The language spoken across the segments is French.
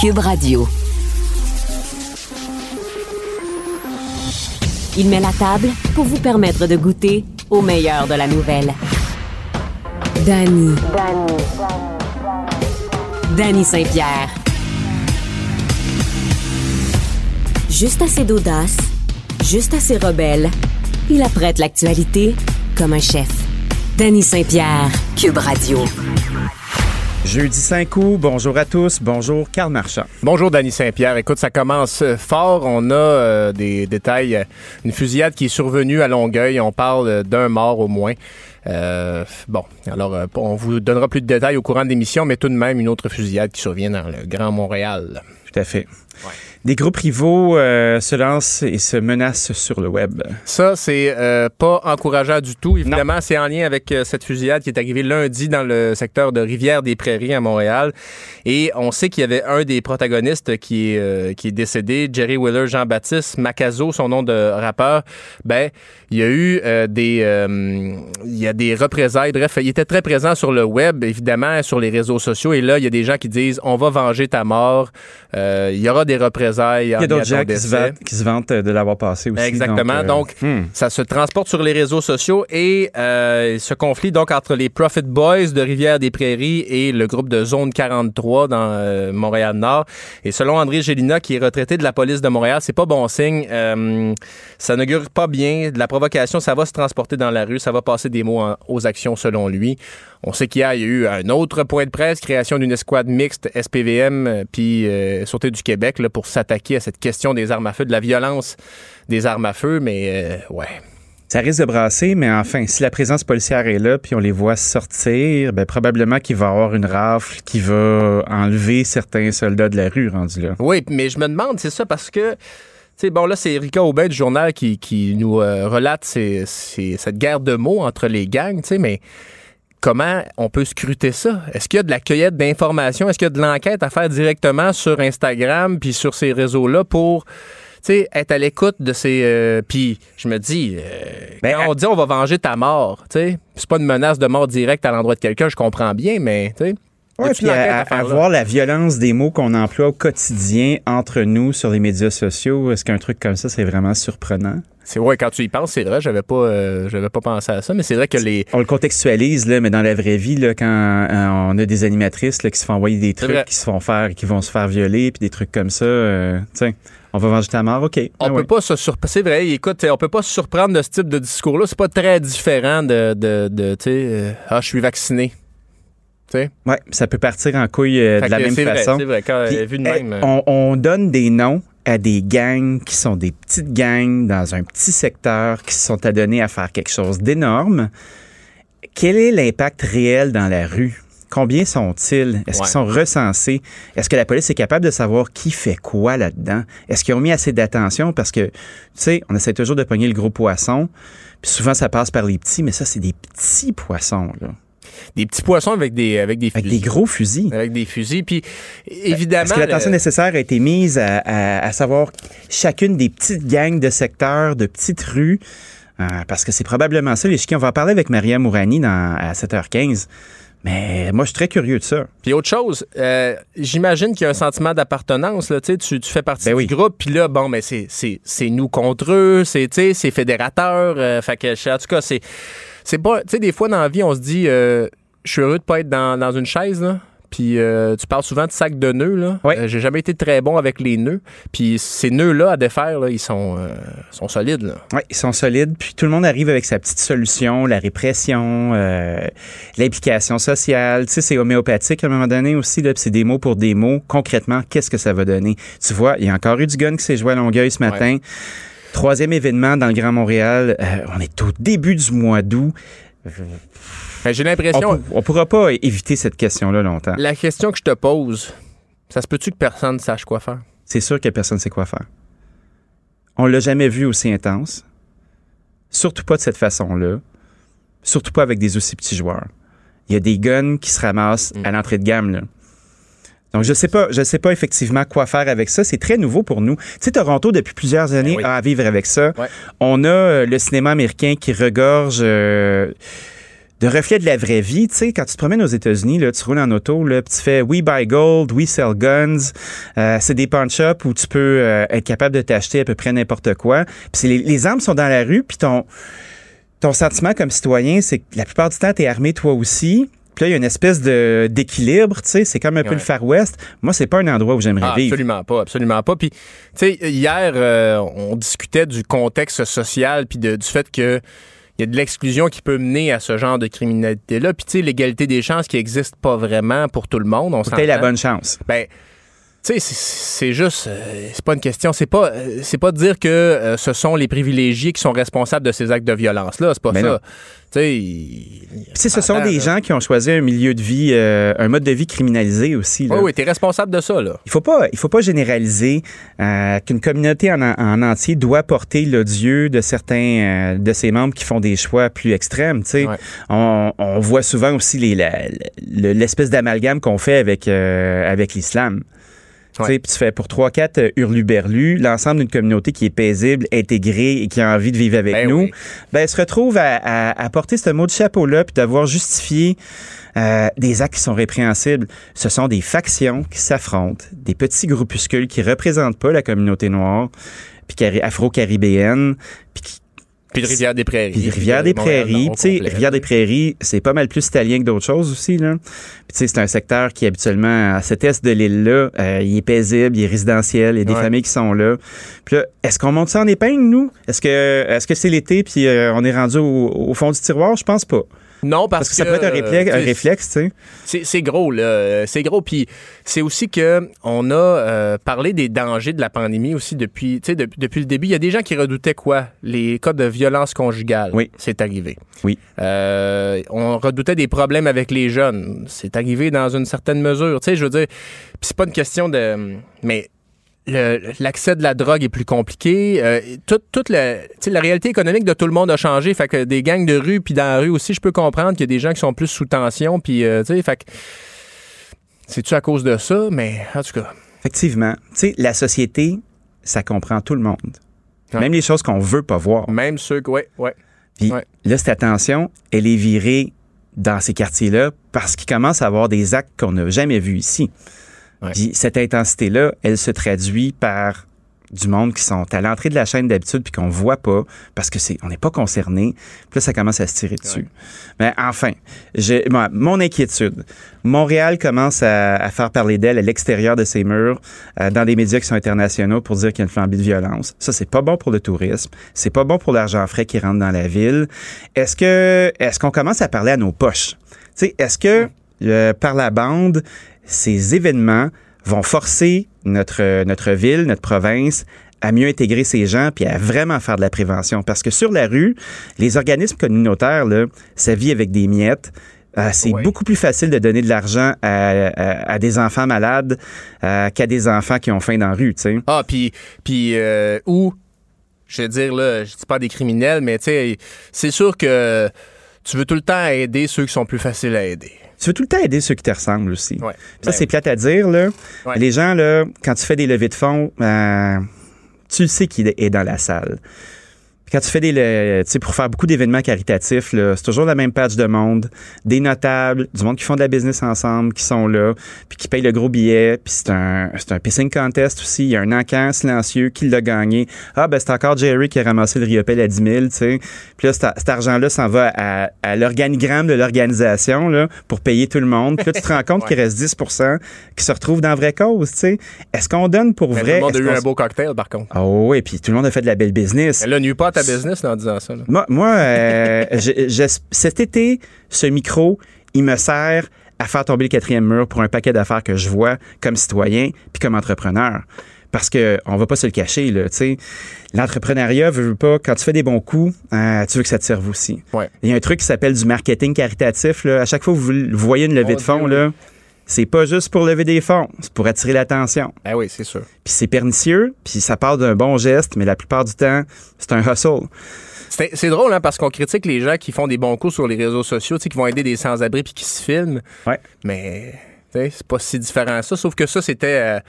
Cube Radio. Il met la table pour vous permettre de goûter au meilleur de la nouvelle. Danny. Danny Saint-Pierre. Juste assez d'audace, juste assez rebelle, il apprête l'actualité comme un chef. Danny Saint-Pierre, Cube Radio. Jeudi 5 août, bonjour à tous, bonjour Carl Marchand. Bonjour Danny Saint-Pierre. Écoute, ça commence euh, fort. On a euh, des détails. euh, Une fusillade qui est survenue à Longueuil. On parle d'un mort au moins. Euh, bon, alors on vous donnera plus de détails au courant de l'émission, mais tout de même une autre fusillade qui survient dans le Grand Montréal. Tout à fait. Des groupes rivaux euh, se lancent et se menacent sur le web. Ça, c'est euh, pas encourageant du tout. Évidemment, c'est en lien avec euh, cette fusillade qui est arrivée lundi dans le secteur de Rivière-des-Prairies à Montréal. Et on sait qu'il y avait un des protagonistes qui est, euh, qui est décédé, Jerry Wheeler Jean-Baptiste Macazo, son nom de rappeur. Ben, il y a eu des, il y a des représailles. Bref, il était très présent sur le web, évidemment, sur les réseaux sociaux. Et là, il y a des gens qui disent, on va venger ta mort. Il y aura des représailles. Il y a d'autres gens qui se, vantent, qui se vantent de l'avoir passé aussi. Exactement. Donc, euh, hmm. ça se transporte sur les réseaux sociaux et euh, ce conflit donc entre les Profit Boys de Rivière-des-Prairies et le groupe de Zone 43 dans euh, Montréal-Nord. Et selon André Gélina, qui est retraité de la police de Montréal, c'est pas bon signe. Euh, ça n'augure pas bien. De la provocation, ça va se transporter dans la rue, ça va passer des mots en- aux actions selon lui. On sait qu'il y a eu un autre point de presse, création d'une escouade mixte SPVM euh, puis euh, Sûreté du Québec là, pour s'attaquer à cette question des armes à feu, de la violence des armes à feu, mais euh, ouais. Ça risque de brasser, mais enfin, si la présence policière est là, puis on les voit sortir, ben, probablement qu'il va y avoir une rafle qui va enlever certains soldats de la rue rendus là. Oui, mais je me demande, c'est ça parce que bon, là, c'est Erika Aubin du journal qui, qui nous euh, relate ces- ces- cette guerre de mots entre les gangs, tu sais, mais comment on peut scruter ça? Est-ce qu'il y a de la cueillette d'informations? Est-ce qu'il y a de l'enquête à faire directement sur Instagram puis sur ces réseaux-là pour tu sais, être à l'écoute de ces. euh, puis je me dis, euh, Ben, quand on dit on va venger ta mort, tu sais, c'est pas une menace de mort directe à l'endroit de quelqu'un, je comprends bien, mais tu sais. y Ouais, puis à, voir la violence des mots qu'on emploie au quotidien entre nous sur les médias sociaux, est-ce qu'un truc comme ça, c'est vraiment surprenant? C'est vrai, quand tu y penses, c'est vrai, j'avais pas, euh, j'avais pas pensé à ça, mais c'est vrai que les. On le contextualise, là, mais dans la vraie vie, là, quand euh, on a des animatrices là, qui se font envoyer des trucs, qui se font faire, qui vont se faire violer, puis des trucs comme ça, euh, tiens, on va venger ta mort, OK. On Ah peut ouais. pas se surprendre. C'est vrai, écoute, on peut pas se surprendre de ce type de discours-là. C'est pas très différent de, de, de tu sais, euh, ah, je suis vacciné. Ouais, ça peut partir en couille euh, de la même façon. C'est vrai, quand Puis, vu de même. euh, on, on donne des noms à des gangs qui sont des petites gangs dans un petit secteur qui se sont adonnés à faire quelque chose d'énorme. Quel est l'impact réel dans la rue? Combien sont-ils? Est-ce Ouais. qu'ils sont recensés? Est-ce que la police est capable de savoir qui fait quoi là-dedans? Est-ce qu'ils ont mis assez d'attention? Parce que, tu sais, on essaie toujours de pogner le gros poisson, puis souvent ça passe par les petits, mais ça, c'est des petits poissons, là, Des petits poissons avec des, avec des avec fusils. des gros fusils. Avec des fusils. Puis, évidemment. Est-ce que l'attention le- nécessaire a été mise à, à- à savoir chacune des petites gangs de secteurs, de petites rues? Euh, parce que c'est probablement ça, les chiens. On va en parler avec Maria Mourani dans, à 7h15. Mais moi, je suis très curieux de ça. Puis autre chose, euh, j'imagine qu'il y a un sentiment d'appartenance. Là, tu, tu fais partie Ben du oui. groupe, puis là, bon, mais c'est, c'est, c'est nous contre eux, c'est, c'est fédérateur. euh, fait que, en tout cas, c'est, c'est pas. Tu sais, des fois dans la vie, on se dit, euh, je suis heureux de pas être dans, dans une chaise, là. Puis euh, tu parles souvent de sac de nœuds. Là. Ouais. Euh, J'ai jamais été très bon avec les nœuds. Puis ces nœuds-là à défaire, là, ils sont, euh, sont solides. Là. Oui, ils sont solides. Puis tout le monde arrive avec sa petite solution, la répression, l'implication sociale. Tu sais, c'est homéopathique à un moment donné aussi. Là, puis c'est des mots pour des mots. Concrètement, qu'est-ce que ça va donner? Tu vois, il y a encore eu du gun qui s'est joué à Longueuil ce matin. Troisième événement dans le Grand Montréal. Euh, on est au début du mois d'août. Ben, J'ai On, l'impression... on pourra pas éviter cette question-là longtemps. La question que je te pose, ça se peut-tu que personne ne sache quoi faire? C'est sûr que personne ne sait quoi faire. On l'a jamais vu aussi intense. Surtout pas de cette façon-là. Surtout pas avec des aussi petits joueurs. Il y a des guns qui se ramassent Mm. à l'entrée de gamme. Là. Donc, je sais pas, je sais pas effectivement quoi faire avec ça. C'est très nouveau pour nous. Tu sais, Toronto, depuis plusieurs années, oui. a à vivre avec ça. Ouais. On a euh, le cinéma américain qui regorge euh, de reflets de la vraie vie. Tu sais, quand tu te promènes aux États-Unis, là, tu roules en auto, là, tu fais We buy gold, we sell guns. Euh, c'est des pawn shops où tu peux euh, être capable de t'acheter à peu près n'importe quoi. Puis c'est les, les armes sont dans la rue, puis ton, ton sentiment comme citoyen, c'est que la plupart du temps, tu es armé toi aussi. Puis là, il y a une espèce de d'équilibre, tu sais, c'est comme un peu le Far West. Moi, c'est pas un endroit où j'aimerais Ah, vivre. absolument pas, absolument pas. Puis, tu sais, hier, euh, on discutait du contexte social puis de- du fait que il y a de l'exclusion qui peut mener à ce genre de criminalité-là. Puis, tu sais, l'égalité des chances qui n'existe pas vraiment pour tout le monde. On t'aies la bonne chance. Ben, sais, c'est- juste, euh, c'est pas une question. C'est pas, euh, c'est pas de dire que euh, ce sont les privilégiés qui sont responsables de ces actes de violence-là. C'est pas Mais ça. Tu sais, ce sont des là. gens qui ont choisi un milieu de vie, euh, un mode de vie criminalisé aussi. là. Oui, oui, t'es responsable de ça, là. Il faut pas, il faut pas généraliser euh, qu'une communauté en, en entier doit porter l'odieux de certains euh, de ses membres qui font des choix plus extrêmes. Tu sais, Ouais. on, on voit souvent aussi les, l'espèce d'amalgame qu'on fait avec euh, avec l'islam. Tu sais, Ouais. Puis tu fais pour trois quatre euh, hurluberlus, l'ensemble d'une communauté qui est paisible, intégrée et qui a envie de vivre avec Ben nous, oui. ben se retrouve à, à- à porter ce mot de chapeau-là puis d'avoir justifié euh, des actes qui sont répréhensibles. Ce sont des factions qui s'affrontent, des petits groupuscules qui représentent pas la communauté noire puis cari- afro-caribéenne, puis qui Puis de Rivière-des-Prairies. puis Rivière-des-Prairies, tu sais. Rivière-des-Prairies, c'est pas mal plus italien que d'autres choses aussi, là. Puis tu sais, c'est un secteur qui habituellement, à cet est de l'île-là, euh, il est paisible, il est résidentiel, il y a des Ouais. familles qui sont là. Puis là, est-ce qu'on monte ça en épingle, nous? Est-ce que est-ce que c'est l'été puis euh, on est rendu au, au fond du tiroir? Je pense pas. Non, parce, Parce que ça peut être un réflexe, euh, un tu sais, réflexe, tu sais. C'est, gros, là. C'est gros. Puis c'est aussi que on a euh, parlé des dangers de la pandémie aussi depuis, tu sais, depuis, depuis le début. Il y a des gens qui redoutaient quoi? Les cas de violence conjugale. Oui. C'est arrivé. Oui. Euh, on redoutait des problèmes avec les jeunes. C'est arrivé dans une certaine mesure. Tu sais, je veux dire, puis c'est pas une question de... Mais l'accès de la drogue est plus compliqué. Euh, toute toute la, réalité économique de tout le monde a changé. Fait que des gangs de rue, puis dans la rue aussi, je peux comprendre qu'il y a des gens qui sont plus sous tension. Puis, euh, tu sais, fait que c'est-tu à cause de ça? Mais en tout cas, Effectivement. Tu sais, la société, ça comprend tout le monde. Même les choses qu'on veut pas voir. même ceux que... Ouais, ouais. Puis Ouais. là, cette attention, elle est virée dans ces quartiers-là parce qu'il commence à avoir des actes qu'on n'a jamais vus ici. Ouais. Puis cette intensité-là, elle se traduit par du monde qui sont à l'entrée de la chaîne d'habitude puis qu'on voit pas parce que c'est on n'est pas concerné. Puis là, ça commence à se tirer dessus. Mais enfin, j'ai mon inquiétude. Montréal commence à, à faire parler d'elle à l'extérieur de ses murs, euh, dans des médias qui sont internationaux pour dire qu'il y a une flambée de violence. Ça, c'est pas bon pour le tourisme. C'est pas bon pour l'argent frais qui rentre dans la ville. Est-ce que est-ce qu'on commence à parler à nos poches? Tu sais, est-ce que euh, par la bande, ces événements vont forcer notre, notre ville, notre province à mieux intégrer ces gens puis à vraiment faire de la prévention. Parce que sur la rue, les organismes communautaires, là, ça vit avec des miettes. Euh, c'est Oui. beaucoup plus facile de donner de l'argent à, à- à des enfants malades euh, qu'à des enfants qui ont faim dans la rue, tu sais. Ah, puis, puis euh, ou, je veux dire, là, je dis pas des criminels, mais tu sais, c'est sûr que tu veux tout le temps aider ceux qui sont plus faciles à aider. Tu veux tout le temps aider ceux qui te ressemblent aussi. Ouais. Ça, Ben c'est plate à dire, là. Ouais. Les gens, là, quand tu fais des levées de fonds, euh, tu sais qu'il est dans la salle. Quand tu fais des, le- tu sais, pour faire beaucoup d'événements caritatifs, c'est toujours la même page de monde, des notables, du monde qui font de la business ensemble, qui sont là, puis qui payent le gros billet, puis c'est un, c'est un pissing contest aussi. Il y a un encan silencieux qui l'a gagné. Ah, ben c'est encore Jerry qui a ramassé le Riopel à 10 000, tu sais. Puis là, cet, argent-là s'en va à, à l'organigramme de l'organisation, là, pour payer tout le monde. Puis là, tu te rends compte qu'il reste 10% qui se retrouvent dans la vraie cause, tu sais. Est-ce qu'on donne pour Mais vrai? tout le monde a eu un beau cocktail, par contre. Ah oui, puis tout le monde a fait de la belle business. Là, nuit pas ta business en disant ça. là. Moi, moi euh, je- je- cet été, ce micro, il me sert à faire tomber le quatrième mur pour un paquet d'affaires que je vois comme citoyen puis comme entrepreneur. Parce que on va pas se le cacher, là, tu sais. L'entrepreneuriat veut pas, quand tu fais des bons coups, euh, tu veux que ça te serve aussi. Ouais. Il y a un truc qui s'appelle du marketing caritatif, là. À chaque fois que vous voyez une levée de fonds, là, c'est pas juste pour lever des fonds, c'est pour attirer l'attention. Ah oui, c'est sûr. Puis c'est pernicieux, puis ça part d'un bon geste, mais la plupart du temps, c'est un hustle. C'est drôle, hein, parce qu'on critique les gens qui font des bons coups sur les réseaux sociaux, qui vont aider des sans-abri puis qui se filment. Ouais. Mais c'est pas si différent à ça. Sauf que ça, c'était euh,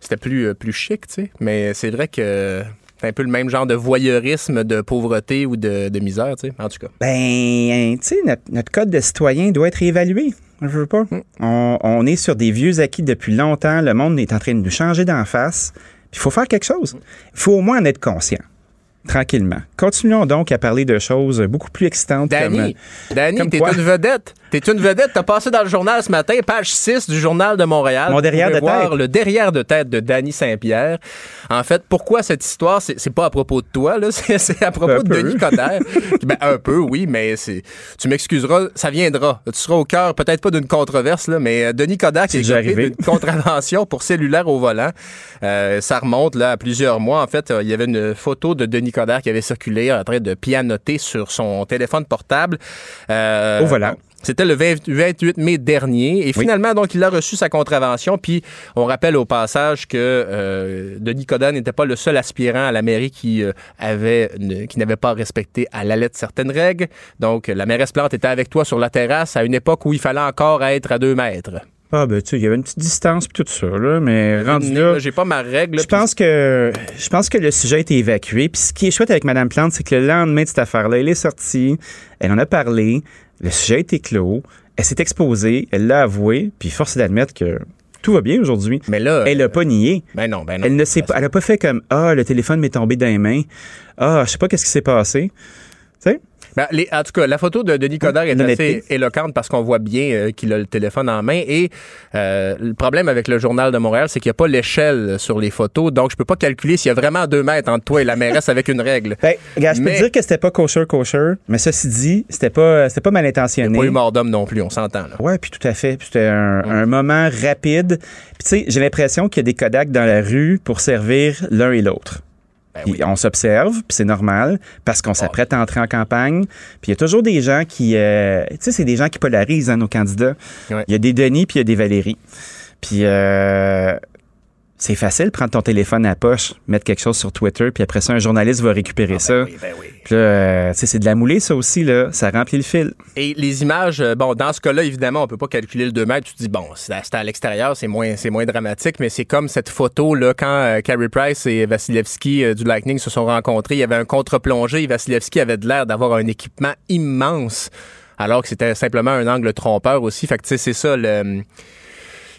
c'était plus, euh, plus chic, tu sais. Mais c'est vrai que c'est un peu le même genre de voyeurisme de pauvreté ou de, de misère, tu sais. En tout cas. Ben, tu sais, notre, notre code de citoyen doit être évalué. Je veux pas. On, on est sur des vieux acquis depuis longtemps. Le monde est en train de nous changer d'en face. Puis il faut faire quelque chose. Il faut au moins en être conscient. Tranquillement. Continuons donc à parler de choses beaucoup plus excitantes comme... Danny, Danny, comme t'es quoi? une vedette. T'es une vedette. T'as passé dans le journal ce matin, page 6 du Journal de Montréal. Mon derrière de voir tête. le derrière de tête de Danny Saint-Pierre. En fait, pourquoi cette histoire? C'est c'est pas à propos de toi, là. C'est c'est à propos Un de peu. Denis Coderre. ben, un peu, oui, mais c'est. Tu m'excuseras, ça viendra. Tu seras au cœur, peut-être pas d'une controverse, là, mais euh, Denis Coderre qui est arrivé. d'une contravention pour cellulaire au volant. Euh, ça remonte là à plusieurs mois. En fait, euh, il y avait une photo de Denis Qui avait circulé en train de pianoter sur son téléphone portable. Euh, volant. C'était le 20 28 mai dernier. Et finalement, donc, il a reçu sa contravention. Puis, on rappelle au passage que euh, Denis Coderre n'était pas le seul aspirant à la mairie qui euh, avait qui n'avait pas respecté à la lettre certaines règles. Donc, la mairesse Plante était avec toi sur la terrasse à une époque où il fallait encore être à deux mètres. Ah, ben, tu sais, il y avait une petite distance puis tout ça, là. Mais rendu là... J'ai pas ma règle. Je pense que je pense que le sujet a été évacué. Puis ce qui est chouette avec Mme Plante, c'est que le lendemain de cette affaire-là, elle est sortie, elle en a parlé, le sujet a été clos, elle s'est exposée, elle l'a avoué, puis force est d'admettre que tout va bien aujourd'hui. Mais là, Elle l'a pas nié. ben non, ben non. Elle ne s'est pas, elle a pas fait comme ah le téléphone m'est tombé dans les mains, ah je sais pas qu'est-ce qui s'est passé. Tu sais? Ben, les- en tout cas, la photo de Denis Coderre est assez éloquente parce qu'on voit bien euh, qu'il a le téléphone en main. Et euh, le problème avec le Journal de Montréal, c'est qu'il n'y a pas l'échelle sur les photos. Donc, je peux pas calculer s'il y a vraiment deux mètres entre toi et la mairesse avec une règle. Ben, regarde, je peux Mais- dire que c'était pas kosher kosher, mais ceci dit, c'était pas c'était pas mal intentionné. Pas eu mort d'homme non plus, on s'entend. là. Ouais, puis tout à fait. Puis C'était un, un moment rapide. Puis tu sais, j'ai l'impression qu'il y a des Kodak dans la rue pour servir l'un et l'autre. Ben oui. On s'observe, puis c'est normal, parce qu'on s'apprête à entrer en campagne. Puis il y a toujours des gens qui... euh, tu sais, c'est des gens qui polarisent, hein, nos candidats. Il y a des Denis, puis il y a des Valérie. Puis euh, c'est facile, prendre ton téléphone à la poche, mettre quelque chose sur Twitter, puis après ça, un journaliste va récupérer ça. Oui, ben oui. Puis là, euh, c'est de la moulée, ça aussi, là. Ça remplit le fil. Et les images, euh, bon, dans ce cas-là, évidemment, on peut pas calculer le 2 mètres. Tu te dis, bon, c'est à, à l'extérieur, c'est moins, dramatique, mais c'est comme cette photo, là, quand euh, Carey Price et Vasilevski euh, du Lightning se sont rencontrés, il y avait un contre-plongée et Vasilevski avait de l'air d'avoir un équipement immense, alors que c'était simplement un angle trompeur aussi. Fait que, tu sais, c'est ça, le...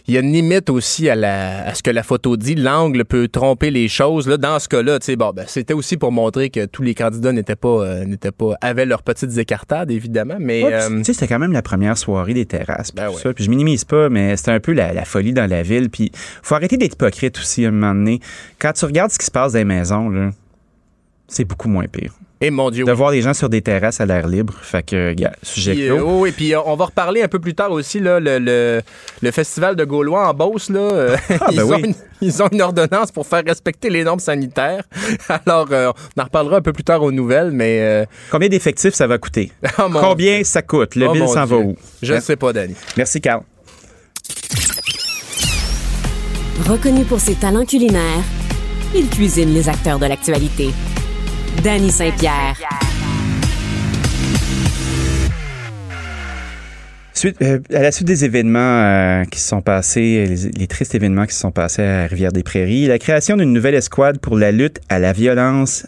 Il y a une limite aussi à, la, à ce que la photo dit. L'angle peut tromper les choses. Là, dans ce cas-là, bon, ben, c'était aussi pour montrer que tous les candidats n'étaient pas, euh, n'étaient pas, avaient leurs petites écartades, évidemment. Mais Ouais, euh, tu sais, c'était quand même la première soirée des terrasses. Ben ouais. ça. Puis je minimise pas, mais c'était un peu la, la folie dans la ville. Puis faut arrêter d'être hypocrite aussi à un moment donné. Quand tu regardes ce qui se passe dans les maisons, là, c'est beaucoup moins pire. Et mon Dieu. De voir des gens sur des terrasses à l'air libre. Fait que, gars, sujet Puis, euh, clos. oui, puis euh, on va reparler un peu plus tard aussi, là, le, le, le festival de Gaulois en Beauce. Là, euh, ils, ben ont oui. une, ils ont une ordonnance pour faire respecter les normes sanitaires. Alors, euh, on en reparlera un peu plus tard aux nouvelles, mais... euh, Combien d'effectifs ça va coûter? oh mon Combien ça coûte? Le Oh bill s'en va où? Je ne Hein? sais pas, Danny. Merci, Carl. Reconnu pour ses talents culinaires, il cuisine les acteurs de l'actualité. Danny Saint-Pierre. Suite- euh, à la suite des événements euh, qui se sont passés, les, tristes événements qui se sont passés à Rivière-des-Prairies, la création d'une nouvelle escouade pour la lutte à la violence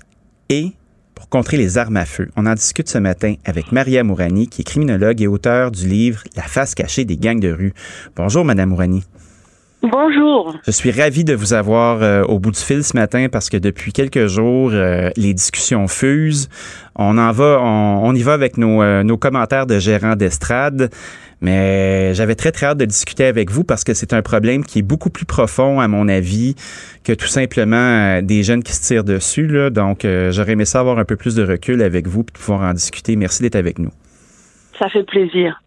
et pour contrer les armes à feu. On en discute ce matin avec Maria Mourani, qui est criminologue et auteur du livre La face cachée des gangs de rue. Bonjour, Madame Mourani. Bonjour. Je suis ravi de vous avoir euh, au bout du fil ce matin parce que depuis quelques jours, euh, les discussions fusent. On en va, on, y va avec nos, euh, nos commentaires de gérants d'estrade. Mais j'avais très, très hâte de discuter avec vous parce que c'est un problème qui est beaucoup plus profond, à mon avis, que tout simplement des jeunes qui se tirent dessus. Là. Donc, j'aurais aimé ça avoir un peu plus de recul avec vous pour pouvoir en discuter. Merci d'être avec nous. Ça fait plaisir.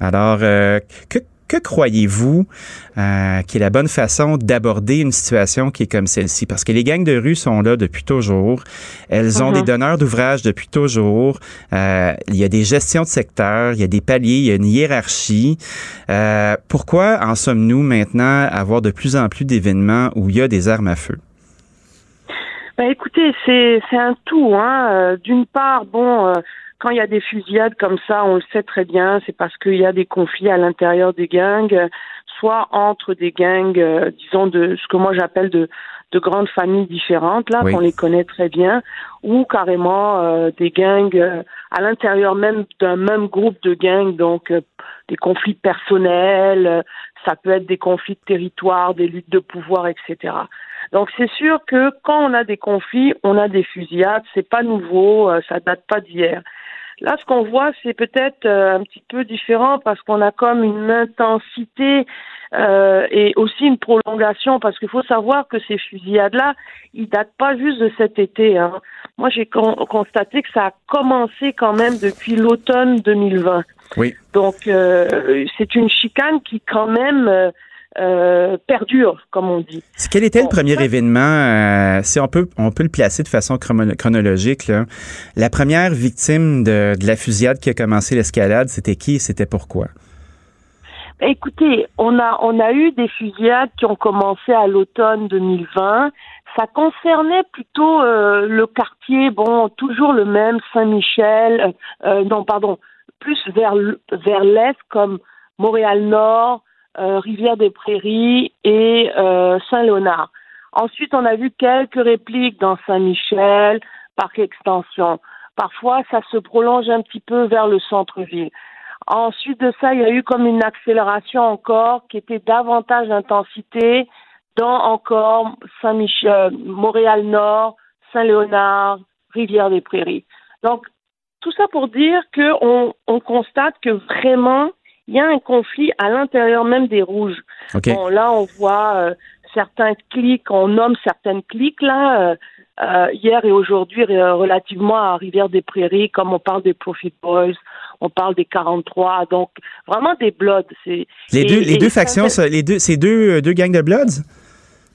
Alors, que, que croyez-vous euh, qui est la bonne façon d'aborder une situation qui est comme celle-ci? Parce que les gangs de rue sont là depuis toujours. Elles ont des mhm. donneurs d'ouvrages depuis toujours. Euh, il y a des gestions de secteur, il y a des paliers, il y a une hiérarchie. Euh, pourquoi en sommes-nous maintenant à avoir de plus en plus d'événements où il y a des armes à feu? Ben écoutez, c'est un tout. Hein. D'une part, bon quand il y a des fusillades comme ça, on le sait très bien, c'est parce qu'il y a des conflits à l'intérieur des gangs, soit entre des gangs, euh, disons, de ce que moi j'appelle de, de grandes familles différentes, là, qu'on les connaît très bien, ou carrément euh, des gangs euh, à l'intérieur même d'un même groupe de gangs, donc des conflits personnels, ça peut être des conflits de territoire, des luttes de pouvoir, etc. Donc c'est sûr que quand on a des conflits, on a des fusillades, c'est pas nouveau, ça date pas d'hier. Là, ce qu'on voit, c'est peut-être euh, un petit peu différent parce qu'on a comme une intensité euh, et aussi une prolongation parce qu'il faut savoir que ces fusillades-là, ils datent pas juste de cet été. Hein. Moi, j'ai constaté que ça a commencé quand même depuis l'automne 2020. Oui. Donc, euh, c'est une chicane qui quand même euh, perdure, comme on dit. Quel était le premier événement, euh, si on peut, on peut le placer de façon chronologique, là? la première victime de, de la fusillade qui a commencé l'escalade, c'était qui et c'était pourquoi? Ben, écoutez, on a, on a eu des fusillades qui ont commencé à l'automne 2020. Ça concernait plutôt euh, le quartier, bon, toujours le même, Saint-Michel, non, pardon, plus vers, vers l'est comme Montréal-Nord, Rivière des Prairies et euh, Saint-Léonard. Ensuite, on a vu quelques répliques dans Saint-Michel, Parc Extension. Parfois, ça se prolonge un petit peu vers le centre-ville. Ensuite de ça, il y a eu comme une accélération encore qui était davantage d'intensité dans encore Saint-Michel, Montréal-Nord, Saint-Léonard, Rivière des Prairies. Donc, tout ça pour dire qu'on on constate que vraiment, il y a un conflit à l'intérieur même des rouges. Bon, là, on voit euh, certains clics, on nomme certaines clics là. Euh, euh, hier et aujourd'hui, relativement à Rivière des Prairies, comme on parle des Profit Boys, on parle des 43, donc vraiment des Bloods. Les deux, les deux factions, les deux, c'est deux, deux gangs de Bloods?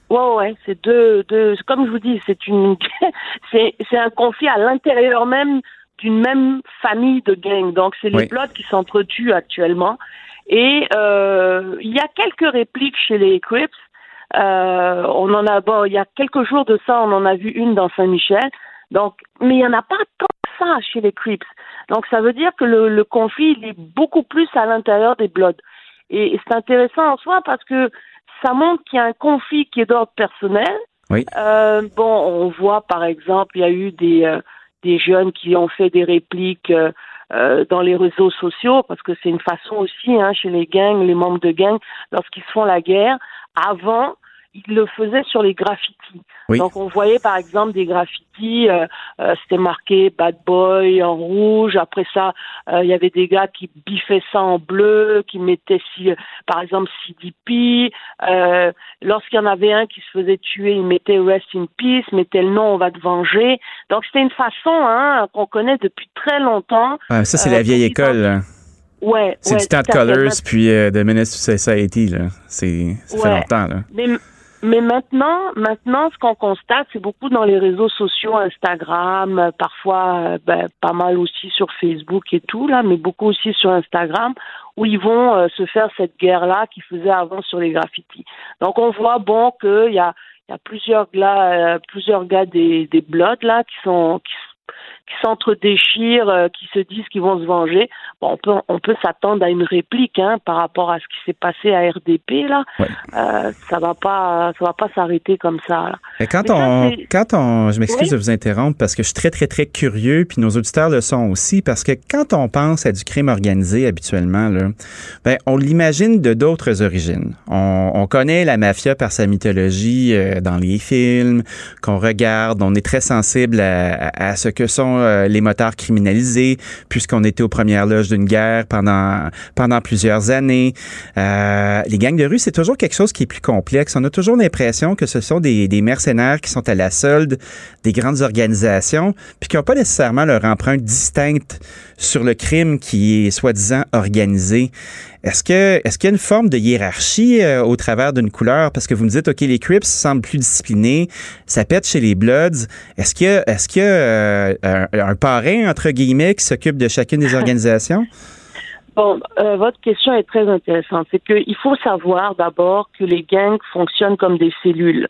Ouais, ouais, c'est deux, deux, comme je vous dis, c'est une, c'est, c'est un conflit à l'intérieur même d'une même famille de gangs. Donc, c'est les oui. qui s'entretuent actuellement. Et euh, il y a quelques répliques chez les Crips. Euh, on en a, bon, il y a quelques jours de ça, on en a vu une dans Saint-Michel. Donc, mais il n'y en a pas tant que ça chez les Crips. Donc, ça veut dire que le, le conflit, il est beaucoup plus à l'intérieur des Bloods. Et, et c'est intéressant en soi parce que ça montre qu'il y a un conflit qui est d'ordre personnel. Oui. Euh, bon, on voit par exemple, il y a eu des euh, des jeunes qui ont fait des répliques euh, euh, dans les réseaux sociaux, parce que c'est une façon aussi, hein, chez les gangs, les membres de gangs, lorsqu'ils se font la guerre, avant, il le faisait sur les graffitis. Donc on voyait par exemple des graffitis, euh, euh, c'était marqué Bad Boy en rouge. Après ça, euh, il y avait des gars qui biffaient ça en bleu, qui mettaient si, par exemple CDP. Lorsqu'il y en avait un qui se faisait tuer, il mettait Rest in Peace, mettait le nom On va te venger. Donc c'était une façon hein, qu'on connaît depuis très longtemps. ça c'est la vieille école. Ouais, c'est du temps de Colors puis de Menace to Society là. C'est ça fait longtemps là. Mais, mais maintenant, maintenant, ce qu'on constate, c'est beaucoup dans les réseaux sociaux, Instagram, euh, parfois euh, ben, pas mal aussi sur Facebook et tout là, mais beaucoup aussi sur Instagram, où ils vont euh, se faire cette guerre-là qu'ils faisaient avant sur les graffitis. Donc on voit bon qu'il y a, y a plusieurs gars, plusieurs gars des, des Bloods là qui sont qui qui s'entre-déchirent, euh, qui se disent qu'ils vont se venger. Bon, on peut, on peut s'attendre à une réplique hein, par rapport à ce qui s'est passé à RDP là. Euh, ça va pas, ça va pas s'arrêter comme ça. Là. Mais quand on, quand on, je m'excuse de vous interrompre parce que je suis très très très curieux, puis nos auditeurs le sont aussi, parce que quand on pense à du crime organisé habituellement là, ben on l'imagine de d'autres origines. On, on, connaît la mafia par sa mythologie euh, dans les films qu'on regarde. On est très sensible à, à, à ce que sont euh, les motards criminalisés, puisqu'on était aux premières loges d'une guerre pendant, pendant plusieurs années. Euh, les gangs de rue, c'est toujours quelque chose qui est plus complexe. On a toujours l'impression que ce sont des, des mercenaires qui sont à la solde des grandes organisations, puis qui n'ont pas nécessairement leur empreinte distincte sur le crime qui est soi-disant organisé. Est-ce que est-ce qu'il y a une forme de hiérarchie euh, au travers d'une couleur? Parce que vous me dites ok les Crips semblent plus disciplinés, ça pète chez les Bloods. Est-ce a est-ce a euh, un, un, parrain entre guillemets qui s'occupe de chacune des organisations? Bon, euh, votre question est très intéressante. C'est qu'il faut savoir d'abord que les gangs fonctionnent comme des cellules.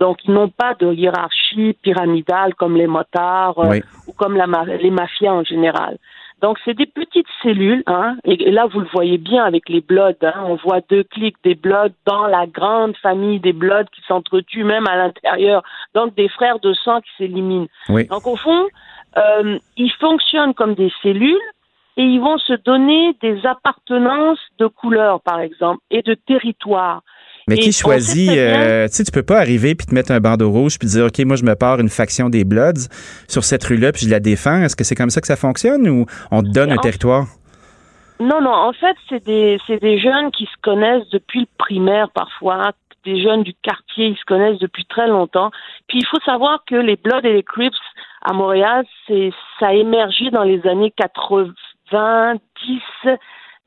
Donc, ils n'ont pas de hiérarchie pyramidale comme les motards Oui. ou comme la, les mafias en général. Donc, c'est des petites cellules, hein, et, là, vous le voyez bien avec les Bloods. Hein, on voit deux clics des Bloods dans la grande famille des Bloods qui s'entretuent même à l'intérieur. Donc, des frères de sang qui s'éliminent. Oui. Donc, au fond, euh, ils fonctionnent comme des cellules et ils vont se donner des appartenances de couleur, par exemple, et de territoire. Mais Et qui choisit euh, Tu sais, tu peux pas arriver puis te mettre un bandeau rouge puis dire ok, moi je me pars une faction des Bloods sur cette rue-là puis je la défends. Est-ce que c'est comme ça que ça fonctionne ou on te donne un territoire? Non, non, en fait, c'est des, c'est des jeunes qui se connaissent depuis le primaire parfois, des jeunes du quartier, ils se connaissent depuis très longtemps. Puis il faut savoir que les Bloods et les Crips à Montréal, c'est, ça a émergé dans les années 90,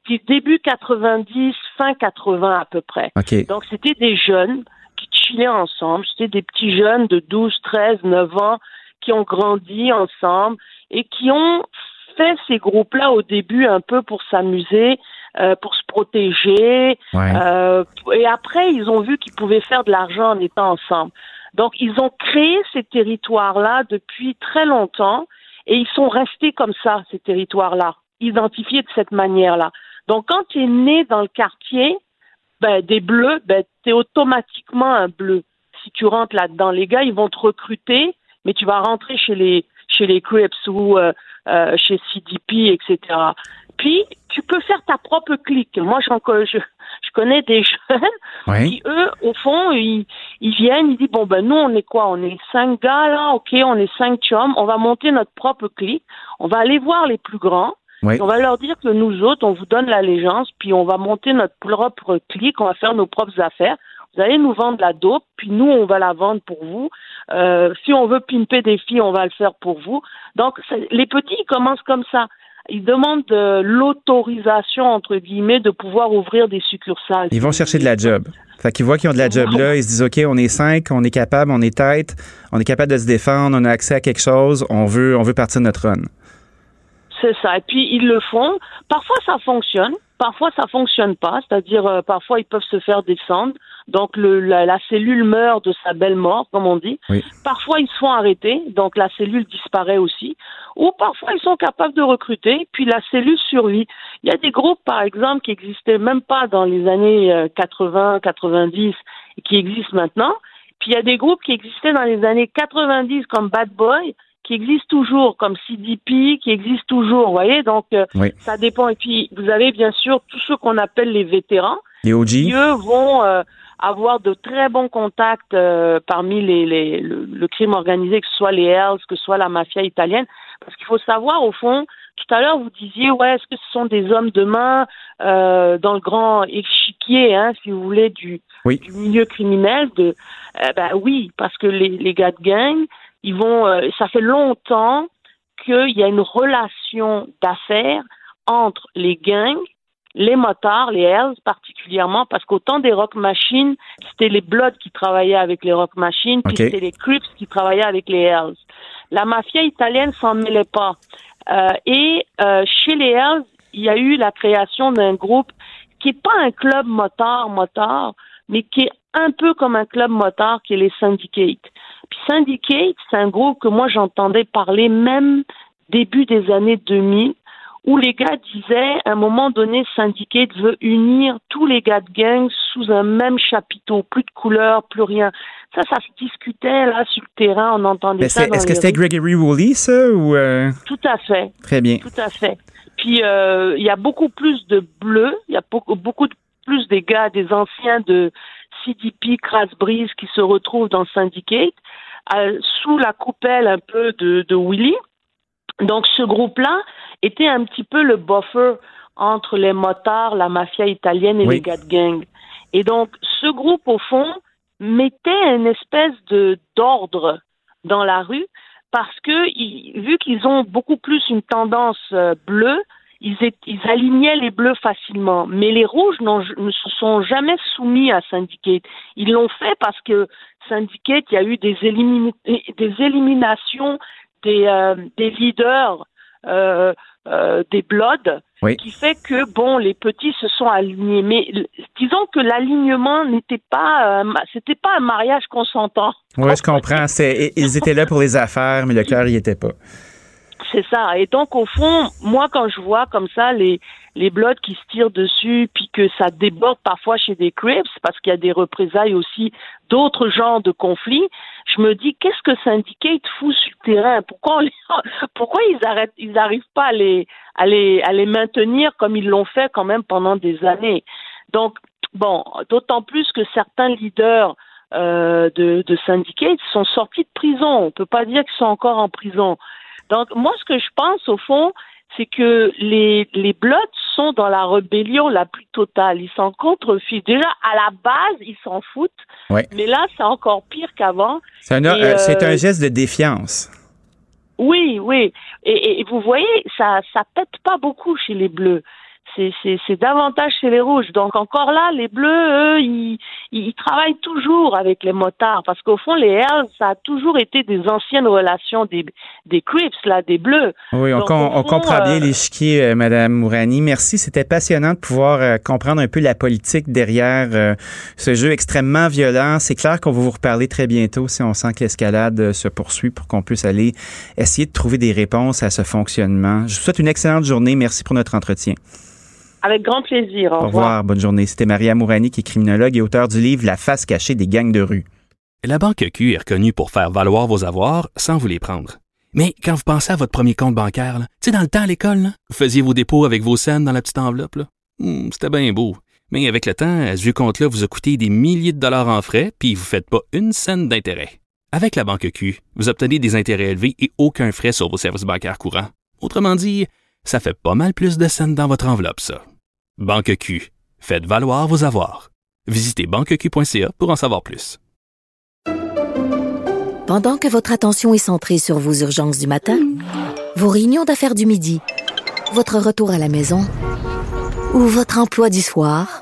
du début 90, fin 80 à peu près. Donc, c'était des jeunes qui chillaient ensemble. C'était des petits jeunes de 12, 13, 9 ans qui ont grandi ensemble et qui ont fait ces groupes-là au début un peu pour s'amuser, euh, pour se protéger. Ouais. Euh, et après, ils ont vu qu'ils pouvaient faire de l'argent en étant ensemble. Donc, ils ont créé ces territoires-là depuis très longtemps et ils sont restés comme ça, ces territoires-là, identifiés de cette manière-là. Donc, quand tu es né dans le quartier, ben, des bleus, ben, tu es automatiquement un bleu. Si tu rentres là-dedans, les gars, ils vont te recruter, mais tu vas rentrer chez les chez les Crips ou euh, euh, chez CDP, etc. Puis, tu peux faire ta propre clique. Moi, je, je connais des jeunes qui, eux, au fond, ils, ils viennent, ils disent, bon, ben, nous, on est quoi? On est cinq gars, là, OK, on est cinq chums, on va monter notre propre clique, on va aller voir les plus grands, Oui. on va leur dire que nous autres, on vous donne l'allégeance, puis on va monter notre propre clique, on va faire nos propres affaires. Vous allez nous vendre la dope, puis nous, on va la vendre pour vous. Euh, si on veut pimper des filles, on va le faire pour vous. Donc, les petits, ils commencent comme ça. Ils demandent de l'autorisation, entre guillemets, de pouvoir ouvrir des succursales. Ils vont chercher de la job. Fait qu'ils voient qu'ils ont de la job là, ils se disent OK, on est cinq, on est capable, on est tête, on est capable de se défendre, on a accès à quelque chose, on veut, on veut partir de notre run. C'est ça. Et puis ils le font. Parfois ça fonctionne, parfois ça fonctionne pas. C'est-à-dire euh, parfois ils peuvent se faire descendre. Donc le, la, la cellule meurt de sa belle mort, comme on dit. Oui. Parfois ils se font arrêter, donc la cellule disparaît aussi. Ou parfois ils sont capables de recruter, puis la cellule survit. Il y a des groupes par exemple qui existaient même pas dans les années euh, 80, 90 et qui existent maintenant. Puis il y a des groupes qui existaient dans les années 90 comme Bad Boy qui existent toujours, comme CDP, qui existent toujours, vous voyez, donc euh, Oui. ça dépend. Et puis, vous avez bien sûr tous ceux qu'on appelle les vétérans, Les OG, qui eux vont euh, avoir de très bons contacts euh, parmi les, les, le, le crime organisé, que ce soit les Hells, que ce soit la mafia italienne, parce qu'il faut savoir, au fond, tout à l'heure, vous disiez, ouais, est-ce que ce sont des hommes de main euh, dans le grand échiquier, hein, si vous voulez, du, Oui. du milieu criminel de, euh, ben oui, parce que les, les gars de gang, ils vont, euh, ça fait longtemps qu'il y a une relation d'affaires entre les gangs, les motards, les Hells particulièrement, parce qu'au temps des Rock Machines, c'était les Bloods qui travaillaient avec les Rock Machines, puis c'était les Crips qui travaillaient avec les Hells. La mafia italienne s'en mêlait pas. Euh, et euh, chez les Hells, il y a eu la création d'un groupe qui est pas un club motard motard, mais qui est un peu comme un club motard qui est les Syndicates. Puis Syndicate, c'est un groupe que moi j'entendais parler même début des années 2000 où les gars disaient, à un moment donné, Syndicate veut unir tous les gars de gang sous un même chapiteau, plus de couleurs, plus rien. Ça, ça se discutait là sur le terrain, on entendait ça. Est-ce que c'était Gregory Woolley, ça, ou euh? Tout à fait. Très bien. Tout à fait. Puis euh, il y a beaucoup plus de bleus, il y a beaucoup, beaucoup plus des gars, des anciens de CDP, Crass Breeze qui se retrouvent dans Syndicate, euh, sous la coupelle un peu de, de Willy. Donc ce groupe-là était un petit peu le buffer entre les motards, la mafia italienne et les gars de gang. Et donc ce groupe au fond mettait une espèce de d'ordre dans la rue parce que vu qu'ils ont beaucoup plus une tendance euh, bleue, ils, ils, alignaient les bleus facilement. Mais les rouges ne se sont jamais soumis à Syndicate. Ils l'ont fait parce que Syndicate, il y a eu des, des éliminations des, euh, des leaders euh, euh, des Bloods, qui fait que bon, les petits se sont alignés. Mais disons que l'alignement n'était pas, c'était pas un mariage consentant. Oui, je comprends. C'est, ils étaient là pour les affaires, mais le cœur y était pas. C'est ça. Et donc, au fond, moi, quand je vois comme ça les, les blocs qui se tirent dessus, puis que ça déborde parfois chez des Crips, parce qu'il y a des représailles aussi d'autres genres de conflits, je me dis, qu'est-ce que Syndicate fout sur le terrain? Pourquoi, pourquoi ils arrêtent, ils n'arrivent pas à les, à les, à les maintenir comme ils l'ont fait quand même pendant des années? Donc, bon, d'autant plus que certains leaders euh, de, de Syndicate sont sortis de prison. On peut pas dire qu'ils sont encore en prison. Donc, moi, ce que je pense, au fond, c'est que les, les Bloods sont dans la rébellion la plus totale. Ils s'en contrefichent. Déjà, à la base, ils s'en foutent. Mais là, c'est encore pire qu'avant. C'est un, euh, un, geste de défiance. Oui, oui. Et, et, vous voyez, ça ça pète pas beaucoup chez les Bleus c'est davantage chez les rouges. Donc encore là, les bleus, eux, ils, ils travaillent toujours avec les motards parce qu'au fond, les Hells, ça a toujours été des anciennes relations des, des Crips, là, des bleus. Oui, on, on comprend bien euh, l'échiquier, euh, Madame Mourani. Merci, c'était passionnant de pouvoir euh, comprendre un peu la politique derrière ce jeu extrêmement violent. C'est clair qu'on va vous reparler très bientôt si on sent que l'escalade se poursuit pour qu'on puisse aller essayer de trouver des réponses à ce fonctionnement. Je vous souhaite une excellente journée. Merci pour notre entretien. Avec grand plaisir. Au, revoir. Bonne journée. C'était Maria Mourani, qui est criminologue et auteur du livre La face cachée des gangs de rue. La Banque Q est reconnue pour faire valoir vos avoirs sans vous les prendre. Mais quand vous pensez à votre premier compte bancaire, tu sais, dans le temps à l'école, vous faisiez vos dépôts avec vos scènes dans la petite enveloppe. Hmm, c'était bien beau. Mais avec le temps, ce vieux compte-là vous a coûté des milliers de dollars en frais, puis vous ne faites pas une scène d'intérêt. Avec la Banque Q, vous obtenez des intérêts élevés et aucun frais sur vos services bancaires courants. Autrement dit, ça fait pas mal plus de scènes dans votre enveloppe, ça. Banque Q. Faites valoir vos avoirs. Visitez banqueq.ca pour en savoir plus. Pendant que votre attention est centrée sur vos urgences du matin, vos réunions d'affaires du midi, votre retour à la maison ou votre emploi du soir,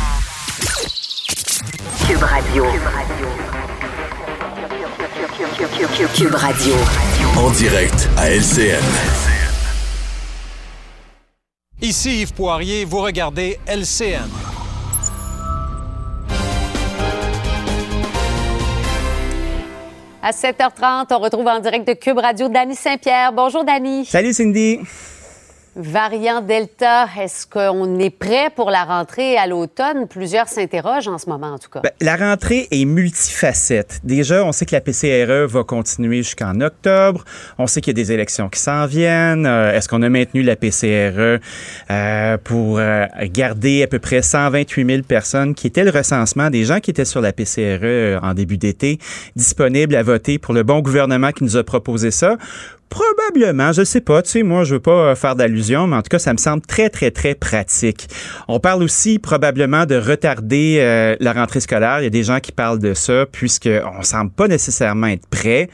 Cube Radio. Cube Radio. En direct à LCN. Ici Yves Poirier, vous regardez LCN. À 7h30, on retrouve en direct de Cube Radio Dany Saint-Pierre. Bonjour Dany. Salut Cindy. Variant Delta, est-ce qu'on est prêt pour la rentrée à l'automne? Plusieurs s'interrogent en ce moment, en tout cas. Ben, la rentrée est multifacette. Déjà, on sait que la PCRE va continuer jusqu'en octobre. On sait qu'il y a des élections qui s'en viennent. Euh, est-ce qu'on a maintenu la PCRE euh, pour euh, garder à peu près 128 000 personnes qui étaient le recensement des gens qui étaient sur la PCRE en début d'été, disponibles à voter pour le bon gouvernement qui nous a proposé ça? Probablement, je sais pas. Tu sais, moi, je veux pas euh, faire d'allusion, mais en tout cas, ça me semble très, très, très pratique. On parle aussi probablement de retarder euh, la rentrée scolaire. Il y a des gens qui parlent de ça, puisqu'on semble pas nécessairement être prêt.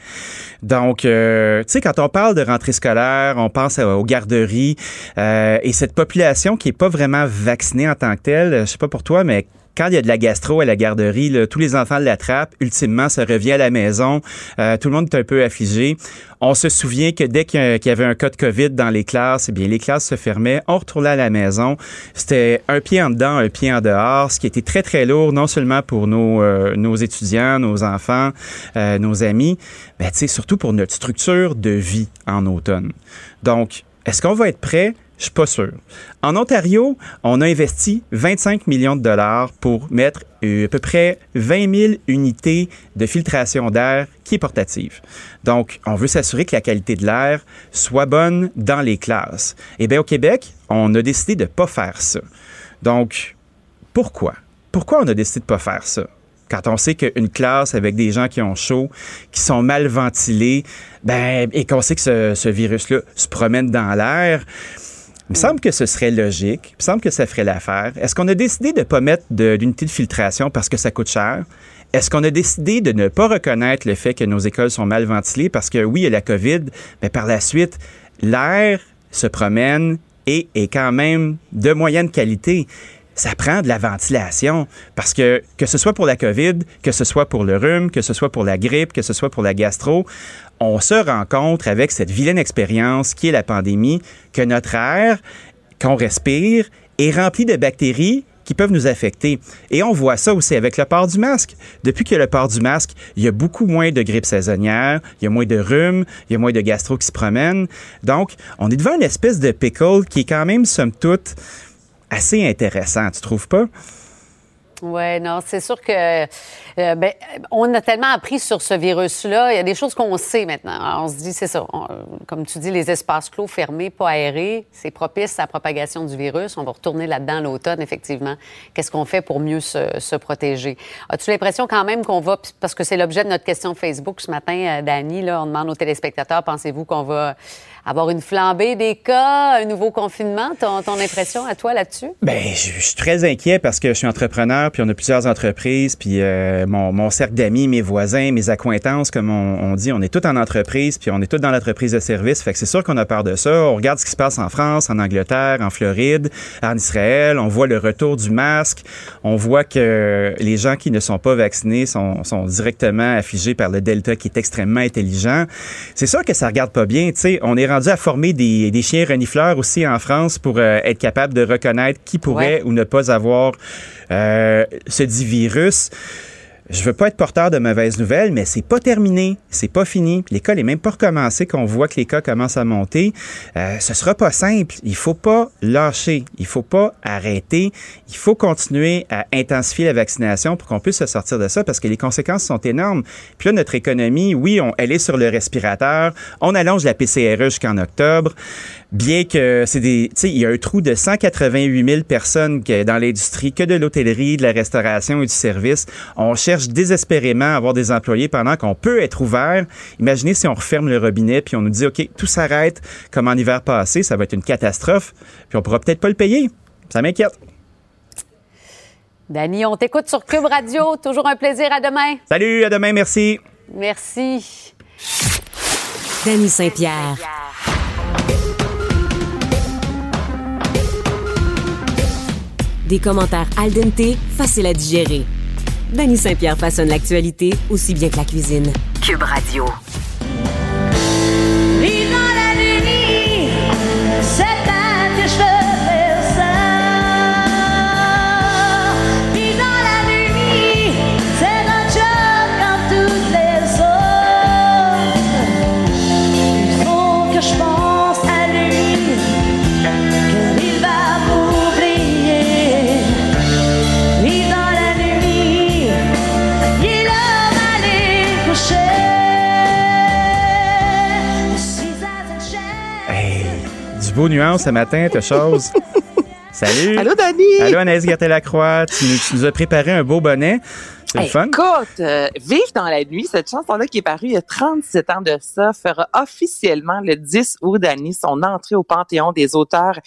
Donc, euh, tu sais, quand on parle de rentrée scolaire, on pense aux garderies et cette population qui est pas vraiment vaccinée en tant que telle. Je sais pas pour toi, mais quand il y a de la gastro à la garderie, tous les enfants l'attrapent. Ultimement, ça revient à la maison. Euh, tout le monde est un peu affligé. On se souvient que dès qu'il y avait un cas de COVID dans les classes, eh bien, les classes se fermaient. On retournait à la maison. C'était un pied en dedans, un pied en dehors, ce qui était très, très lourd, non seulement pour nos, euh, étudiants, nos enfants, euh, nos amis, mais surtout pour notre structure de vie en automne. Donc, est-ce qu'on va être prêt? Je suis pas sûr. En Ontario, on a investi 25 millions de dollars pour mettre euh, à peu près 20 000 unités de filtration d'air qui est portative. Donc, on veut s'assurer que la qualité de l'air soit bonne dans les classes. Eh bien, au Québec, on a décidé de ne pas faire ça. Donc, pourquoi? Pourquoi on a décidé de ne pas faire ça? quand on sait qu'une classe avec des gens qui ont chaud, qui sont mal ventilés, ben, et qu'on sait que ce, ce virus-là se promène dans l'air, il me semble que ce serait logique. Il me semble que ça ferait l'affaire. Est-ce qu'on a décidé de ne pas mettre d'unité de, filtration parce que ça coûte cher? Est-ce qu'on a décidé de ne pas reconnaître le fait que nos écoles sont mal ventilées parce que oui, il y a la COVID, mais par la suite, l'air se promène et est quand même de moyenne qualité ça prend de la ventilation parce que que ce soit pour la COVID, que ce soit pour le rhume, que ce soit pour la grippe, que ce soit pour la gastro, on se rencontre avec cette vilaine expérience qui est la pandémie, que notre air qu'on respire est rempli de bactéries qui peuvent nous affecter. Et on voit ça aussi avec le port du masque. Depuis a le port du masque, il y a beaucoup moins de grippe saisonnière, il y a moins de rhume, il y a moins de gastro qui se promènent. Donc, on est devant une espèce de pickle qui est quand même, somme toute, assez intéressant, tu trouves pas? Oui, non, c'est sûr que euh, ben, on a tellement appris sur ce virus-là. Il y a des choses qu'on sait maintenant. on se dit, c'est ça. comme tu dis, les espaces clos fermés, pas aérés, c'est propice à la propagation du virus. On va retourner là-dedans l'automne, effectivement. Qu'est-ce qu'on fait pour mieux se, se protéger? As-tu l'impression quand même qu'on va, parce que c'est l'objet de notre question Facebook ce matin, euh, Dani, là, on demande aux téléspectateurs, pensez-vous qu'on va avoir une flambée des cas, un nouveau confinement. Ton, ton impression à toi là-dessus? Bien, je, suis très inquiet parce que je suis entrepreneur, puis on a plusieurs entreprises, puis euh, mon, mon, cercle d'amis, mes voisins, mes accointances, comme on, dit, on est tous en entreprise, puis on est tous dans l'entreprise de service. Fait que c'est sûr qu'on a peur de ça. On regarde ce qui se passe en France, en Angleterre, en Floride, en Israël. On voit le retour du masque. On voit que les gens qui ne sont pas vaccinés sont, sont directement affligés par le Delta qui est extrêmement intelligent. C'est sûr que ça regarde pas bien. Tu sais, on est rendu à former des, des chiens renifleurs aussi en France pour euh, être capable de reconnaître qui pourrait ou ne pas avoir euh, ce dit virus je veux pas être porteur de mauvaises nouvelles, mais c'est pas terminé, c'est pas fini. L'école est même pas recommencée qu'on voit que les cas commencent à monter. Euh, ce sera pas simple. Il faut pas lâcher, il faut pas arrêter. Il faut continuer à intensifier la vaccination pour qu'on puisse se sortir de ça parce que les conséquences sont énormes. Puis là, notre économie, oui, on, elle est sur le respirateur. On allonge la PCRE jusqu'en octobre bien que c'est des, tu sais, il y a un trou de 188 000 personnes dans l'industrie, que de l'hôtellerie, de la restauration et du service. On cherche désespérément à avoir des employés pendant qu'on peut être ouvert. Imaginez si on referme le robinet puis on nous dit, OK, tout s'arrête comme en hiver passé, ça va être une catastrophe, puis on pourra peut-être pas le payer. Ça m'inquiète. Dani, on t'écoute sur Cube Radio. Toujours un plaisir. À demain. Salut, à demain. Merci. Merci. Dany Saint-Pierre. Des commentaires al dente, faciles à digérer. Danny Saint-Pierre façonne l'actualité aussi bien que la cuisine. Cube Radio. Beau nuance ce matin, ta chose? Salut. Allô, Dani. Allô, Anaïs Gertin-Lacroix. Tu, tu, nous as préparé un beau bonnet. C'est le fun. Écoute, euh, Vive dans la nuit, cette chanson-là qui est parue il y a 37 ans de ça, fera officiellement le 10 août d'année son entrée au Panthéon des auteurs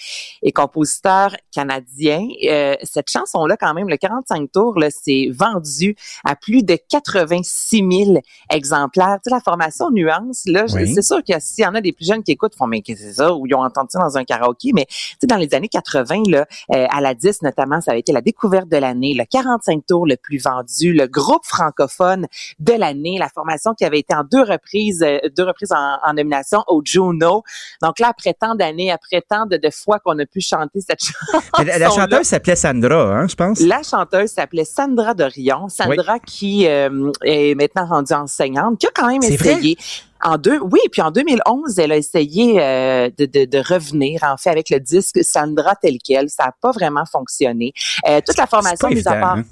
et compositeurs canadiens. Euh, cette chanson-là, quand même, le 45 tours, là, c'est vendu à plus de 86 000 exemplaires. Tu sais, la formation Nuance, là, Oui. c'est sûr que s'il y en a des plus jeunes qui écoutent, font, mais qu'est-ce que c'est ça? Ou ils ont entendu ça dans un karaoké. Mais, tu sais, dans les années 80, là, euh, à la 10 notamment, ça a été la découverte de l'année, le 45 tours le plus vendu, le groupe francophone de l'année, la formation qui avait été en deux reprises, euh, deux reprises en, en nomination au Juno. Donc là, après tant d'années, après tant de, de fois qu'on a pu chanter cette chanson. La, la chanteuse s'appelait Sandra, hein, je pense? La chanteuse s'appelait Sandra Dorion. Sandra qui euh, est maintenant rendue enseignante, qui a quand même essayé. En deux, oui, puis en 2011, elle a essayé euh, de, de, de revenir en fait avec le disque Sandra tel quel. Ça n'a pas vraiment fonctionné. Euh, toute la formation, mis à part. hein?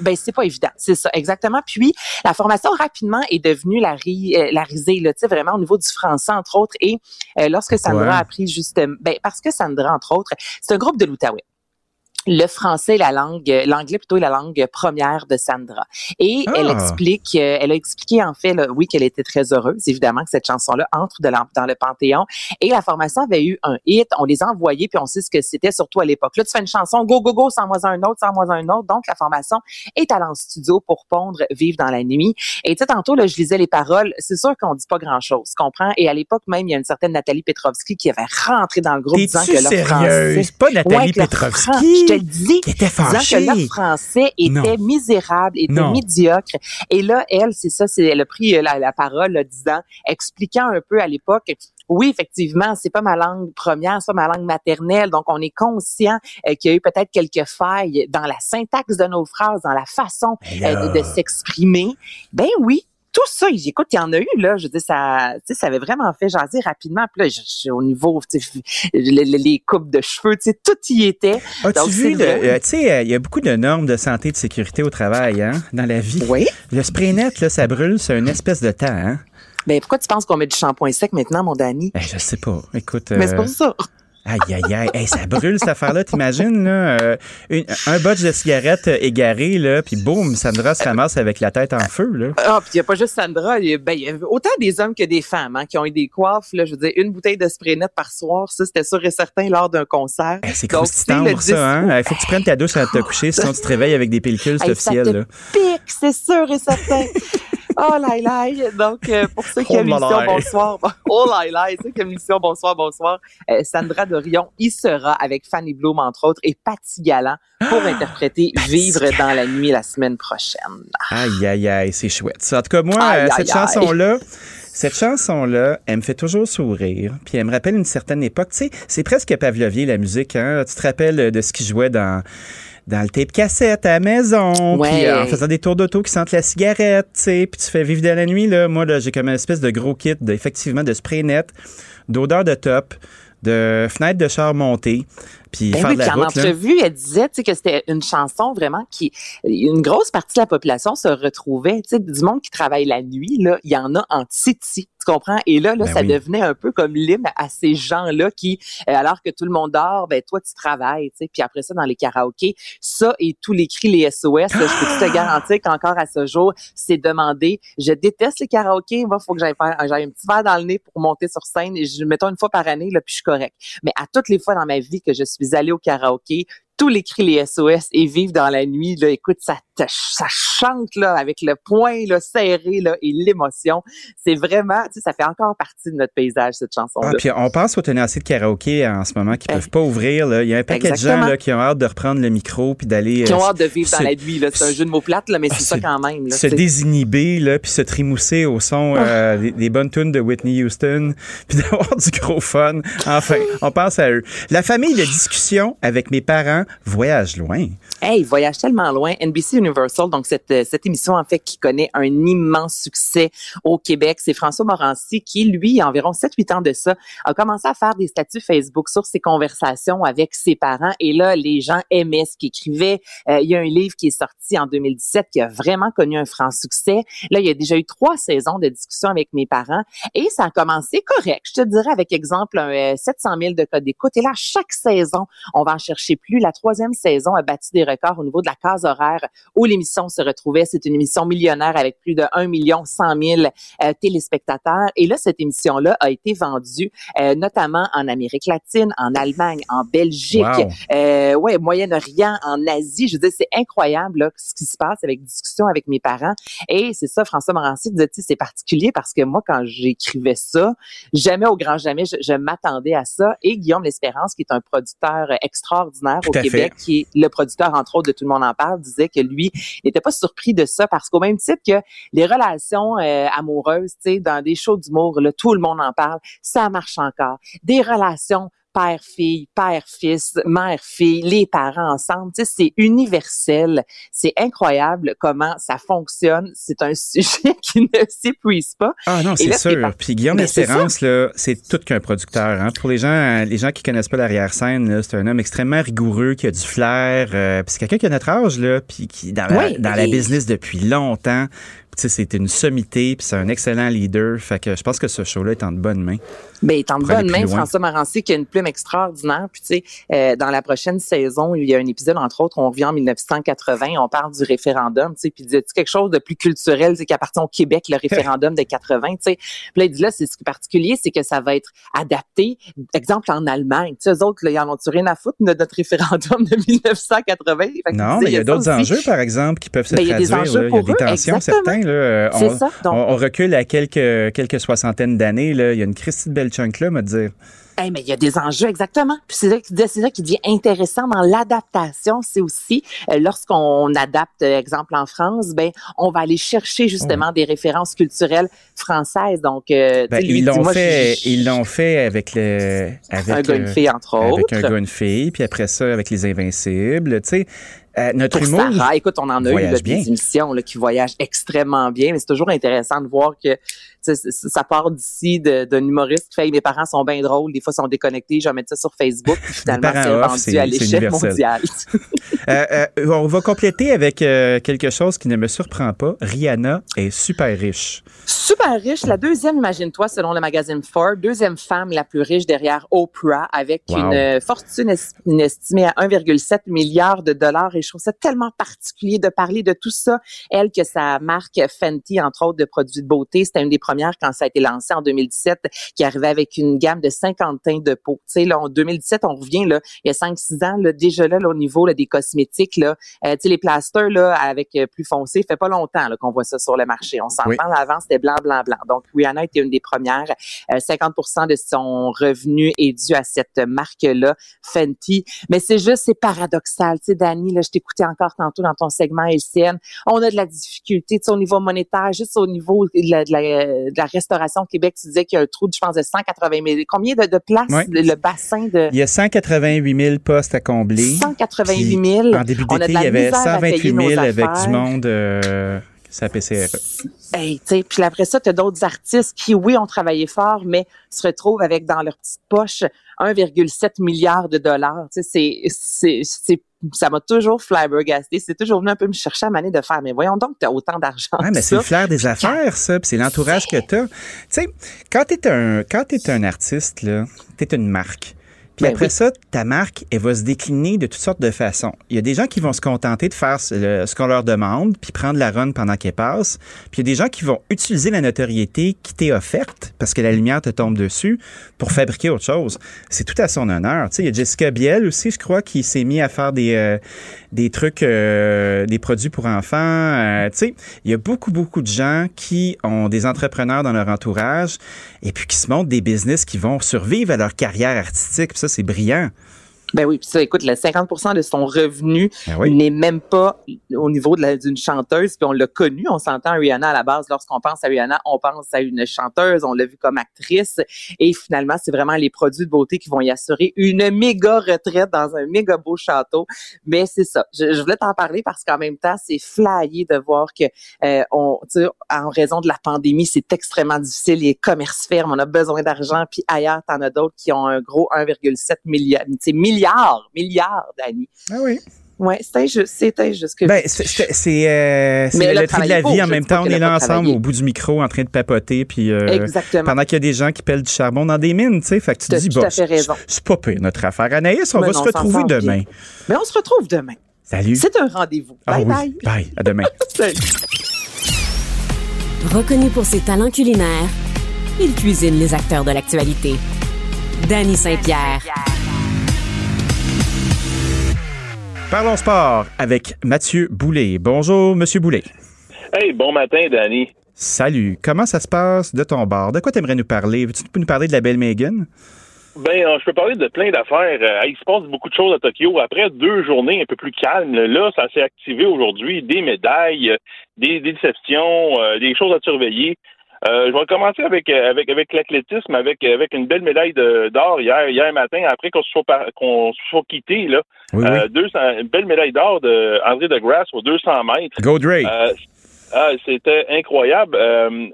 Ben c'est pas évident, c'est ça exactement. Puis la formation rapidement est devenue la, ri, euh, la risée, là, tu sais vraiment au niveau du français entre autres. Et euh, lorsque Sandra a appris justement, ben parce que Sandra entre autres, c'est un groupe de l'Outaouais le français, la langue, l'anglais plutôt est la langue première de Sandra. Et Ah. elle explique, euh, elle a expliqué en fait, là, oui, qu'elle était très heureuse, évidemment, que cette chanson-là entre de la- dans le Panthéon. Et la formation avait eu un hit, on les a envoyés, puis on sait ce que c'était surtout à l'époque. Là, tu fais une chanson, go, go, go, sans moi un autre, sans moi un autre. Donc, la formation est allée en studio pour pondre Vive dans la nuit. Et tu sais, tantôt, là, je lisais les paroles, c'est sûr qu'on dit pas grand-chose, tu comprends? Et à l'époque même, il y a une certaine Nathalie Petrovski qui avait rentré dans le groupe disant que leur français... sérieuse? Pas Nathalie Ouais, Petrovski? Le dis. Était disant que leur français était Non. misérable, était Non. médiocre. Et là, elle, c'est ça, c'est, elle a pris euh, la, la parole, là, disant, expliquant un peu à l'époque, oui, effectivement, c'est pas ma langue première, c'est pas ma langue maternelle, donc on est conscient euh, qu'il y a eu peut-être quelques failles dans la syntaxe de nos phrases, dans la façon Mais euh, de s'exprimer. Ben oui. Tout ça, écoute, il y en a eu, là. Je veux dire, ça, tu sais, ça avait vraiment fait jaser rapidement. Puis là, je, je- au niveau, tu sais, les, les- coupes de cheveux, tu sais, tout y était. As-tu Donc, vu, le- euh, tu sais, euh, il y a beaucoup de normes de santé et de sécurité au travail, hein, dans la vie. Oui. Le spray net, là, ça brûle, c'est une espèce de temps, hein. Ben, pourquoi tu penses qu'on met du shampoing sec maintenant, mon Danny? Ben, je sais pas. Écoute. Mais c'est euh, pour ça. Aïe, aïe, aïe. Hey, ça brûle, cette affaire-là. T'imagines, là, euh, une- un botch de cigarette égaré, là, puis boum, Sandra se ramasse avec la tête en feu, là. Ah, puis il n'y a pas juste Sandra, il y, a, ben, il y a autant des hommes que des femmes hein, qui ont eu des coiffes. Là, je veux dire, une bouteille de spray net par soir, ça, c'était sûr et certain lors d'un concert. Hey, c'est croustillant pour ça, hein. Il faut que tu prennes ta douche avant de te coucher, sinon tu te réveilles avec des pellicules, c'est officiel, là. pique, c'est sûr et certain. Oh là là. Donc, euh, pour ceux qui Oh aiment là l'émission. Bonsoir, oh là là, ceux qui aiment l'émission Bonsoir, Bonsoir, euh, Sandra Dorion y sera avec Fanny Bloom, entre autres, et Patty Galland pour Ah! interpréter Vivre dans la nuit la semaine prochaine. Aïe, aïe, aïe, c'est chouette. En tout cas, moi, Aïe, cette chanson-là, cette chanson-là, elle me fait toujours sourire. Puis elle me rappelle une certaine époque. Tu sais, c'est presque pavlovien, la musique. Hein? Tu te rappelles de ce qui jouait dans dans le tape cassette à la maison, puis euh, en faisant des tours d'auto qui sentent la cigarette, tu sais, puis tu fais vivre de la nuit là. Moi là, j'ai comme une espèce de gros kit de, effectivement de spray net, d'odeur de top, de fenêtre de char montée, puis Ben faire oui, de la puis en route là. entrevue, elle disait que c'était une chanson vraiment qui... Une grosse partie de la population se retrouvait, tu sais, du monde qui travaille la nuit, là, il y en a en titi, comprends? Et là, là Ben ça oui. devenait un peu comme l'hymne à ces gens-là qui, euh, alors que tout le monde dort, ben toi, tu travailles, tu sais. Puis après ça, dans les karaokés, ça et tous les cris, les SOS, là, je peux te garantir qu'encore à ce jour, c'est demandé. Je déteste les karaokés. Moi, faut que j'aille faire, j'aille un petit verre dans le nez pour monter sur scène. Et je, mettons une fois par année, là, puis je suis correct. Mais à toutes les fois dans ma vie que je suis allée au karaoké, tous les cris, les SOS et vivre dans la nuit, là, écoute, ça, te- ça chante là avec le poing là, serré là, et l'émotion. C'est vraiment, tu sais, ça fait encore partie de notre paysage cette chanson-là. Ah, puis on pense aux tenanciers de karaoké en ce moment qui Eh. peuvent pas ouvrir. Là. Il y a un paquet de gens là, qui ont hâte de reprendre le micro puis d'aller qui euh, ont hâte de vivre dans la nuit. là. C'est un jeu de mots plates, là, mais Ah, c'est ça se- quand même. Là, se désinhiber là, puis se trimousser au son euh, des, des bonnes tunes de Whitney Houston, puis d'avoir du gros fun. Enfin, on pense à eux. La famille de discussion avec mes parents voyage loin. Hey, voyage tellement loin. NBC Universal, donc cette, euh, cette émission en fait qui connaît un immense succès au Québec, c'est François Morancy qui, lui, il y a environ 7-8 ans de ça, a commencé à faire des statuts Facebook sur ses conversations avec ses parents. Et là, les gens aimaient ce qu'il écrivait. Euh, il y a un livre qui est sorti en 2017 qui a vraiment connu un franc succès. Là, il y a déjà eu trois saisons de discussion avec mes parents et ça a commencé correct. Je te dirais avec exemple un euh, 700 000 de codes d'écoute. Et là, chaque saison, on va en chercher plus. La troisième saison a battu des records au niveau de la case horaire où l'émission se retrouvait. C'est une émission millionnaire avec plus de 1 million 100 000 euh, téléspectateurs. Et là, cette émission-là a été vendue euh, notamment en Amérique latine, en Allemagne, en Belgique, euh, ouais, Moyen-Orient, en Asie. Je veux dire, c'est incroyable là, ce qui se passe avec discussion avec mes parents. Et c'est ça, François Morancy disait, c'est particulier parce que moi, quand j'écrivais ça, jamais au grand jamais, je, m'attendais à ça. Et Guillaume L'Espérance, qui est un producteur extraordinaire au Québec, qui est le producteur, entre autres, de Tout le monde en parle, disait que lui n'était pas surpris de ça parce qu'au même titre que les relations euh, amoureuses, tu sais, dans des shows d'humour, là, tout le monde en parle, ça marche encore. Des relations père-fille, père-fils, mère-fille, les parents ensemble. Tu sais, c'est universel. C'est incroyable comment ça fonctionne. C'est un sujet qui ne s'épuise pas. Ah non, c'est sûr. Puis Guillaume Espérance, là, c'est tout qu'un producteur. Hein. Pour les gens, les gens qui connaissent pas l'arrière-scène, c'est un homme extrêmement rigoureux, qui a du flair. Euh, puis c'est quelqu'un qui a notre âge, là, puis qui dans la, dans la business depuis longtemps c'est une sommité, puis c'est un excellent leader. Fait que je pense que ce show-là est en de bonnes mains. Ben, il est en de bonnes mains, François Marancy, qui a une plume extraordinaire. Puis, tu sais, euh, dans la prochaine saison, il y a un épisode, entre autres, on revient en 1980, on parle du référendum, tu sais, puis il dit quelque chose de plus culturel, c'est qui appartient au Québec, le référendum des 80, tu sais. Puis là, il dit là, c'est ce qui est particulier, c'est que ça va être adapté. Exemple, en Allemagne, tu sais, eux autres, là, ils en ont rien à foutre de notre référendum de 1980. non, mais il y a d'autres enjeux, par exemple, qui peuvent se traduire. Ben, il y a des enjeux pour y a des tensions, certains, euh, on, recule à quelques, quelques soixantaines d'années. Il y a une Christie de belle chunk là, me dire. mais il y a des enjeux exactement. Puis c'est ça, qui devient intéressant dans l'adaptation, c'est aussi euh, lorsqu'on adapte, euh, exemple en France, ben on va aller chercher justement des références culturelles françaises. Donc ben, ils l'ont fait, ils l'ont fait avec le avec un gars une fille entre autres, avec un gars une fille, puis après ça avec les Invincibles, tu sais. Euh, notre humour. Sarah, écoute, on en a eu des émissions là, qui voyagent extrêmement bien, mais c'est toujours intéressant de voir que ça part d'ici d'un humoriste qui fait mes parents sont bien drôles, des fois sont déconnectés, je vais mettre ça sur Facebook, puis finalement c'est vendu à l'échelle mondiale. Euh, euh, on va compléter avec euh, quelque chose qui ne me surprend pas. Rihanna est super riche. Super riche, la deuxième, imagine-toi, selon le magazine Forbes, deuxième femme la plus riche derrière Oprah, avec une fortune estimée à 1,7 milliard de dollars. Et je trouve ça tellement particulier de parler de tout ça. Elle, que sa marque Fenty, entre autres, de produits de beauté, c'était une des premières quand ça a été lancé en 2017, qui arrivait avec une gamme de 50 teintes de peau. Tu sais, là, en 2017, on revient, là, il y a 5-6 ans, là, déjà là, au niveau là, des cosmétiques, là, euh, tu sais, les plasters, là, avec euh, plus foncé, fait pas longtemps là, qu'on voit ça sur le marché. On s'entend, oui. avant, c'était blanc, blanc, blanc. Donc, Rihanna était une des premières. 50 euh, de son revenu est dû à cette marque-là, Fenty. Mais c'est juste, c'est paradoxal. Tu sais, Dani, là, je t'écoutais encore tantôt dans ton segment LCN. On a de la difficulté, tu sais, au niveau monétaire, juste au niveau de la, de la, restauration au Québec. Tu disais qu'il y a un trou, je pense, de 180 000. Combien de, de places, le, bassin de... Il y a 188 000 postes à combler. 188 000. En début d'été, il y avait 128 000 avec du monde... Euh, sa PCRE. Hey, puis après ça, tu as d'autres artistes qui, oui, ont travaillé fort, mais se retrouvent avec dans leur petite poche 1,7 milliard de dollars. C'est, c'est, c'est, ça m'a toujours flabbergasté. C'est toujours venu un peu me chercher à manier de faire. Mais voyons donc, tu as autant d'argent. Ouais, mais c'est le flair des affaires, ça. c'est l'entourage que tu as. Tu sais, quand tu es un, quand es un artiste, là, tu es une marque. Puis ben après ça, ta marque, elle va se décliner de toutes sortes de façons. Il y a des gens qui vont se contenter de faire ce, qu'on leur demande, puis prendre la run pendant qu'elle passe. Puis il y a des gens qui vont utiliser la notoriété qui t'est offerte, parce que la lumière te tombe dessus, pour fabriquer autre chose. C'est tout à son honneur. Tu sais, il y a Jessica Biel aussi, je crois, qui s'est mis à faire des, euh, des trucs, euh, des produits pour enfants. Euh, tu sais, il y a beaucoup, beaucoup de gens qui ont des entrepreneurs dans leur entourage et puis qui se montrent des business qui vont survivre à leur carrière artistique c'est brillant. Ben oui, puis ça, écoute, le 50% de son revenu ben n'est même pas au niveau d'une chanteuse, puis on l'a connu, on s'entend Rihanna à la base, lorsqu'on pense à Rihanna, on pense à une chanteuse, on l'a vu comme actrice, et finalement, c'est vraiment les produits de beauté qui vont y assurer une méga retraite dans un méga beau château, mais c'est ça, je, voulais t'en parler parce qu'en même temps, c'est flyé de voir que, euh, on, en raison de la pandémie, c'est extrêmement difficile, les commerces ferment, on a besoin d'argent, puis ailleurs, t'en as d'autres qui ont un gros 1,7 milliard, milliards, milliards, Dani. Ah oui. Ouais, c'est injuste. C'est injuste. que Ben, je- c'est c'est- euh, c'est Mais elle a le tri de la vie. En même temps, on est là ensemble au bout du micro en train de papoter. Puis, euh, Exactement. pendant qu'il y a des gens qui pèlent du charbon dans des mines, tu sais. Fait que tu te dis, bon, raison. c'est- pas pire notre affaire. Anaïs, on va non, se retrouver bien. demain. Mais on se retrouve demain. Salut. C'est un rendez-vous. Ah Bye oui. bye. Bye. À demain. Salut. Reconnu pour ses talents culinaires, il cuisine les acteurs de l'actualité. Danny Saint-Pierre. Parlons sport avec Mathieu Boulet. Bonjour, Monsieur Boulet. Hey, bon matin, Danny. Salut. Comment ça se passe de ton bar? De quoi t'aimerais nous parler? Veux-tu nous parler de la belle Megan? Ben, euh, je peux parler de plein d'affaires. Euh, il se passe beaucoup de choses à Tokyo. Après deux journées un peu plus calmes, là, ça s'est activé aujourd'hui. Des médailles, euh, des, déceptions, des choses à surveiller. Euh, je vais commencer avec euh, avec avec l'athlétisme, avec avec une belle médaille d'or hier hier matin, après qu'on se soit qu'on soit quitté là. Oui, oui. Euh, 200 une belle médaille d'or de André de Grasse aux 200 mètres. Go. Euh, ah, C'était incroyable. Euh,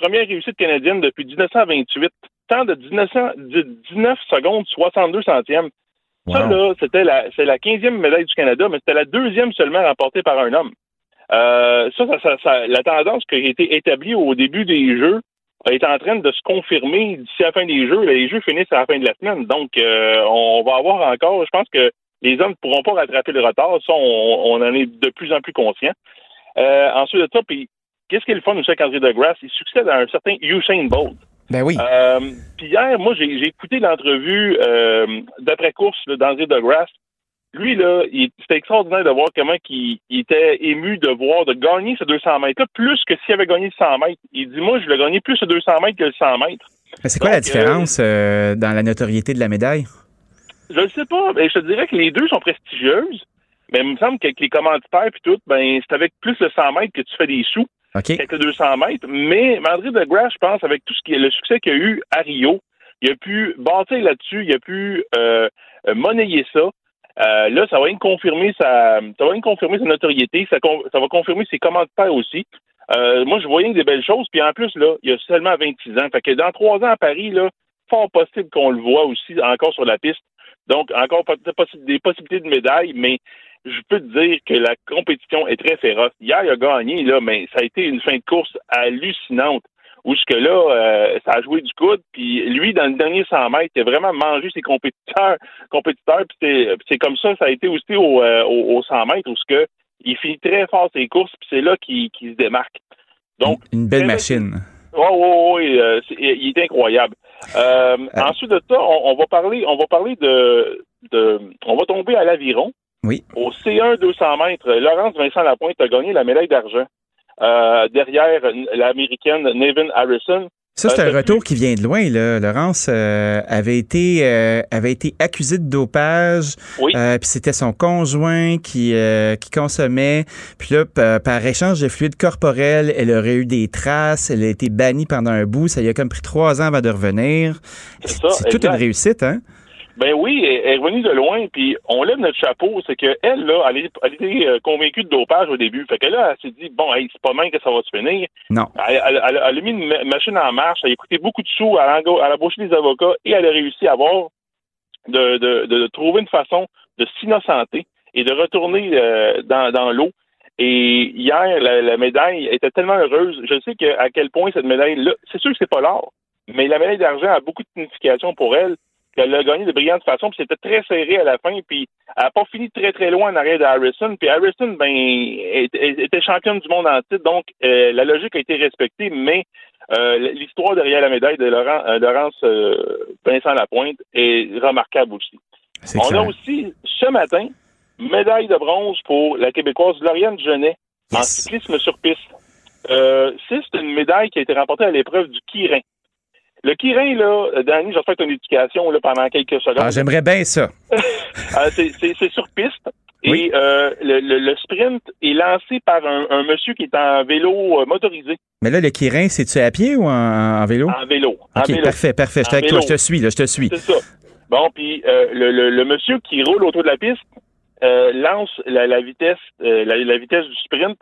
première réussite canadienne depuis 1928. Temps de 1900 de 19 secondes 62 centièmes. Ça, là, c'était la, c'est la 15e médaille du Canada, mais c'était la deuxième seulement remportée par un homme. Euh, ça, ça, ça- ça- la tendance qui a été établie au début des Jeux est en train de se confirmer d'ici la fin des Jeux. Les Jeux finissent à la fin de la semaine. Donc, euh, on va avoir encore, je pense que les hommes ne pourront pas rattraper le retard. Ça, on, on en est de plus en plus conscient. Euh, ensuite de ça, puis qu'est-ce qui est le fun avec André Degrasse? Il succède à un certain Usain Bolt. Ben oui. Euh, puis hier, moi, j'ai écouté l'entrevue euh, d'après-course là, d'André Degrasse. Lui, là, c'était extraordinaire de voir comment il, il était ému de voir, de gagner ce 200 mètres-là, plus que s'il avait gagné le 100 mètres. Il dit, moi, je voulais gagner plus le 200 mètres que le 100 mètres. C'est quoi la donc, différence euh, dans la notoriété de la médaille? Je ne sais pas, mais je te dirais que les deux sont prestigieuses, mais il me semble qu'avec les commanditaires puis tout, ben, c'est avec plus le 100 mètres que tu fais des sous. OK. avec le 200 mètres. Mais André de Grasse, je pense, avec tout ce qui est le succès qu'il a eu à Rio, il a pu bâtir là-dessus, il a pu euh, euh, monnayer ça. Euh, là, ça va confirmer sa, ça va confirmer sa notoriété, ça, ça va confirmer ses commanditaires aussi. Euh, moi, je voyais des belles choses, puis en plus, là, il y a seulement 26 ans. Fait que dans trois ans à Paris, là, fort possible qu'on le voit aussi encore sur la piste. Donc, encore des possibilités de médailles, mais je peux te dire que la compétition est très féroce. Hier, il a gagné, là, mais ça a été une fin de course hallucinante. Où jusque là, euh, ça a joué du coude. Puis lui, dans le dernier 100 mètres, il a vraiment mangé ses compétiteurs. compétiteurs puis c'est, comme ça, ça a été aussi au, euh, au, au 100 mètres, où ce que il finit très fort ses courses, puis c'est là qu'il, se démarque. Donc, Une belle machine. oui, oui, oui, euh, il est incroyable. Euh, Ensuite de ça, on, on va parler, on va parler de, de, on va tomber à l'aviron. Oui. Au C1 200 mètres, Laurence Vincent Lapointe a gagné la médaille d'argent euh, derrière l'américaine Nevin Harrison. Ça, c'est Euh, un retour qui vient de loin. Là. Laurence euh, avait été euh, avait été accusée de dopage. Oui. Euh, puis c'était son conjoint qui qui consommait. Puis là, par échange de fluides corporels, elle aurait eu des traces. Elle a été bannie pendant un bout. Ça lui a comme pris trois ans avant de revenir. C'est ça, C'est toute une réussite, hein? Ben oui, elle est revenue de loin, puis on lève notre chapeau. C'est que elle, là, elle, était euh, convaincue de dopage au début. Fait que là, elle s'est dit, bon, hey, c'est pas mal que ça va se finir. Non. Elle, elle- elle- elle a mis une ma- machine en marche, elle a coûté beaucoup de sous, elle a, embauché des avocats et elle a réussi à avoir de, de, de trouver une façon de s'innocenter et de retourner euh, dans, dans l'eau. Et hier, la, la médaille était tellement heureuse. Je sais que, à quel point cette médaille-là, c'est sûr que c'est pas l'or, mais la médaille d'argent a beaucoup de signification pour elle. Qu'elle a gagné de brillante façon, puis c'était très serré à la fin, puis elle n'a pas fini très très loin en arrière de Harrison, puis Harrison, ben, était, championne du monde en titre, donc euh, la logique a été respectée, mais euh, l'histoire derrière la médaille de Laurent, euh, Laurence Vincent Lapointe est remarquable aussi. On a aussi, ce matin, médaille de bronze pour la Québécoise Lauriane Genet en cyclisme sur piste. C'est une médaille qui a été remportée à l'épreuve du Kirin. Le Kirin, là, Danny, j'ai fait une éducation là, pendant quelques secondes. Ah, j'aimerais bien ça. Euh, c'est- sur piste. Et euh, le, le- le sprint est lancé par un, un monsieur qui est en vélo euh, motorisé. Mais là, le Kirin, c'est-tu à pied ou en, en vélo? En vélo. En OK, vélo. parfait, parfait. Je toi, je te suis, là, je te suis. C'est ça. Bon, puis euh, le, le, le monsieur qui roule autour de la piste euh, lance la, la vitesse euh, la, la vitesse du sprint.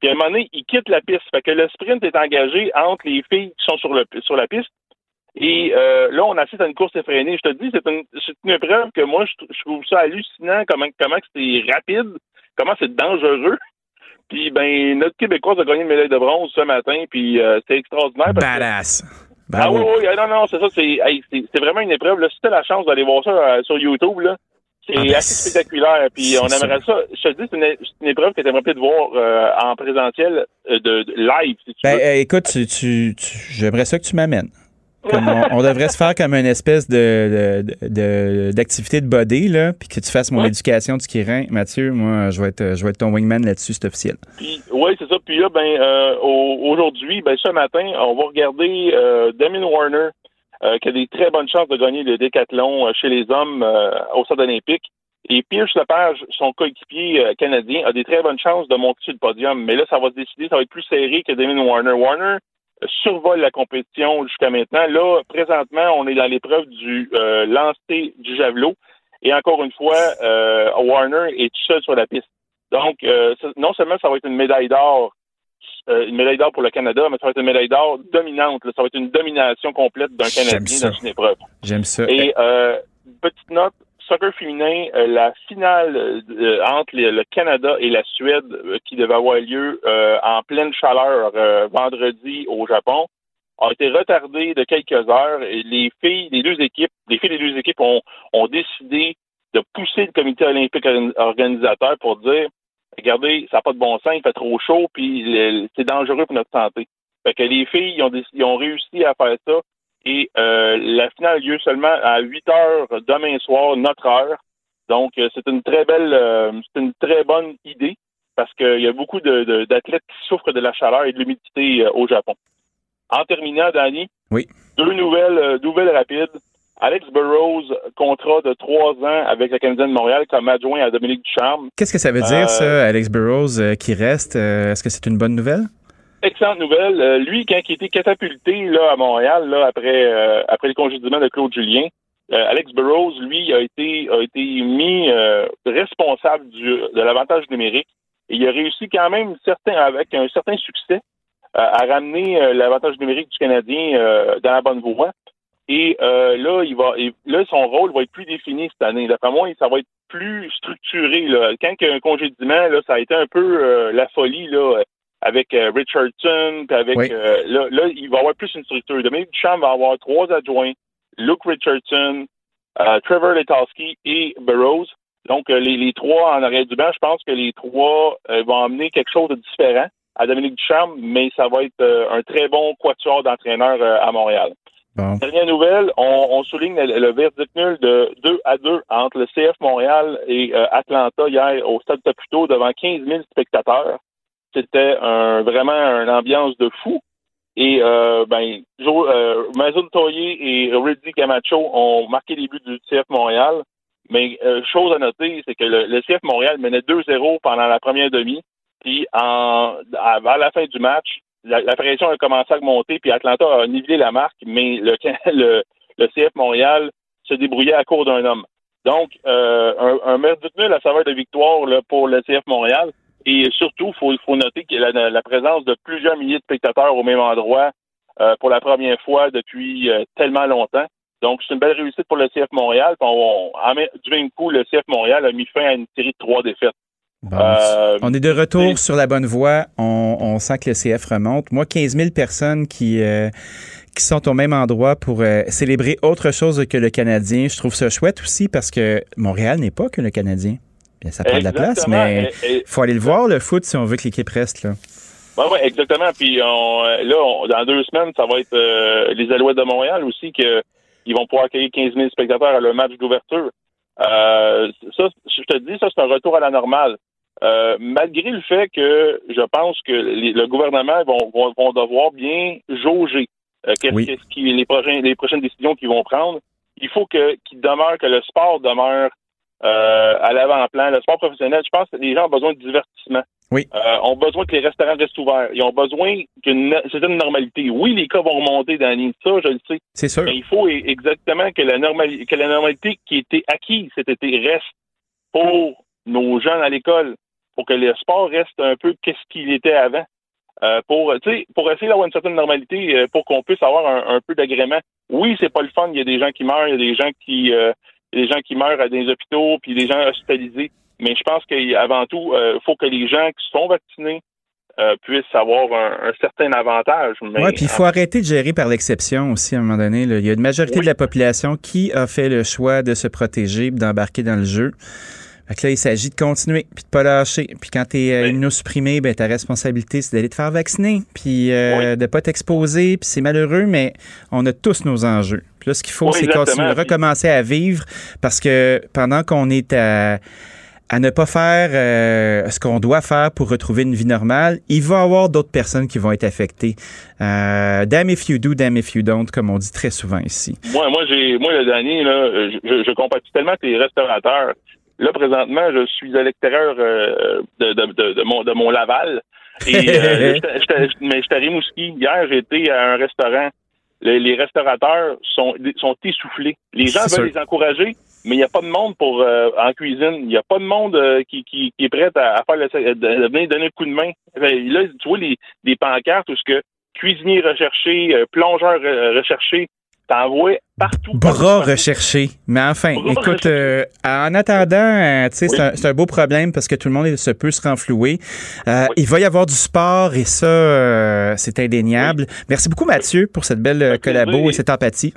Puis à un moment donné, il quitte la piste. Fait que le sprint est engagé entre les filles qui sont sur, le, sur la piste Et euh, là, on assiste à une course effrénée. Je te dis, c'est une, c'est une épreuve que moi, je, je trouve ça hallucinant, comment, comment c'est rapide, comment c'est dangereux. Puis, ben, notre Québécoise a gagné une médaille de bronze ce matin, puis euh, c'est extraordinaire. Parce que- Badass. ah Bravo. oui, oui, non, non, c'est ça, c'est, hey, vraiment une épreuve. Là, si t'as la chance d'aller voir ça euh, sur YouTube, là, c'est Ah, ben, assez spectaculaire. Puis on aimerait ça. Je te dis, c'est une, épreuve que t'aimerais peut-être voir euh, en présentiel euh, de, de live, si tu Ben, veux. euh, écoute, tu, tu- tu- j'aimerais ça que tu m'amènes. Comme on, on devrait se faire comme une espèce de, de- de- d'activité de body, là, puis que tu fasses mon Ouais. éducation du Kirin. Mathieu, moi, je vais être, je vais être ton wingman là-dessus, c'est officiel. Oui, c'est ça. Puis là, ben, euh, au- aujourd'hui, ben, ce matin, on va regarder euh, Damien Warner, euh, qui a des très bonnes chances de gagner le décathlon chez les hommes au stade olympique. Et Pierce Lepage, son coéquipier canadien, a des très bonnes chances de monter sur le podium. Mais là, ça va se décider, ça va être plus serré que Damien Warner. Warner survole la compétition jusqu'à maintenant. Là, présentement, on est dans l'épreuve du euh, lancer du javelot. Et encore une fois, euh, Warner est tout seul sur la piste. Donc, euh, non seulement ça va être une médaille d'or, euh, une médaille d'or pour le Canada, mais ça va être une médaille d'or dominante. là. Ça va être une domination complète d'un Canadien dans une épreuve. J'aime ça. Et euh, petite note, soccer féminin, euh, la finale euh, entre le Canada et la Suède euh, qui devait avoir lieu en pleine chaleur vendredi au Japon a été retardée de quelques heures les filles des deux équipes, les filles des deux équipes ont, décidé de pousser le comité olympique organ- organisateur pour dire regardez, ça n'a pas de bon sens, il fait trop chaud, puis c'est dangereux pour notre santé. Fait que les filles ils ont réussi à faire ça et euh, la finale a lieu seulement à 8 heures demain soir, notre heure. Donc, euh, c'est une très belle, euh, c'est une très bonne idée parce qu'il y a beaucoup de- de- d'athlètes qui souffrent de la chaleur et de l'humidité euh, au Japon. En terminant, Danny, Oui. deux nouvelles, nouvelles rapides. Alex Burrows, contrat de trois ans avec le Canadien de Montréal comme adjoint à Dominique Ducharme. Qu'est-ce que ça veut dire, ça, Alex Burrows euh, qui reste? Est-ce que c'est une bonne nouvelle? Excellente nouvelle. Euh, lui, quand il a été catapulté là, à Montréal, là, après, euh, après le congédiement de Claude Julien, euh, Alex Burrows, lui, a été, a été mis responsable du, de l'avantage numérique. Et il a réussi quand même avec un certain succès à ramener l'avantage numérique du Canadien dans la bonne voie. Et là, il va, et là, son rôle va être plus défini cette année. D'après moi, ça va être plus structuré. Là. Quand il y a un congédiement, là, ça a été un peu la folie là, avec euh, Richardson, puis avec Oui. euh, là, là, il va y avoir plus une structure. Dominique Duchamp va avoir trois adjoints, Luke Richardson, euh, Trevor Letowski et Burroughs. Donc, les, les trois en arrière du banc, je pense que les trois vont amener quelque chose de différent à Dominique Duchamp, mais ça va être un très bon quatuor d'entraîneurs euh, à Montréal. Bon. Dernière nouvelle, on, on souligne le, le verdict nul de 2 à 2 entre le CF Montréal et Atlanta hier au Stade Saputo devant 15 000 spectateurs. C'était vraiment une ambiance de fou. Et euh, ben, euh, Mazoun Toye et Rudy Camacho ont marqué les buts du CF Montréal. Mais euh, chose à noter, c'est que le, CF Montréal menait 2-0 pendant la première demi. Puis en, à, la fin du match, la, pression a commencé à monter, puis Atlanta a nivelé la marque, mais le, CF Montréal se débrouillait à court d'un homme. Donc, euh, un, un verdict nul à saveur de victoire pour le CF Montréal. Et surtout, il faut, faut noter qu'il y a la, la présence de plusieurs milliers de spectateurs au même endroit euh, pour la première fois depuis euh, tellement longtemps. Donc, c'est une belle réussite pour le CF Montréal. On- on- du même coup, le CF Montréal a mis fin à une série de trois défaites. Bon. Euh, on est de retour sur la bonne voie. On, on sent que le CF remonte. Moi, 15 000 personnes qui, qui sont au même endroit pour euh, célébrer autre chose que le Canadien. Je trouve ça chouette aussi parce que Montréal n'est pas que le Canadien. Bien, ça prend de la place, mais et- faut aller le voir, le foot, si on veut que l'équipe reste. Là. Oui, ouais, exactement. Puis on, là, on- dans deux semaines, ça va être euh, les Alouettes de Montréal aussi que ils vont pouvoir accueillir 15 000 spectateurs à leur match d'ouverture. Euh, ça, je te dis, ça c'est un retour à la normale. Euh, malgré le fait que je pense que les- le gouvernement vont, vont, vont devoir bien jauger qu'est-ce Oui. qui, les, prochains, les prochaines décisions qu'ils vont prendre. Il faut que qu'il demeure que le sport demeure à l'avant-plan. Le sport professionnel, je pense que les gens ont besoin de divertissement. Oui. Euh, ont besoin que les restaurants restent ouverts. Ils ont besoin qu'une certaine normalité. Oui, les cas vont remonter dans l'année. Ça, je le sais. C'est sûr. Mais il faut e- exactement que la, normali- que la normalité qui était acquise cet été reste pour nos jeunes à l'école, pour que le sport reste un peu qu'est-ce qu'il était avant. euh, pour, pour essayer d'avoir une certaine normalité, euh, pour qu'on puisse avoir un, peu d'agrément. Oui, c'est pas le fun. Il y a des gens qui meurent, il y a des gens qui, euh, des gens qui meurent à des hôpitaux, puis des gens hospitalisés. Mais je pense qu'avant tout, il faut que les gens qui sont vaccinés puissent avoir un, certain avantage. Oui, puis il faut arrêter de gérer par l'exception aussi à un moment donné. Il y a une majorité de la population qui a fait le choix de se protéger, d'embarquer dans le jeu. Fait là, il s'agit de continuer, puis de pas lâcher. Puis quand tu es euh, immunosupprimé, ben, ta responsabilité, c'est d'aller te faire vacciner, puis euh, de pas t'exposer. Puis c'est malheureux, mais on a tous nos enjeux. Puis là, ce qu'il faut, c'est continuer, recommencer à vivre, parce que pendant qu'on est à à ne pas faire euh, ce qu'on doit faire pour retrouver une vie normale, il va y avoir d'autres personnes qui vont être affectées. Euh, damn if you do, damn if you don't, comme on dit très souvent ici. Moi, moi, j'ai, moi, le dernier, là, je, je compatis tellement que les restaurateurs. Là, présentement, je suis à l'extérieur euh, de, de, de, mon, de mon Laval. Et, euh, mais j'étais à Rimouski. Hier, j'étais à un restaurant. Les, restaurateurs sont, sont essoufflés. Les gens veulent les encourager, mais il n'y a pas de monde pour euh, en cuisine. Il n'y a pas de monde qui, qui, est prêt à, faire le, de, venir donner un coup de main. Là, tu vois les, des pancartes où ce que cuisinier recherché, plongeur recherché, t'envoies partout. Bras recherchés. Mais enfin, écoute, euh, en attendant, euh, tu sais, c'est un, beau problème parce que tout le monde se peut se renflouer. Euh, il va y avoir du sport et ça, c'est indéniable. Merci beaucoup, Mathieu, pour cette belle collabo et cette empathie.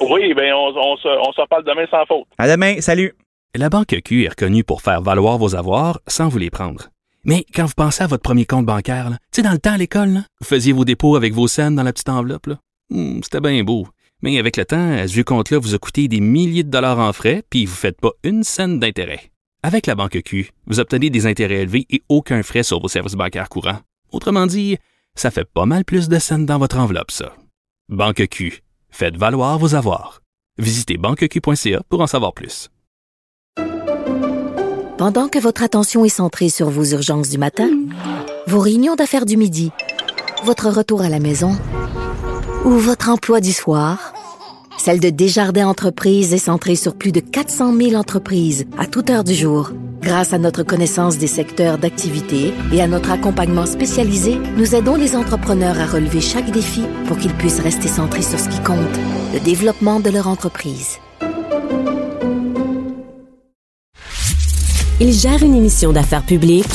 Oui, bien, on, on s'en parle demain sans faute. À demain. Salut. La Banque Q est reconnue pour faire valoir vos avoirs sans vous les prendre. Mais quand vous pensez à votre premier compte bancaire, tu sais, dans le temps à l'école, vous faisiez vos dépôts avec vos scènes dans la petite enveloppe. Hmm, c'était bien beau. Mais avec le temps, ce vieux compte-là vous a coûté des milliers de dollars en frais, puis vous ne faites pas une scène d'intérêt. Avec la banque Q, vous obtenez des intérêts élevés et aucun frais sur vos services bancaires courants. Autrement dit, ça fait pas mal plus de scènes dans votre enveloppe, ça. Banque Q, faites valoir vos avoirs. Visitez banqueq.ca pour en savoir plus. Pendant que votre attention est centrée sur vos urgences du matin, vos réunions d'affaires du midi, votre retour à la maison ou votre emploi du soir, celle de Desjardins Entreprises est centrée sur plus de 400 000 entreprises à toute heure du jour. Grâce à notre connaissance des secteurs d'activité et à notre accompagnement spécialisé, nous aidons les entrepreneurs à relever chaque défi pour qu'ils puissent rester centrés sur ce qui compte, le développement de leur entreprise. Il gère une émission d'affaires publiques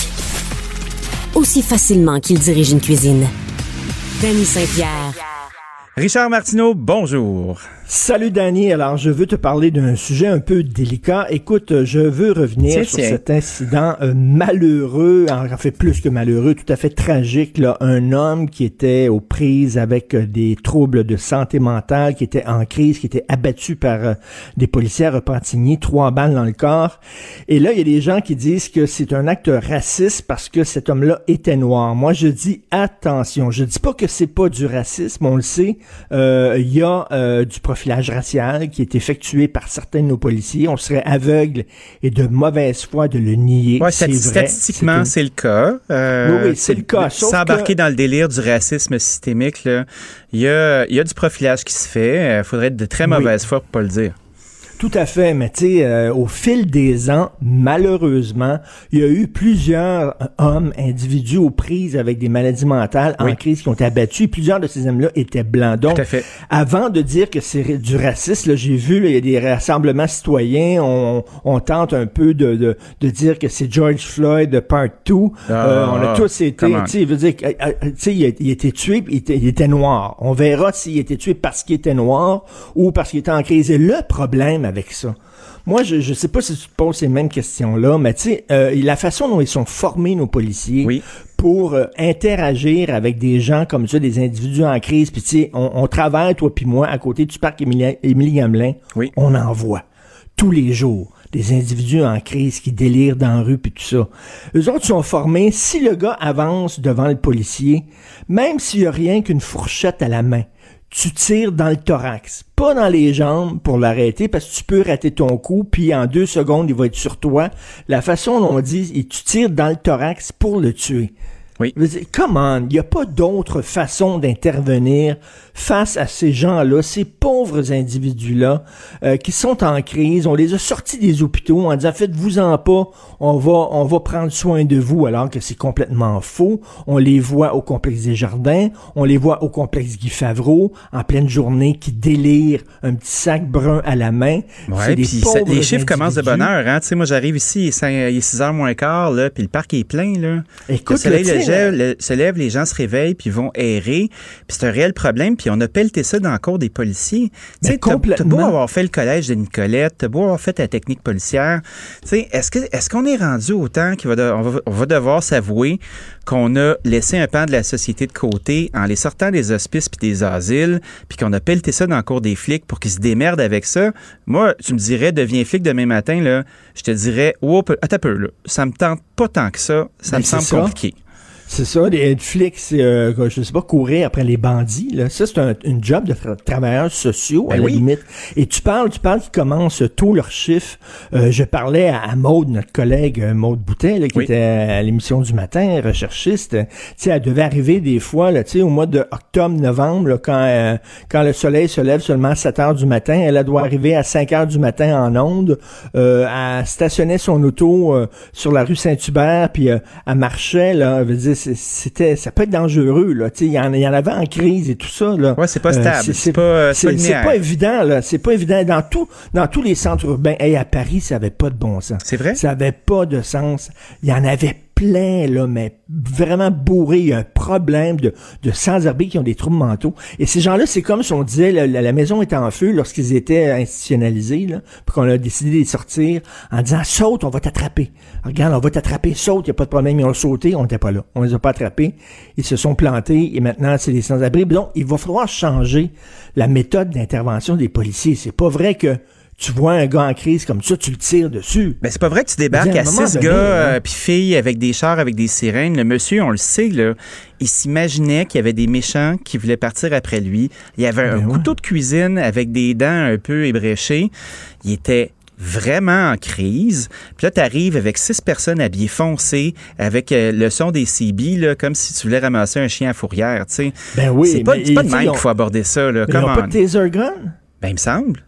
aussi facilement qu'il dirige une cuisine. Danny Saint-Pierre. Richard Martineau, bonjour. Salut Danny, alors je veux te parler d'un sujet un peu délicat. Écoute, je veux revenir sur cet incident euh, malheureux, en fait plus que malheureux, tout à fait tragique. Là. Un homme qui était aux prises avec euh, des troubles de santé mentale, qui était en crise, qui était abattu par euh, des policiers à Repentigny, trois balles dans le corps. Et là, il y a des gens qui disent que c'est un acte raciste parce que cet homme-là était noir. Moi, je dis attention. Je dis pas que c'est pas du racisme, on le sait. Il y a du profilage racial qui est effectué par certains de nos policiers. On serait aveugle et de mauvaise foi de le nier. Ouais, statistiquement, c'est le cas. Euh, oui, oui c'est le cas. S'embarquer dans le délire du racisme systémique, il y a, y a du profilage qui se fait. Il faudrait être de très mauvaise foi pour pas le dire. Tout à fait, mais tu sais, euh, au fil des ans, malheureusement, il y a eu plusieurs euh, hommes, individus aux prises avec des maladies mentales en crise qui ont été abattus. plusieurs de ces hommes-là étaient blancs. Donc, avant de dire que c'est du racisme, j'ai vu, il y a des rassemblements citoyens, on, on tente un peu de, de, de dire que c'est George Floyd part 2. Ah, euh, on a tous été, tu sais, veut dire, tu sais, il, il, était tué, il était, il était noir. On verra s'il était tué parce qu'il était noir ou parce qu'il était en crise. Et le problème avec ça. Moi, je ne sais pas si tu te poses ces mêmes questions-là, mais tu sais, euh, la façon dont ils sont formés, nos policiers, pour euh, interagir avec des gens comme ça, des individus en crise, puis tu sais, on, travaille, toi puis moi, à côté du parc Émilie Gamelin, oui. on en voit tous les jours des individus en crise qui délirent dans la rue puis tout ça. Eux autres sont formés, si le gars avance devant le policier, même s'il y a rien qu'une fourchette à la main, tu tires dans le thorax, pas dans les jambes pour l'arrêter parce que tu peux rater ton coup, puis en deux secondes, il va être sur toi. La façon dont on dit, tu tires dans le thorax pour le tuer. Oui. Comment? Il n'y a pas d'autre façon d'intervenir face à ces gens-là, ces pauvres individus-là euh, qui sont en crise. On les a sortis des hôpitaux en disant faites-vous-en pas, on va on va prendre soin de vous alors que c'est complètement faux. On les voit au complexe des Jardins, on les voit au complexe Guy Favreau en pleine journée qui délire un petit sac brun à la main. Ouais, puis ça, les chiffres commencent de bonne heure. Hein? Tu sais, moi j'arrive ici, il est 6 h moins quart, là, puis le parc est plein. Là. Écoute, le soleil le, se lève, les gens se réveillent, puis vont errer. Puis c'est un réel problème. Puis on a pelleté ça dans le cours des policiers. Tu sais, t'as beau avoir fait le collège de Nicolette, t'as beau avoir fait la technique policière. Tu sais, est-ce que est-ce qu'on est rendu au temps qu'on va, on va, devoir s'avouer qu'on a laissé un pan de la société de côté en les sortant des hospices puis des asiles, puis qu'on a pelleté ça dans le cours des flics pour qu'ils se démerdent avec ça? Moi, tu me dirais, deviens flic demain matin, là, je te dirais, oh, attends un peu, là, ça me tente pas tant que ça, ça ben, me semble compliqué. C'est ça, les Netflix, euh, je sais pas, courir après les bandits. Là. Ça, c'est un une job de travailleurs sociaux, à ben la limite. Et tu parles, tu parles qu'ils commencent tôt leur chiffre. Euh, je parlais à, à Maude, notre collègue euh, Maude Boutet, là, qui était à l'émission du matin, recherchiste. Tu sais, elle devait arriver des fois, là, tu sais, au mois de octobre, novembre, quand, euh, quand le soleil se lève seulement à 7 heures du matin. Elle, doit arriver à 5 heures du matin en onde. Euh, elle stationnait son auto sur la rue Saint-Hubert, puis elle marchait, là, veut dire, c'était ça peut être dangereux là. Il y, en, y en avait en crise et tout ça là. Ouais c'est pas euh, stable c'est pas euh, c'est pas, évident là. C'est pas évident. Dans tout dans tous les centres urbains et à Paris ça avait pas de bon sens. C'est vrai? Ça avait pas de sens. Il y en avait plein, là, mais vraiment bourré. Il y a un problème de, de sans-abri qui ont des troubles mentaux. Et ces gens-là, c'est comme si on disait, la, la, maison était en feu lorsqu'ils étaient institutionnalisés, là, puis qu'on a décidé de les sortir en disant, saute, on va t'attraper. Regarde, on va t'attraper, saute, il n'y a pas de problème. Ils ont sauté, on n'était pas là. On les a pas attrapés. Ils se sont plantés et maintenant, c'est des sans-abri. Donc, il va falloir changer la méthode d'intervention des policiers. C'est pas vrai que tu vois un gars en crise comme ça, tu le tires dessus. Ben c'est pas vrai que tu débarques à, six gars hein. euh, puis filles avec des chars, avec des sirènes. Le monsieur, on le sait, là, il s'imaginait qu'il y avait des méchants qui voulaient partir après lui. Il y avait un ben couteau de cuisine avec des dents un peu ébréchées. Il était vraiment en crise. Puis là, tu arrives avec six personnes habillées foncées, avec euh, le son des CB, là, comme si tu voulais ramasser un chien à fourrière. sais. Ben oui. C'est pas, pas de même qu'il faut aborder ça. Là. Mais ils pas de taser gun? Ben, il me semble.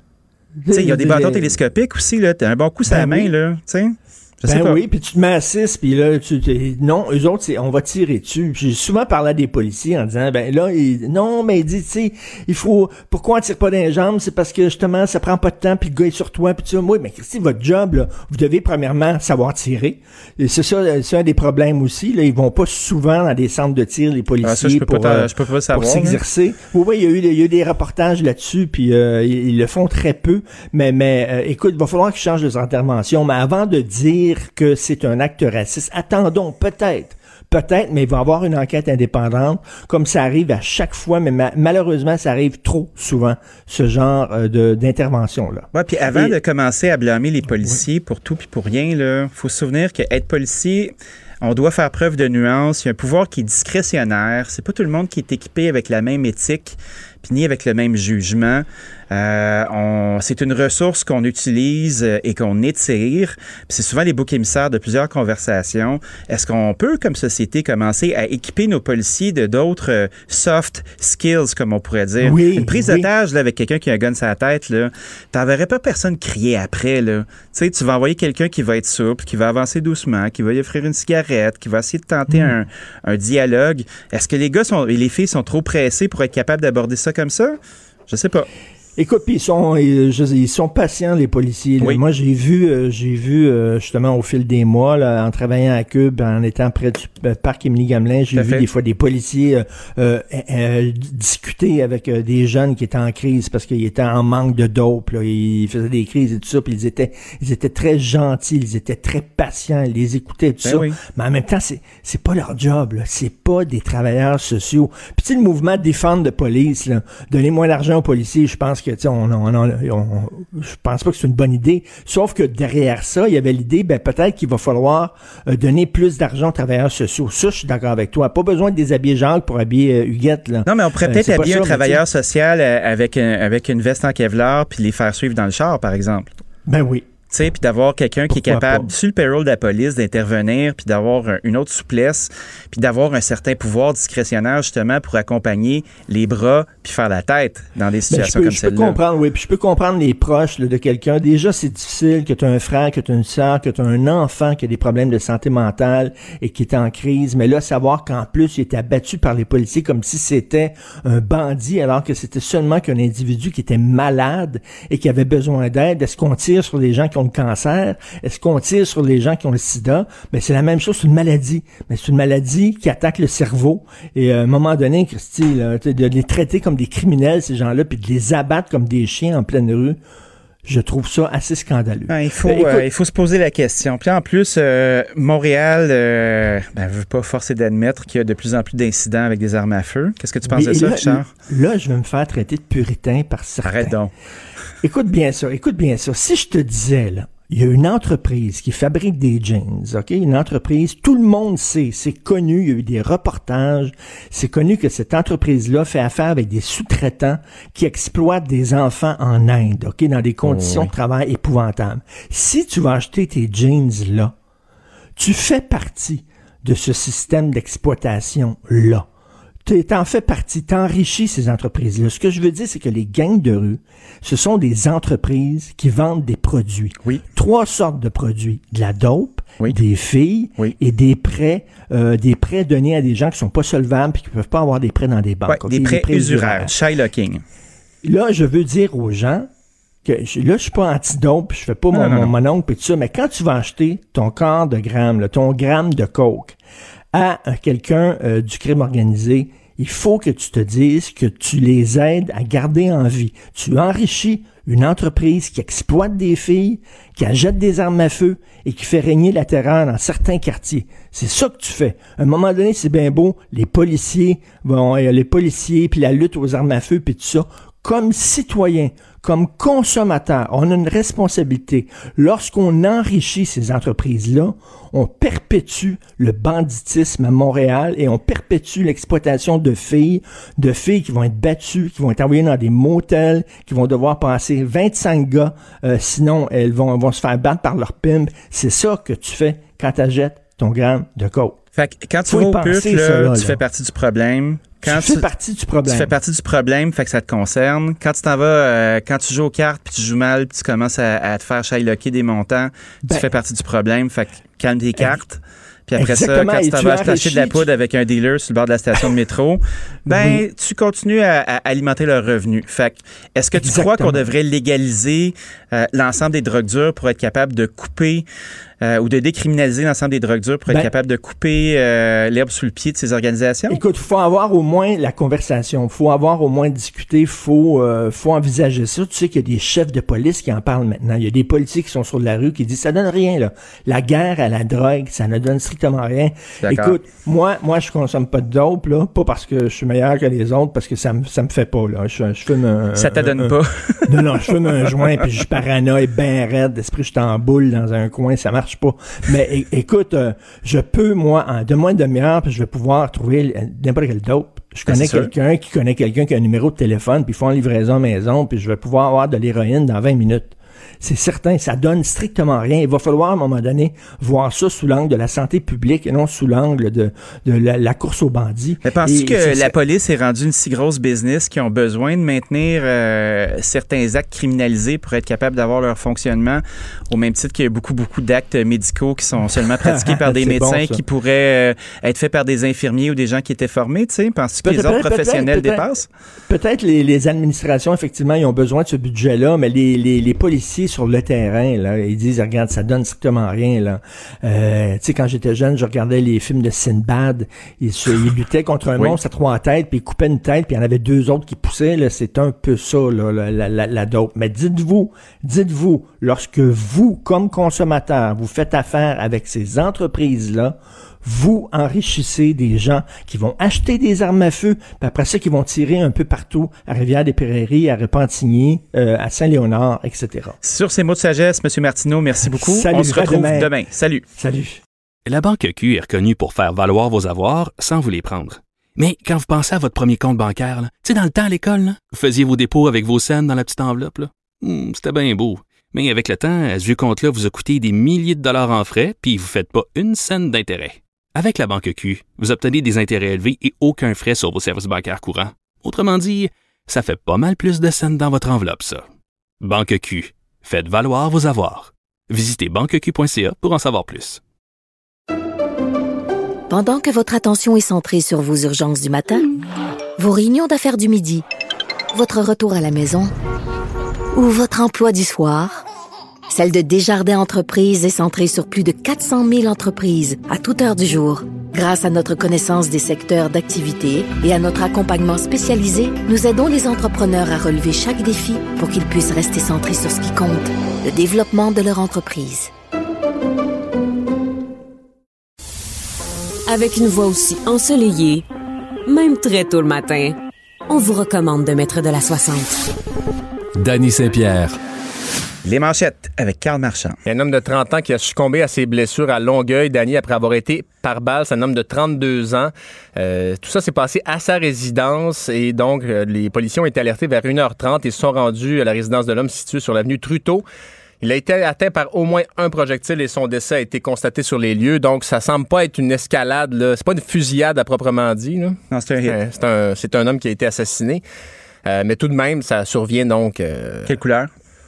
Il y a des bâtons télescopiques aussi, là. T'as un bon coup sur la ben main, là. Sais ben oui, puis tu te mets à 6, puis là, tu, non, eux autres, c'est, on va tirer dessus. J'ai souvent parlé à des policiers en disant, ben là, non, mais il dit, tu sais, il faut, pourquoi on tire pas dans les jambes? C'est parce que justement, ça prend pas de temps, puis le gars est sur toi, puis tu oui, mais c'est votre job, là, vous devez premièrement savoir tirer. Et c'est ça, c'est un des problèmes aussi, là, ils vont pas souvent dans des centres de tir, les policiers, ah, ça, je peux pour, pas euh, pour s'exercer. Oui, oui, il y, a eu, il y a eu des reportages là-dessus, puis euh, ils, le font très peu, mais, mais euh, écoute, il va falloir qu'ils changent leurs interventions, mais avant de dire que c'est un acte raciste. Attendons, peut-être. Peut-être, mais il va y avoir une enquête indépendante, comme ça arrive à chaque fois, mais malheureusement, ça arrive trop souvent, ce genre euh, d'intervention-là. Ouais, puis avant de commencer à blâmer les policiers pour tout puis pour rien, il faut se souvenir qu'être policier, on doit faire preuve de nuance. Il y a un pouvoir qui est discrétionnaire. C'est pas tout le monde qui est équipé avec la même éthique puis ni avec le même jugement. Euh, c'est une ressource qu'on utilise euh, et qu'on étire. C'est souvent les boucs émissaires de plusieurs conversations. Est-ce qu'on peut, comme société, commencer à équiper nos policiers de d'autres euh, soft skills, comme on pourrait dire? Oui, une prise d'otage avec quelqu'un qui a un gun sur la tête, là, t'enverrais pas personne crier après. Là. sais, tu vas envoyer quelqu'un qui va être souple, qui va avancer doucement, qui va y offrir une cigarette, qui va essayer de tenter mm. un, un, dialogue. Est-ce que les gars sont, et les filles sont trop pressés pour être capables d'aborder ça comme ça? Je sais pas. Écoute, puis ils sont ils sont patients les policiers. Moi, j'ai vu euh, j'ai vu euh, justement au fil des mois là, en travaillant à Cube, en étant près du euh, parc Émilie Gamelin, j'ai vu des fois des policiers discuter avec des jeunes qui étaient en crise parce qu'ils étaient en manque de dope. Là. Ils faisaient des crises et tout ça, puis ils étaient ils étaient très gentils, ils étaient très patients, ils les écoutaient tout ben ça. Mais en même temps, c'est c'est pas leur job. C'est pas des travailleurs sociaux. Puis le mouvement défendre de police, là, donner moins d'argent aux policiers, je pense que, on, on, je pense pas que c'est une bonne idée. Sauf que derrière ça, il y avait l'idée, ben, peut-être qu'il va falloir euh, donner plus d'argent aux travailleurs sociaux. Ça, je suis d'accord avec toi. Pas besoin de déshabiller Jacques pour habiller euh, Huguette, là. Non, mais on pourrait euh, peut-être habiller un travailleur social avec, avec une veste en Kevlar puis les faire suivre dans le char, par exemple. Ben oui. Tu sais, puis d'avoir quelqu'un qui est capable, sur le payroll de la police, d'intervenir, puis d'avoir une autre souplesse, puis d'avoir un certain pouvoir discrétionnaire, justement, pour accompagner les bras, puis faire la tête dans des situations comme celle-là. Je peux comprendre, oui, puis je peux comprendre les proches de quelqu'un. Déjà, c'est difficile que tu as un frère, que tu as une sœur, que tu as un enfant qui a des problèmes de santé mentale et qui est en crise, mais là, savoir qu'en plus, il était abattu par les policiers comme si c'était un bandit, alors que c'était seulement qu'un individu qui était malade et qui avait besoin d'aide. Est-ce qu'on tire sur les gens qui ont cancer? Est-ce qu'on tire sur les gens qui ont le sida? Mais c'est la même chose, c'est une maladie. Mais c'est une maladie qui attaque le cerveau. Et à un moment donné, Christy, de les traiter comme des criminels, ces gens-là, puis de les abattre comme des chiens en pleine rue, je trouve ça assez scandaleux. il, faut, ben, euh, il faut se poser la question. Puis en plus, euh, Montréal, euh, ben, ne veux pas forcer d'admettre qu'il y a de plus en plus d'incidents avec des armes à feu. Qu'est-ce que tu penses de ça, Richard? Là, je vais me faire traiter de puritain par certains. Arrête donc. Écoute bien ça, écoute bien ça. Si je te disais, là, il y a une entreprise qui fabrique des jeans, OK? Une entreprise, tout le monde sait, c'est connu, il y a eu des reportages, c'est connu que cette entreprise-là fait affaire avec des sous-traitants qui exploitent des enfants en Inde, OK? Dans des conditions de travail épouvantables. Si tu vas acheter tes jeans là, tu fais partie de ce système d'exploitation-là t'en fais partie, t'enrichis ces entreprises-là. Ce que je veux dire, c'est que les gangs de rue, ce sont des entreprises qui vendent des produits. Oui. Trois sortes de produits. De la dope, des filles et des prêts, euh, des prêts donnés à des gens qui sont pas solvables et qui peuvent pas avoir des prêts dans des banques. des, prêts usuraires, Shylocking. Là, je veux dire aux gens que je, là, je suis pas anti-dope, je fais pas mon, mon, oncle et tout ça, mais quand tu vas acheter ton quart de gramme, ton gramme de coke, à quelqu'un euh, du crime organisé, il faut que tu te dises que tu les aides à garder en vie. Tu enrichis une entreprise qui exploite des filles, qui achète des armes à feu et qui fait régner la terreur dans certains quartiers. C'est ça que tu fais. À un moment donné, c'est bien beau, les policiers, bon, euh, les policiers, puis la lutte aux armes à feu, puis tout ça. Comme citoyen, comme consommateur, on a une responsabilité. Lorsqu'on enrichit ces entreprises-là, on perpétue le banditisme à Montréal et on perpétue l'exploitation de filles, de filles qui vont être battues, qui vont être envoyées dans des motels, qui vont devoir passer 25 gars, euh, sinon elles vont, vont se faire battre par leur pimp. C'est ça que tu fais quand tu achètes ton gramme de coke. Fait que quand tu vas au puf, tu fais partie du problème. Quand tu, fais partie du problème. Tu fais partie du problème, fait que ça te concerne. Quand tu t'en vas, euh, quand tu joues aux cartes, puis tu joues mal, puis tu commences à, te faire shylocker des montants, tu ben fais partie du problème. Fait que calme tes cartes. Puis après ça, quand tu t'en vas acheter de la poudre avec un dealer sur le bord de la station de métro, ben tu continues à, alimenter leur revenu. Fait que, est-ce que tu crois qu'on devrait légaliser euh, l'ensemble des drogues dures pour être capable de couper euh, ou de décriminaliser l'ensemble des drogues dures pour être ben capable de couper euh, l'herbe sous le pied de ces organisations? Écoute, il faut avoir au moins la conversation, il faut avoir au moins discuté, il faut, faut envisager ça. Tu sais qu'il y a des chefs de police qui en parlent maintenant. Il y a des policiers qui sont sur la rue qui disent ça donne rien là. La guerre à la drogue, ça ne donne strictement rien. Écoute, moi, moi je consomme pas de dope là, pas parce que je suis meilleur que les autres, parce que ça me ça me fait pas là. Je, je fume un, Ça te donne pas. non non, je fume un joint puis je suis paranoïe, ben raide, d'esprit je suis en boule dans un coin, ça marche pas. Mais écoute, euh, je peux, moi, en de moins de demi-heure, je vais pouvoir trouver n'importe quel dope. Je ben, connais quelqu'un qui connaît quelqu'un qui a un numéro de téléphone, puis ils font livraison maison, puis je vais pouvoir avoir de l'héroïne dans 20 minutes c'est certain, ça donne strictement rien. Il va falloir à un moment donné voir ça sous l'angle de la santé publique et non sous l'angle de, de la, course aux bandits. Mais penses-tu que la police est rendue une si grosse business qu'ils ont besoin de maintenir euh, certains actes criminalisés pour être capable d'avoir leur fonctionnement au même titre qu'il y a beaucoup, beaucoup d'actes médicaux qui sont seulement pratiqués par des médecins qui pourraient euh, être faits par des infirmiers ou des gens qui étaient formés, tu sais? Penses-tu que les autres professionnels dépassent? Peut-être les, les, administrations, effectivement, ils ont besoin de ce budget-là, mais les, les, les policiers sur le terrain, là, ils disent, regarde, ça donne strictement rien, là. Euh, tu sais, quand j'étais jeune, je regardais les films de Sinbad. Ils, se, ils luttaient contre un monstre à trois têtes, puis ils coupaient une tête, puis il y en avait deux autres qui poussaient, là. C'est un peu ça, là, la, la, la dope. Mais dites-vous, dites-vous, lorsque vous, comme consommateur, vous faites affaire avec ces entreprises-là, vous enrichissez des gens qui vont acheter des armes à feu, puis après ça, qui vont tirer un peu partout, à Rivière-des-Prairies, à Repentigny, euh, à Saint-Léonard, etc. Sur ces mots de sagesse, M. Martineau, merci beaucoup. On se retrouve demain. Salut. Salut. La Banque Q est reconnue pour faire valoir vos avoirs sans vous les prendre. Mais quand vous pensez à votre premier compte bancaire, tu sais, dans le temps à l'école, vous faisiez vos dépôts avec vos scènes dans la petite enveloppe. Hmm, c'était bien beau. Mais avec le temps, à ce compte-là vous a coûté des milliers de dollars en frais, puis vous ne faites pas une scène d'intérêt. Avec la banque Q, vous obtenez des intérêts élevés et aucun frais sur vos services bancaires courants. Autrement dit, ça fait pas mal plus de scènes dans votre enveloppe, ça. Banque Q, faites valoir vos avoirs. Visitez banqueq.ca pour en savoir plus. Pendant que votre attention est centrée sur vos urgences du matin, vos réunions d'affaires du midi, votre retour à la maison ou votre emploi du soir, celle de Desjardins Entreprises est centrée sur plus de 400 000 entreprises à toute heure du jour. Grâce à notre connaissance des secteurs d'activité et à notre accompagnement spécialisé, nous aidons les entrepreneurs à relever chaque défi pour qu'ils puissent rester centrés sur ce qui compte, le développement de leur entreprise. Avec une voix aussi ensoleillée, même très tôt le matin, on vous recommande de mettre de la 60. Danny Saint-Pierre. Les manchettes avec Karl Marchand. Un homme de 30 ans qui a succombé à ses blessures à Longueuil, Danny, après avoir été par balle. C'est un homme de 32 ans. Euh, tout ça s'est passé à sa résidence et donc euh, les policiers ont été alertés vers 1h30 et se sont rendus à la résidence de l'homme située sur l'avenue Truteau. Il a été atteint par au moins un projectile et son décès a été constaté sur les lieux. Donc, ça semble pas être une escalade. C'est pas une fusillade à proprement dit. Là. Non, c'est un hit. C'est un, c'est un homme qui a été assassiné. Euh, mais tout de même, ça survient donc. Quelle couleur?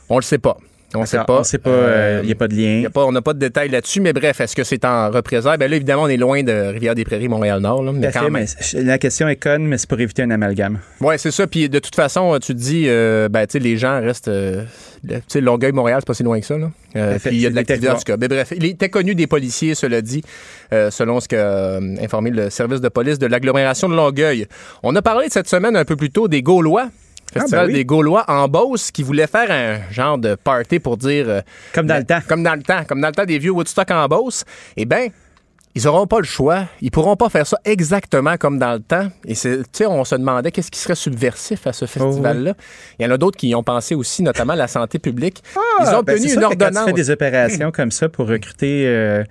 On le sait pas. On ne sait pas. on sait pas, euh, Euh, y a pas de lien. y a pas- on n'a pas de détails là-dessus, mais bref, est-ce que c'est en représailles? Ben là, évidemment, on est loin de Rivière-des-Prairies, Montréal-Nord, mais Tout à quand fait, même. mais la question est conne, mais c'est pour éviter un amalgame. Ouais, c'est ça. Puis de toute façon, tu te dis, euh, ben, tu sais, les gens restent. euh, tu sais, Longueuil, Montréal, c'est pas si loin que ça, là. Euh, puis il y a de l'activité en tout cas. Mais bref, il était connu des policiers, cela dit, selon ce qu'a informé le service de police de l'agglomération de Longueuil. On a parlé cette semaine un peu plus tôt des Gaulois. Festival Ah, ben oui. des Gaulois en Beauce qui voulait faire un genre de party pour dire euh, Comme dans le temps. comme dans le temps, comme dans le temps des vieux Woodstock en Beauce, eh bien, ils n'auront pas le choix. Ils pourront pas faire ça exactement comme dans le temps. Et c'est, tu sais, on se demandait qu'est-ce qui serait subversif à ce festival-là. Il y en a d'autres qui y ont pensé aussi, notamment la santé publique. ils ont ben, obtenu une sûr que Quand tu ordonnance. fais des opérations comme ça pour recruter, euh,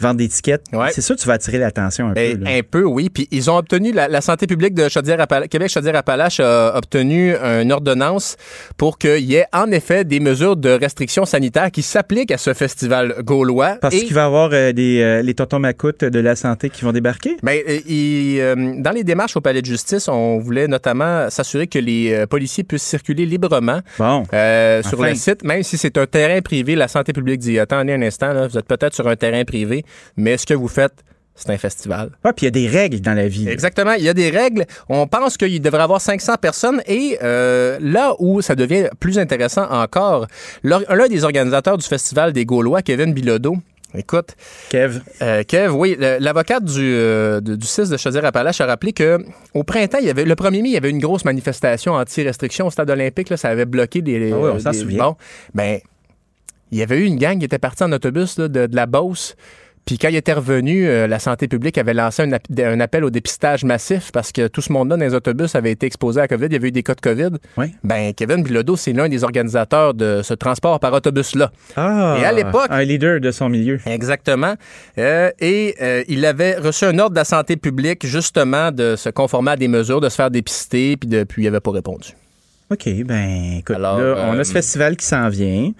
vendre des tickets, Ouais. c'est sûr que tu vas attirer l'attention un Ben, peu. là. un peu, oui. Puis ils ont obtenu, la, la santé publique de Chaudière-Appalaches, Québec Chaudière-Appalaches a obtenu une ordonnance pour qu'il y ait en effet des mesures de restriction sanitaire qui s'appliquent à ce festival gaulois. Parce Et- qu'il va y avoir euh, des, euh, les tontons de la santé qui vont débarquer? Ben, euh, euh, dans les démarches au palais de justice, on voulait notamment s'assurer que les euh, policiers puissent circuler librement Bon. euh, sur le site, même si c'est un terrain privé. La santé publique dit attendez un instant, là, vous êtes peut-être sur un terrain privé, mais ce que vous faites, c'est un festival. Ouais, puis il y a des règles dans la vie. Exactement. Il y a des règles. On pense qu'il devrait y avoir 500 personnes. Et euh, là où ça devient plus intéressant encore, l'un des organisateurs du Festival des Gaulois, Kevin Bilodeau, écoute, Kev. euh, Kev, oui, l'avocate du, euh, de- du 6 de Chaudière-Appalaches a rappelé que au printemps, il y avait le 1er mai, il y avait une grosse manifestation anti-restriction au stade olympique. Là, ça avait bloqué des. Ah oui, on s'en souvient. Bon, ben, il y avait eu une gang qui était partie en autobus là, de, de la Beauce. Puis quand il était revenu, euh, la santé publique avait lancé un, ap- un appel au dépistage massif parce que tout ce monde-là dans les autobus avait été exposé à la COVID. Il y avait eu des cas de COVID. Oui. Ben, Kevin Bilodeau, c'est l'un des organisateurs de ce transport par autobus-là. Ah, Et à l'époque- Un leader de son milieu. Exactement. Euh, et euh, il avait reçu un ordre de la santé publique, justement, de se conformer à des mesures, de se faire dépister, puis depuis, il n'avait pas répondu. OK, ben écoute, Alors, là, on euh, a ce festival qui s'en vient.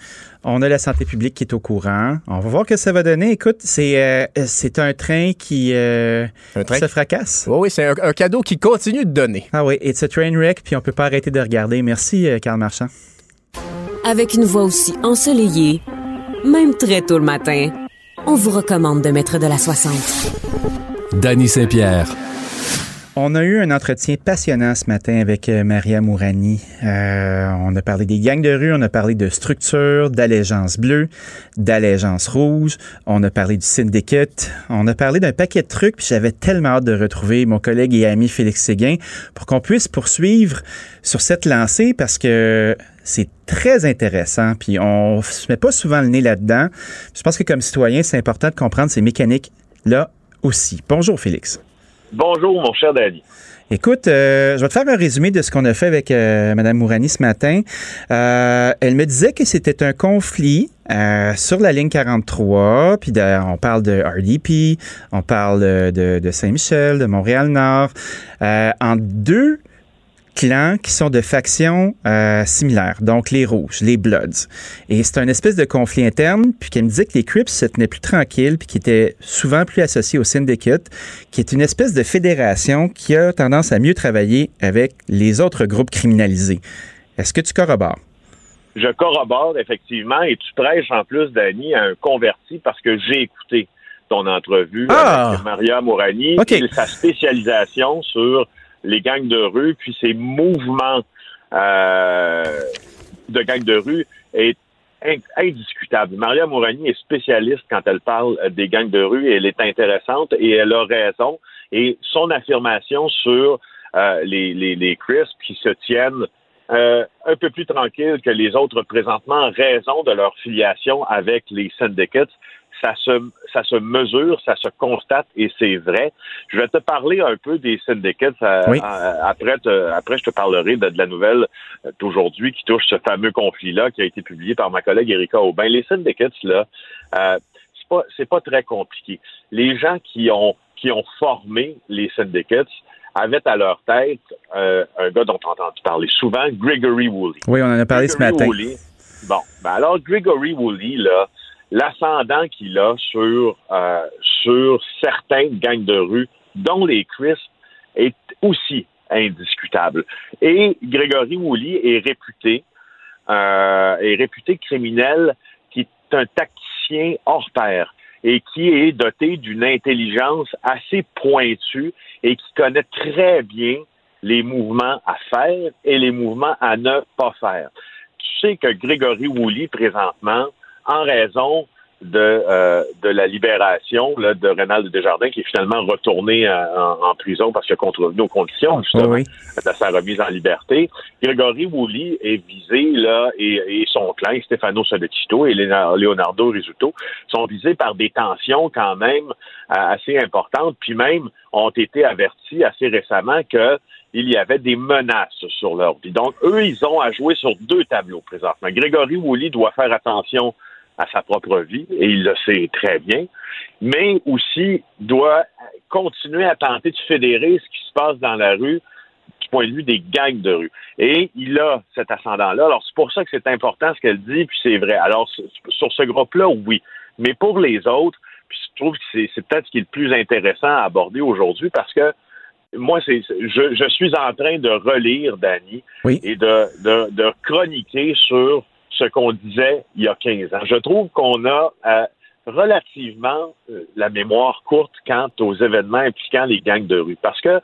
On a la santé publique qui est au courant. On va voir que ça va donner. Écoute, c'est euh, c'est un train qui, euh, Un train qui se fracasse. Oui, oui, c'est un, un cadeau qui continue de donner. Ah oui, it's a train wreck, puis on peut pas arrêter de regarder. Merci, euh, Karl Marchand. Avec une voix aussi ensoleillée, même très tôt le matin, on vous recommande de mettre de la 60. Danny Saint-Pierre. On a eu un entretien passionnant ce matin avec euh, Maria Mourani. Euh, on a parlé des gangs de rue, on a parlé de structure, d'allégeance bleue, d'allégeance rouge, on a parlé du syndicate, on a parlé d'un paquet de trucs, puis j'avais tellement hâte de retrouver mon collègue et ami Félix Séguin pour qu'on puisse poursuivre sur cette lancée parce que c'est très intéressant, puis on se met pas souvent le nez là-dedans. Je pense que comme citoyen, c'est important de comprendre ces mécaniques-là aussi. Bonjour Félix. Bonjour, mon cher Danny. Écoute, euh, je vais te faire un résumé de ce qu'on a fait avec euh, Mme Mourani ce matin. Euh, elle me disait que c'était un conflit sur la ligne 43, puis on parle de RDP, on parle de, Saint-Michel, de Montréal-Nord, en deux clans qui sont de factions euh, similaires, donc les Rouges, les Bloods. Et c'est un espèce de conflit interne, puis qu'elle me disait que les Crips se tenaient plus tranquilles, puis qui étaient souvent plus associés au Syndicate, qui est une espèce de fédération qui a tendance à mieux travailler avec les autres groupes criminalisés. Est-ce que tu corrobores? Je corrobore, effectivement, et tu prêches en plus, Danny, à un converti parce que j'ai écouté ton entrevue Ah! avec Maria Mourani OK. et sa spécialisation sur les gangs de rue, puis ses mouvements euh, de gangs de rue est in- indiscutable. Maria Mourani est spécialiste quand elle parle des gangs de rue et elle est intéressante et elle a raison. Et son affirmation sur euh, les, les, les Crisps qui se tiennent euh, un peu plus tranquilles que les autres présentement en raison de leur filiation avec les syndicates, ça se, ça se mesure, ça se constate et c'est vrai. Je vais te parler un peu des syndicats. euh, Oui. euh, après, te- après, je te parlerai de, de la nouvelle euh, d'aujourd'hui qui touche ce fameux conflit-là qui a été publié par ma collègue Erika Aubin. Les syndicats, là, euh, c'est pas, c'est pas très compliqué. Les gens qui ont, qui ont formé les syndicats avaient à leur tête euh, un gars dont on entendu parler souvent, Gregory Woolley. Oui, on en a parlé ce matin. Woolley. Bon, ben alors Gregory Woolley, là, l'ascendant qu'il a sur, euh, sur certains gangs de rue, dont les Crisp, est aussi indiscutable. Et Gregory Woolley est réputé, euh, est réputé criminel qui est un tacticien hors pair et qui est doté d'une intelligence assez pointue et qui connaît très bien les mouvements à faire et les mouvements à ne pas faire. Tu sais que Grégory Woolley, présentement, en raison de, euh, de la libération là, de Rénal Desjardins, qui est finalement retourné euh, en, en prison parce qu'il a contrevenu aux conditions, justement, Oui, de sa remise en liberté. Grégory Woolley est visé, là, et, et son clan, Stefano Solecito et Leonardo Rizzuto, sont visés par des tensions quand même euh, assez importantes, puis même ont été avertis assez récemment que il y avait des menaces sur leur vie. Donc, eux, ils ont à jouer sur deux tableaux présentement. Grégory Woolley doit faire attention à sa propre vie, et il le sait très bien, mais aussi doit continuer à tenter de fédérer ce qui se passe dans la rue du point de vue des gangs de rue. Et il a cet ascendant-là. Alors, c'est pour ça que c'est important ce qu'elle dit, puis c'est vrai. Alors, sur ce groupe-là, oui. Mais pour les autres, puis je trouve que c'est peut-être ce qui est le plus intéressant à aborder aujourd'hui parce que moi, c'est c'est- je, je suis en train de relire, Danny, Oui. et de, de, de chroniquer sur ce qu'on disait il y a 15 ans. Je trouve qu'on a euh, relativement euh, la mémoire courte quant aux événements impliquant les gangs de rue. Parce que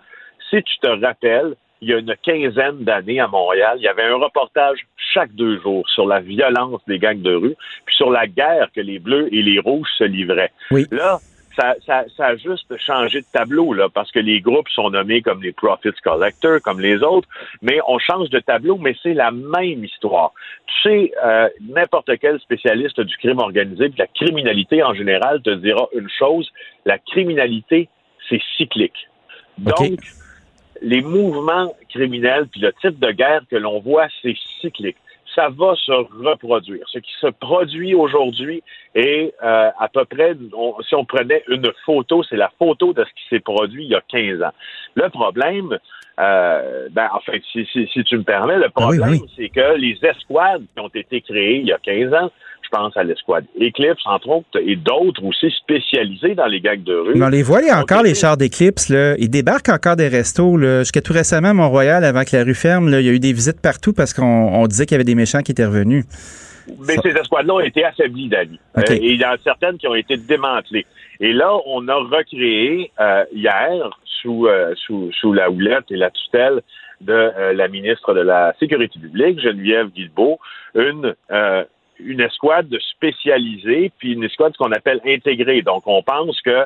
si tu te rappelles, il y a une quinzaine d'années à Montréal, il y avait un reportage chaque deux jours sur la violence des gangs de rue, puis sur la guerre que les Bleus et les Rouges se livraient. Oui. Là, ça, ça, ça a juste changé de tableau, là, parce que les groupes sont nommés comme les Profits Collectors, comme les autres, mais on change de tableau, mais c'est la même histoire. Tu sais, euh, n'importe quel spécialiste du crime organisé, de la criminalité en général, te dira une chose, la criminalité, c'est cyclique. Donc, les mouvements criminels puis le type de guerre que l'on voit, c'est cyclique. Ça va se reproduire. Ce qui se produit aujourd'hui est euh, à peu près, on- si on prenait une photo, c'est la photo de ce qui s'est produit il y a 15 ans. Le problème, euh, ben, en fait, si, si, si tu me permets, le Ah oui, problème, oui. c'est que les escouades qui ont été créées il y a 15 ans, pense à l'escouade Eclipse, entre autres, et d'autres aussi spécialisées dans les gangs de rue. Mais on les voit les- encore, Ok. les chars d'Eclipse. Là. Ils débarquent encore des restos. Jusqu'à tout récemment, à Mont-Royal, avant que la rue ferme, là, il y a eu des visites partout parce qu'on on disait qu'il y avait des méchants qui étaient revenus. Mais Ça- ces escouades-là ont été affaiblies, Dani. Euh, et il y en a certaines qui ont été démantelées. Et là, on a recréé euh, hier, sous, euh, sous, sous la houlette et la tutelle de euh, la ministre de la Sécurité publique, Geneviève Guilbeault, une, euh, une escouade spécialisée, puis une escouade qu'on appelle intégrée. Donc, on pense que,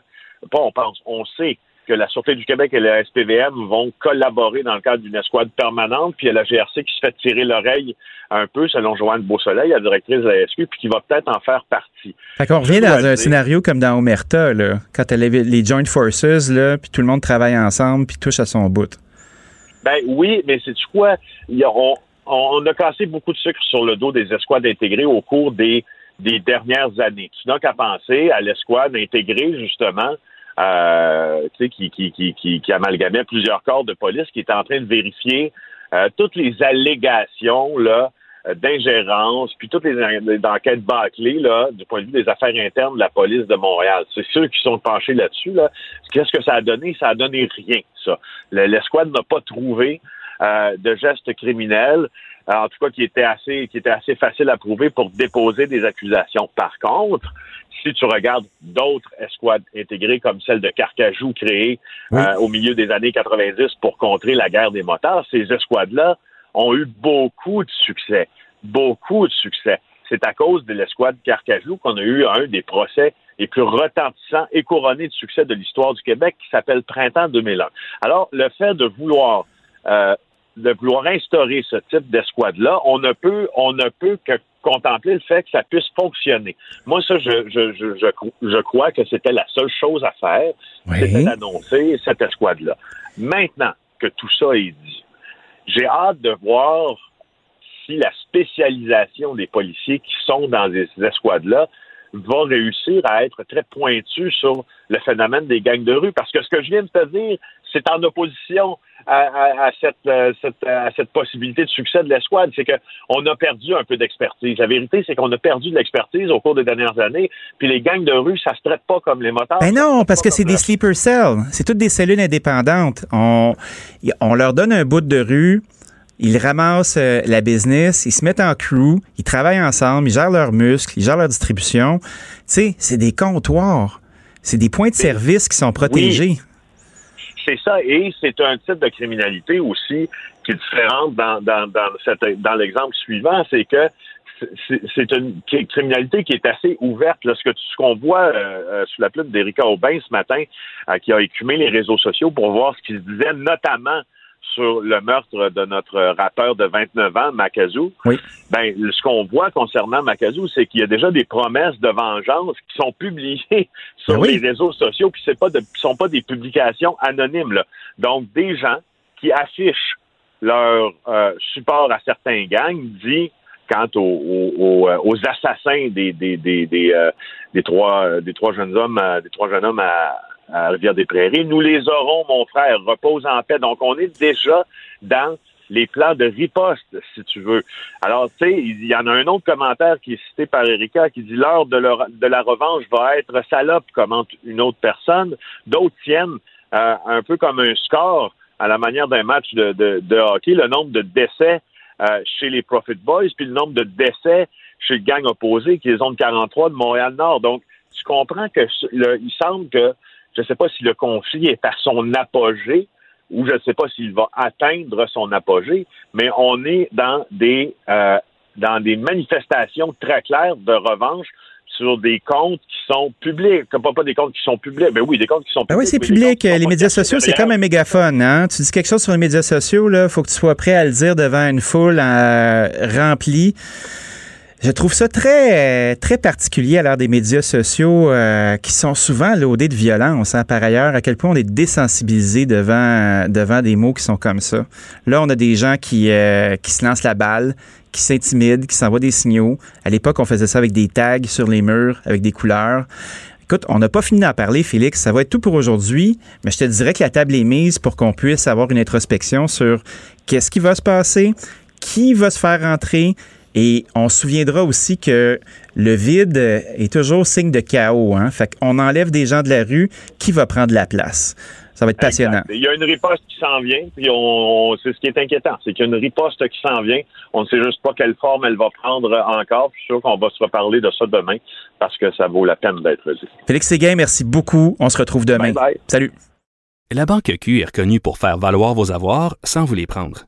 pas on pense, on sait que la Sûreté du Québec et la SPVM vont collaborer dans le cadre d'une escouade permanente, puis il y a la GRC qui se fait tirer l'oreille un peu, selon Joanne Beausoleil, la directrice de la SQ, puis qui va peut-être en faire partie. Fait qu'on revient dans un dire- scénario comme dans Omerta, là, quand elle avait les Joint Forces, là, puis tout le monde travaille ensemble, puis touche à son bout. Ben oui, mais c'est quoi? Il y a- on, a cassé beaucoup de sucre sur le dos des escouades intégrées au cours des, dernières années. Tu n'as qu'à penser à l'escouade intégrée, justement, euh, qui, amalgamait plusieurs corps de police qui étaient en train de vérifier euh, toutes les allégations euh, d'ingérence, puis toutes les, enquêtes bâclées du point de vue des affaires internes de la police de Montréal. C'est ceux qui sont penchés là-dessus. Là. Qu'est-ce que ça a donné? Ça a donné rien, ça. L'escouade n'a pas trouvé euh, de gestes criminels, en tout cas qui était assez, qui était assez facile à prouver pour déposer des accusations. Par contre, si tu regardes d'autres escouades intégrées comme celle de Carcajou créée euh, au milieu des années 90 pour contrer la guerre des motards, ces escouades-là ont eu beaucoup de succès. Beaucoup de succès. C'est à cause de l'escouade Carcajou qu'on a eu un des procès les plus retentissants et couronnés de succès de l'histoire du Québec qui s'appelle Printemps 2001. Alors, le fait de vouloir euh, de vouloir instaurer ce type d'escouade-là, on ne peut on ne peut que contempler le fait que ça puisse fonctionner. Moi, ça, je, je, je, je crois que c'était la seule chose à faire, c'était d'annoncer cette escouade-là. Maintenant que tout ça est dit, j'ai hâte de voir si la spécialisation des policiers qui sont dans ces escouades-là va réussir à être très pointu sur le phénomène des gangs de rue. Parce que ce que je viens de te dire, c'est en opposition à, cette, euh, à, cette, possibilité de succès de l'escouade. C'est qu'on a perdu un peu d'expertise. La vérité, c'est qu'on a perdu de l'expertise au cours des dernières années. Puis les gangs de rue, ça se traite pas comme les motards. Ben non, parce que c'est des sleeper cells. C'est toutes des cellules indépendantes. On, on leur donne un bout de rue ils ramassent euh, la business, ils se mettent en crew, ils travaillent ensemble, ils gèrent leurs muscles, ils gèrent leur distribution. Tu sais, c'est des comptoirs. C'est des points de service qui sont protégés. C'est ça, et c'est un type de criminalité aussi qui est différente dans, dans, dans, dans l'exemple suivant, c'est que c'est une criminalité qui est assez ouverte. Là, ce qu'on voit euh, euh, sous la plume d'Erika Aubin ce matin, qui a écumé les réseaux sociaux pour voir ce qui se disait, notamment sur le meurtre de notre rappeur de 29 ans, Macazou, oui. ben, ce qu'on voit concernant Macazou, c'est qu'il y a déjà des promesses de vengeance qui sont publiées sur ben les réseaux sociaux, pas de, sont pas des publications anonymes. Là. Donc, des gens qui affichent leur euh, support à certains gangs dit quant aux, aux, assassins des des des des, euh, des trois des trois jeunes hommes des trois jeunes hommes à, à Rivière-des-Prairies. Nous les aurons, mon frère, repose en paix. Donc, on est déjà dans les plans de riposte, si tu veux. Alors, tu sais, il y en a un autre commentaire qui est cité par Erika qui dit l'heure de, la revanche va être salope, commente une autre personne. D'autres tiennent euh, un peu comme un score à la manière d'un match de, hockey, le nombre de décès euh, chez les Profit Boys, puis le nombre de décès chez le gang opposé, qui est zone 43 de Montréal-Nord. Donc, tu comprends que il semble que je ne sais pas si le conflit est à son apogée ou je ne sais pas s'il va atteindre son apogée, mais on est dans des euh, dans des manifestations très claires de revanche sur des comptes qui sont publics, pas, pas des comptes qui sont publics, ben oui, des comptes qui sont publics. Ben oui, c'est public. Les médias sociaux, c'est comme un mégaphone. Hein? Tu dis quelque chose sur les médias sociaux, il faut que tu sois prêt à le dire devant une foule euh, remplie. Je trouve ça très, très particulier à l'heure des médias sociaux euh, qui sont souvent laudés de violence. Hein, par ailleurs, à quel point on est désensibilisé devant, devant des mots qui sont comme ça. Là, on a des gens qui, euh, qui se lancent la balle, qui s'intimident, qui s'envoient des signaux. À l'époque, on faisait ça avec des tags sur les murs, avec des couleurs. Écoute, on n'a pas fini d'en parler, Félix. Ça va être tout pour aujourd'hui, mais je te dirais que la table est mise pour qu'on puisse avoir une introspection sur qu'est-ce qui va se passer, qui va se faire rentrer, et on se souviendra aussi que le vide est toujours signe de chaos. Hein? Fait qu'on enlève des gens de la rue, qui va prendre la place? Ça va être passionnant. Il y a une riposte qui s'en vient, puis on, c'est ce qui est inquiétant, c'est qu'il y a une riposte qui s'en vient. On ne sait juste pas quelle forme elle va prendre encore. Je suis sûr qu'on va se reparler de ça demain parce que ça vaut la peine d'être dit. Félix Séguin, merci beaucoup. On se retrouve demain. Salut. La Banque Q est reconnue pour faire valoir vos avoirs sans vous les prendre.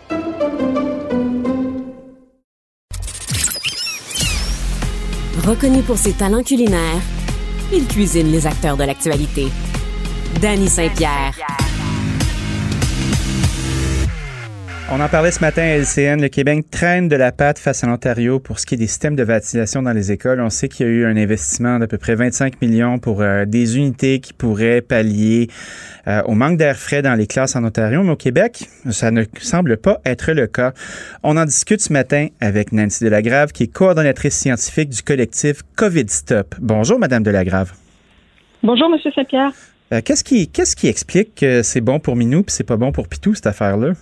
Reconnu pour ses talents culinaires, il cuisine les acteurs de l'actualité. Danny Saint-Pierre. On en parlait ce matin à LCN. Le Québec traîne de la patte face à l'Ontario pour ce qui est des systèmes de vaccination dans les écoles. On sait qu'il y a eu un investissement d'à peu près 25 millions pour euh, des unités qui pourraient pallier euh, au manque d'air frais dans les classes en Ontario. Mais au Québec, ça ne semble pas être le cas. On en discute ce matin avec Nancy Delagrave, qui est coordonnatrice scientifique du collectif COVID Stop. Bonjour, Madame Delagrave. Bonjour, Monsieur Saint-Pierre. Euh, qu'est-ce qui, qu'est-ce qui explique que c'est bon pour Minou puis c'est pas bon pour Pitou, cette affaire-là?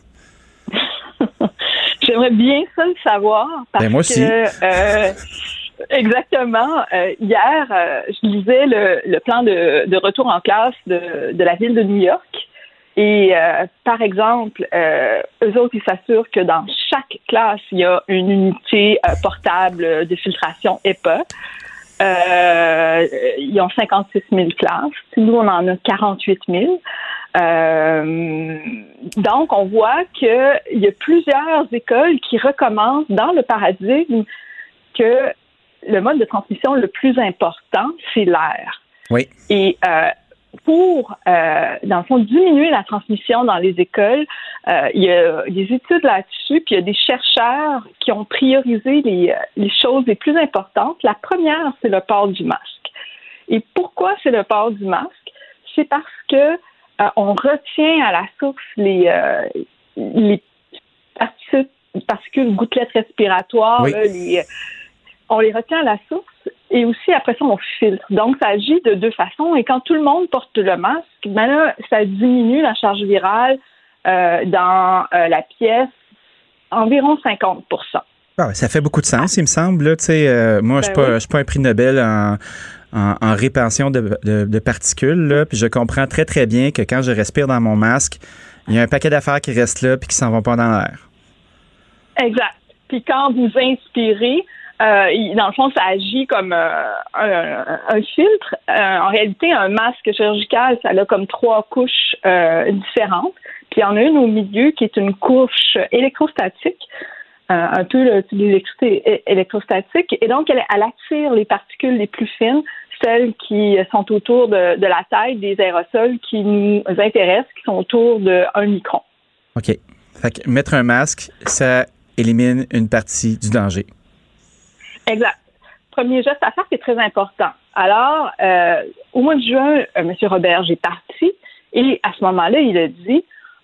J'aimerais bien ça le savoir. Parce Ben, moi aussi. Que, euh, exactement. Euh, hier, euh, je lisais le, le plan de, de retour en classe de, de la ville de New York. Et euh, par exemple, eux autres, ils s'assurent que dans chaque classe, il y a une unité portable de filtration EPA. Euh, ils ont 56 000 classes. Nous, on en a 48 000. Euh, donc, on voit qu'il y a plusieurs écoles qui recommencent dans le paradigme que le mode de transmission le plus important, c'est l'air. Oui. Et euh, pour, euh, dans le fond, diminuer la transmission dans les écoles, euh, il y a des études là-dessus, puis il y a des chercheurs qui ont priorisé les, les choses les plus importantes. La première, c'est le port du masque. Et pourquoi c'est le port du masque? C'est parce que euh, on retient à la source les, euh, les particules, particules gouttelettes respiratoires, Oui. là, les, on les retient à la source et aussi après ça on filtre. Donc ça agit de deux façons et quand tout le monde porte le masque, ben là ça diminue la charge virale euh, dans euh, la pièce environ 50 Ah ça fait beaucoup de sens, il me semble. Là, euh, moi, je suis Ben pas, oui. je suis pas un prix Nobel en, en, en répansion de, particules. Là, puis je comprends très, très bien que quand je respire dans mon masque, il y a un paquet d'affaires qui restent là puis qui s'en vont pas dans l'air. Exact. Puis quand vous inspirez, euh, dans le fond, ça agit comme euh, un, filtre. Euh, en réalité, un masque chirurgical, ça a comme trois couches différentes. Puis il y en a une au milieu qui est une couche électrostatique, un peu le- l'électricité électrostatique. Et donc, elle attire les particules les plus fines, celles qui sont autour de, de la taille des aérosols qui nous intéressent, qui sont autour de 1 micron. OK. Fait que mettre un masque, ça élimine une partie du danger. Exact. Premier geste à faire qui est très important. Alors, euh, au mois de juin, euh, M. Robert est parti et à ce moment-là, il a dit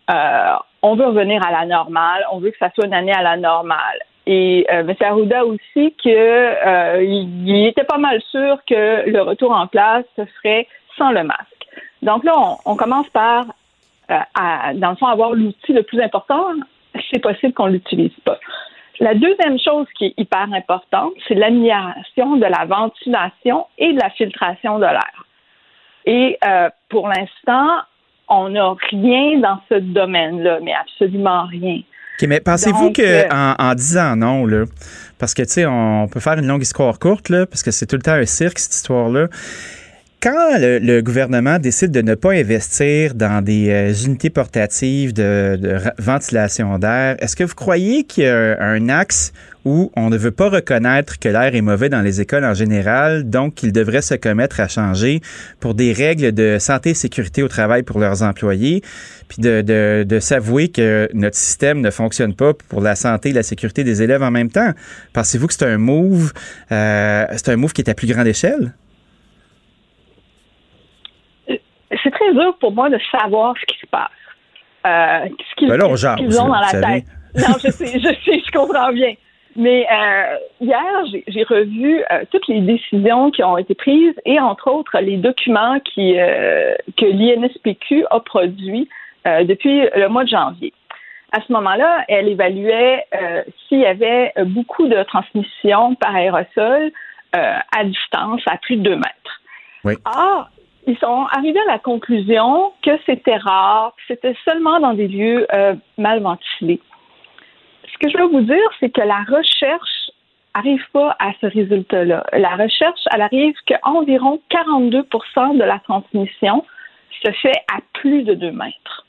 euh, on veut revenir à la normale, on veut que ça soit une année à la normale. Et euh, M. Arruda aussi que euh, il, était pas mal sûr que le retour en classe se ferait sans le masque. Donc là, on, on commence par, euh, à, dans le fond, avoir l'outil le plus important. C'est possible qu'on l'utilise pas. La deuxième chose qui est hyper importante, c'est l'amélioration de la ventilation et de la filtration de l'air. Et euh, pour l'instant, on n'a rien dans ce domaine-là, mais absolument rien. OK, mais pensez-vous Donc, que euh, en, en disant non, là, parce que, tu sais, on peut faire une longue histoire courte, là, parce que c'est tout le temps un cirque, cette histoire-là. Quand le, le gouvernement décide de ne pas investir dans des euh, unités portatives de, de ventilation d'air, est-ce que vous croyez qu'il y a un axe où on ne veut pas reconnaître que l'air est mauvais dans les écoles en général, donc qu'ils devraient se commettre à changer pour des règles de santé et sécurité au travail pour leurs employés, puis de, de, de s'avouer que notre système ne fonctionne pas pour la santé et la sécurité des élèves en même temps? Pensez-vous que c'est un move, euh, c'est un move qui est à plus grande échelle? C'est très dur pour moi de savoir ce qui se passe. Euh, ce qu'ils Ben ont dans la tête. Non, je sais, je sais, je comprends bien. Mais euh, hier, j'ai- revu euh, toutes les décisions qui ont été prises et entre autres les documents qui, euh, que l'INSPQ a produits depuis le mois de janvier. À ce moment-là, elle évaluait s'il y avait beaucoup de transmission par aérosol à distance, à plus de 2 mètres. Oui. Or, ils sont arrivés à la conclusion que c'était rare, que c'était seulement dans des lieux euh, mal ventilés. Ce que je veux vous dire, c'est que la recherche arrive pas à ce résultat-là. La recherche, elle arrive qu'environ 42% de la transmission se fait à plus de 2 mètres.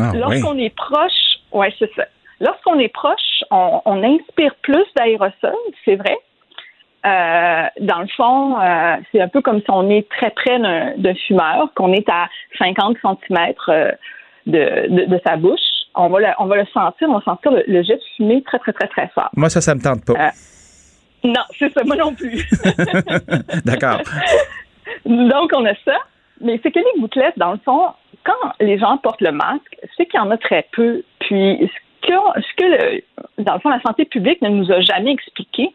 Ah, Lorsqu'on est proche, ouais, c'est ça. Lorsqu'on est proche, on, on inspire plus d'aérosols, c'est vrai, euh, dans le fond, euh, c'est un peu comme si on est très près d'un fumeur, qu'on est à 50 cm euh, de, de, sa bouche. On va, le, on va le sentir, on va sentir le, jet de fumée très, très, très, très fort. Moi, ça, ça me tente pas. non, c'est ça, moi non plus. D'accord. Donc, on a ça. Mais c'est que les gouttelettes, dans le fond, quand les gens portent le masque, c'est qu'il y en a très peu. Puis, ce que, ce que dans le fond, la santé publique ne nous a jamais expliqué,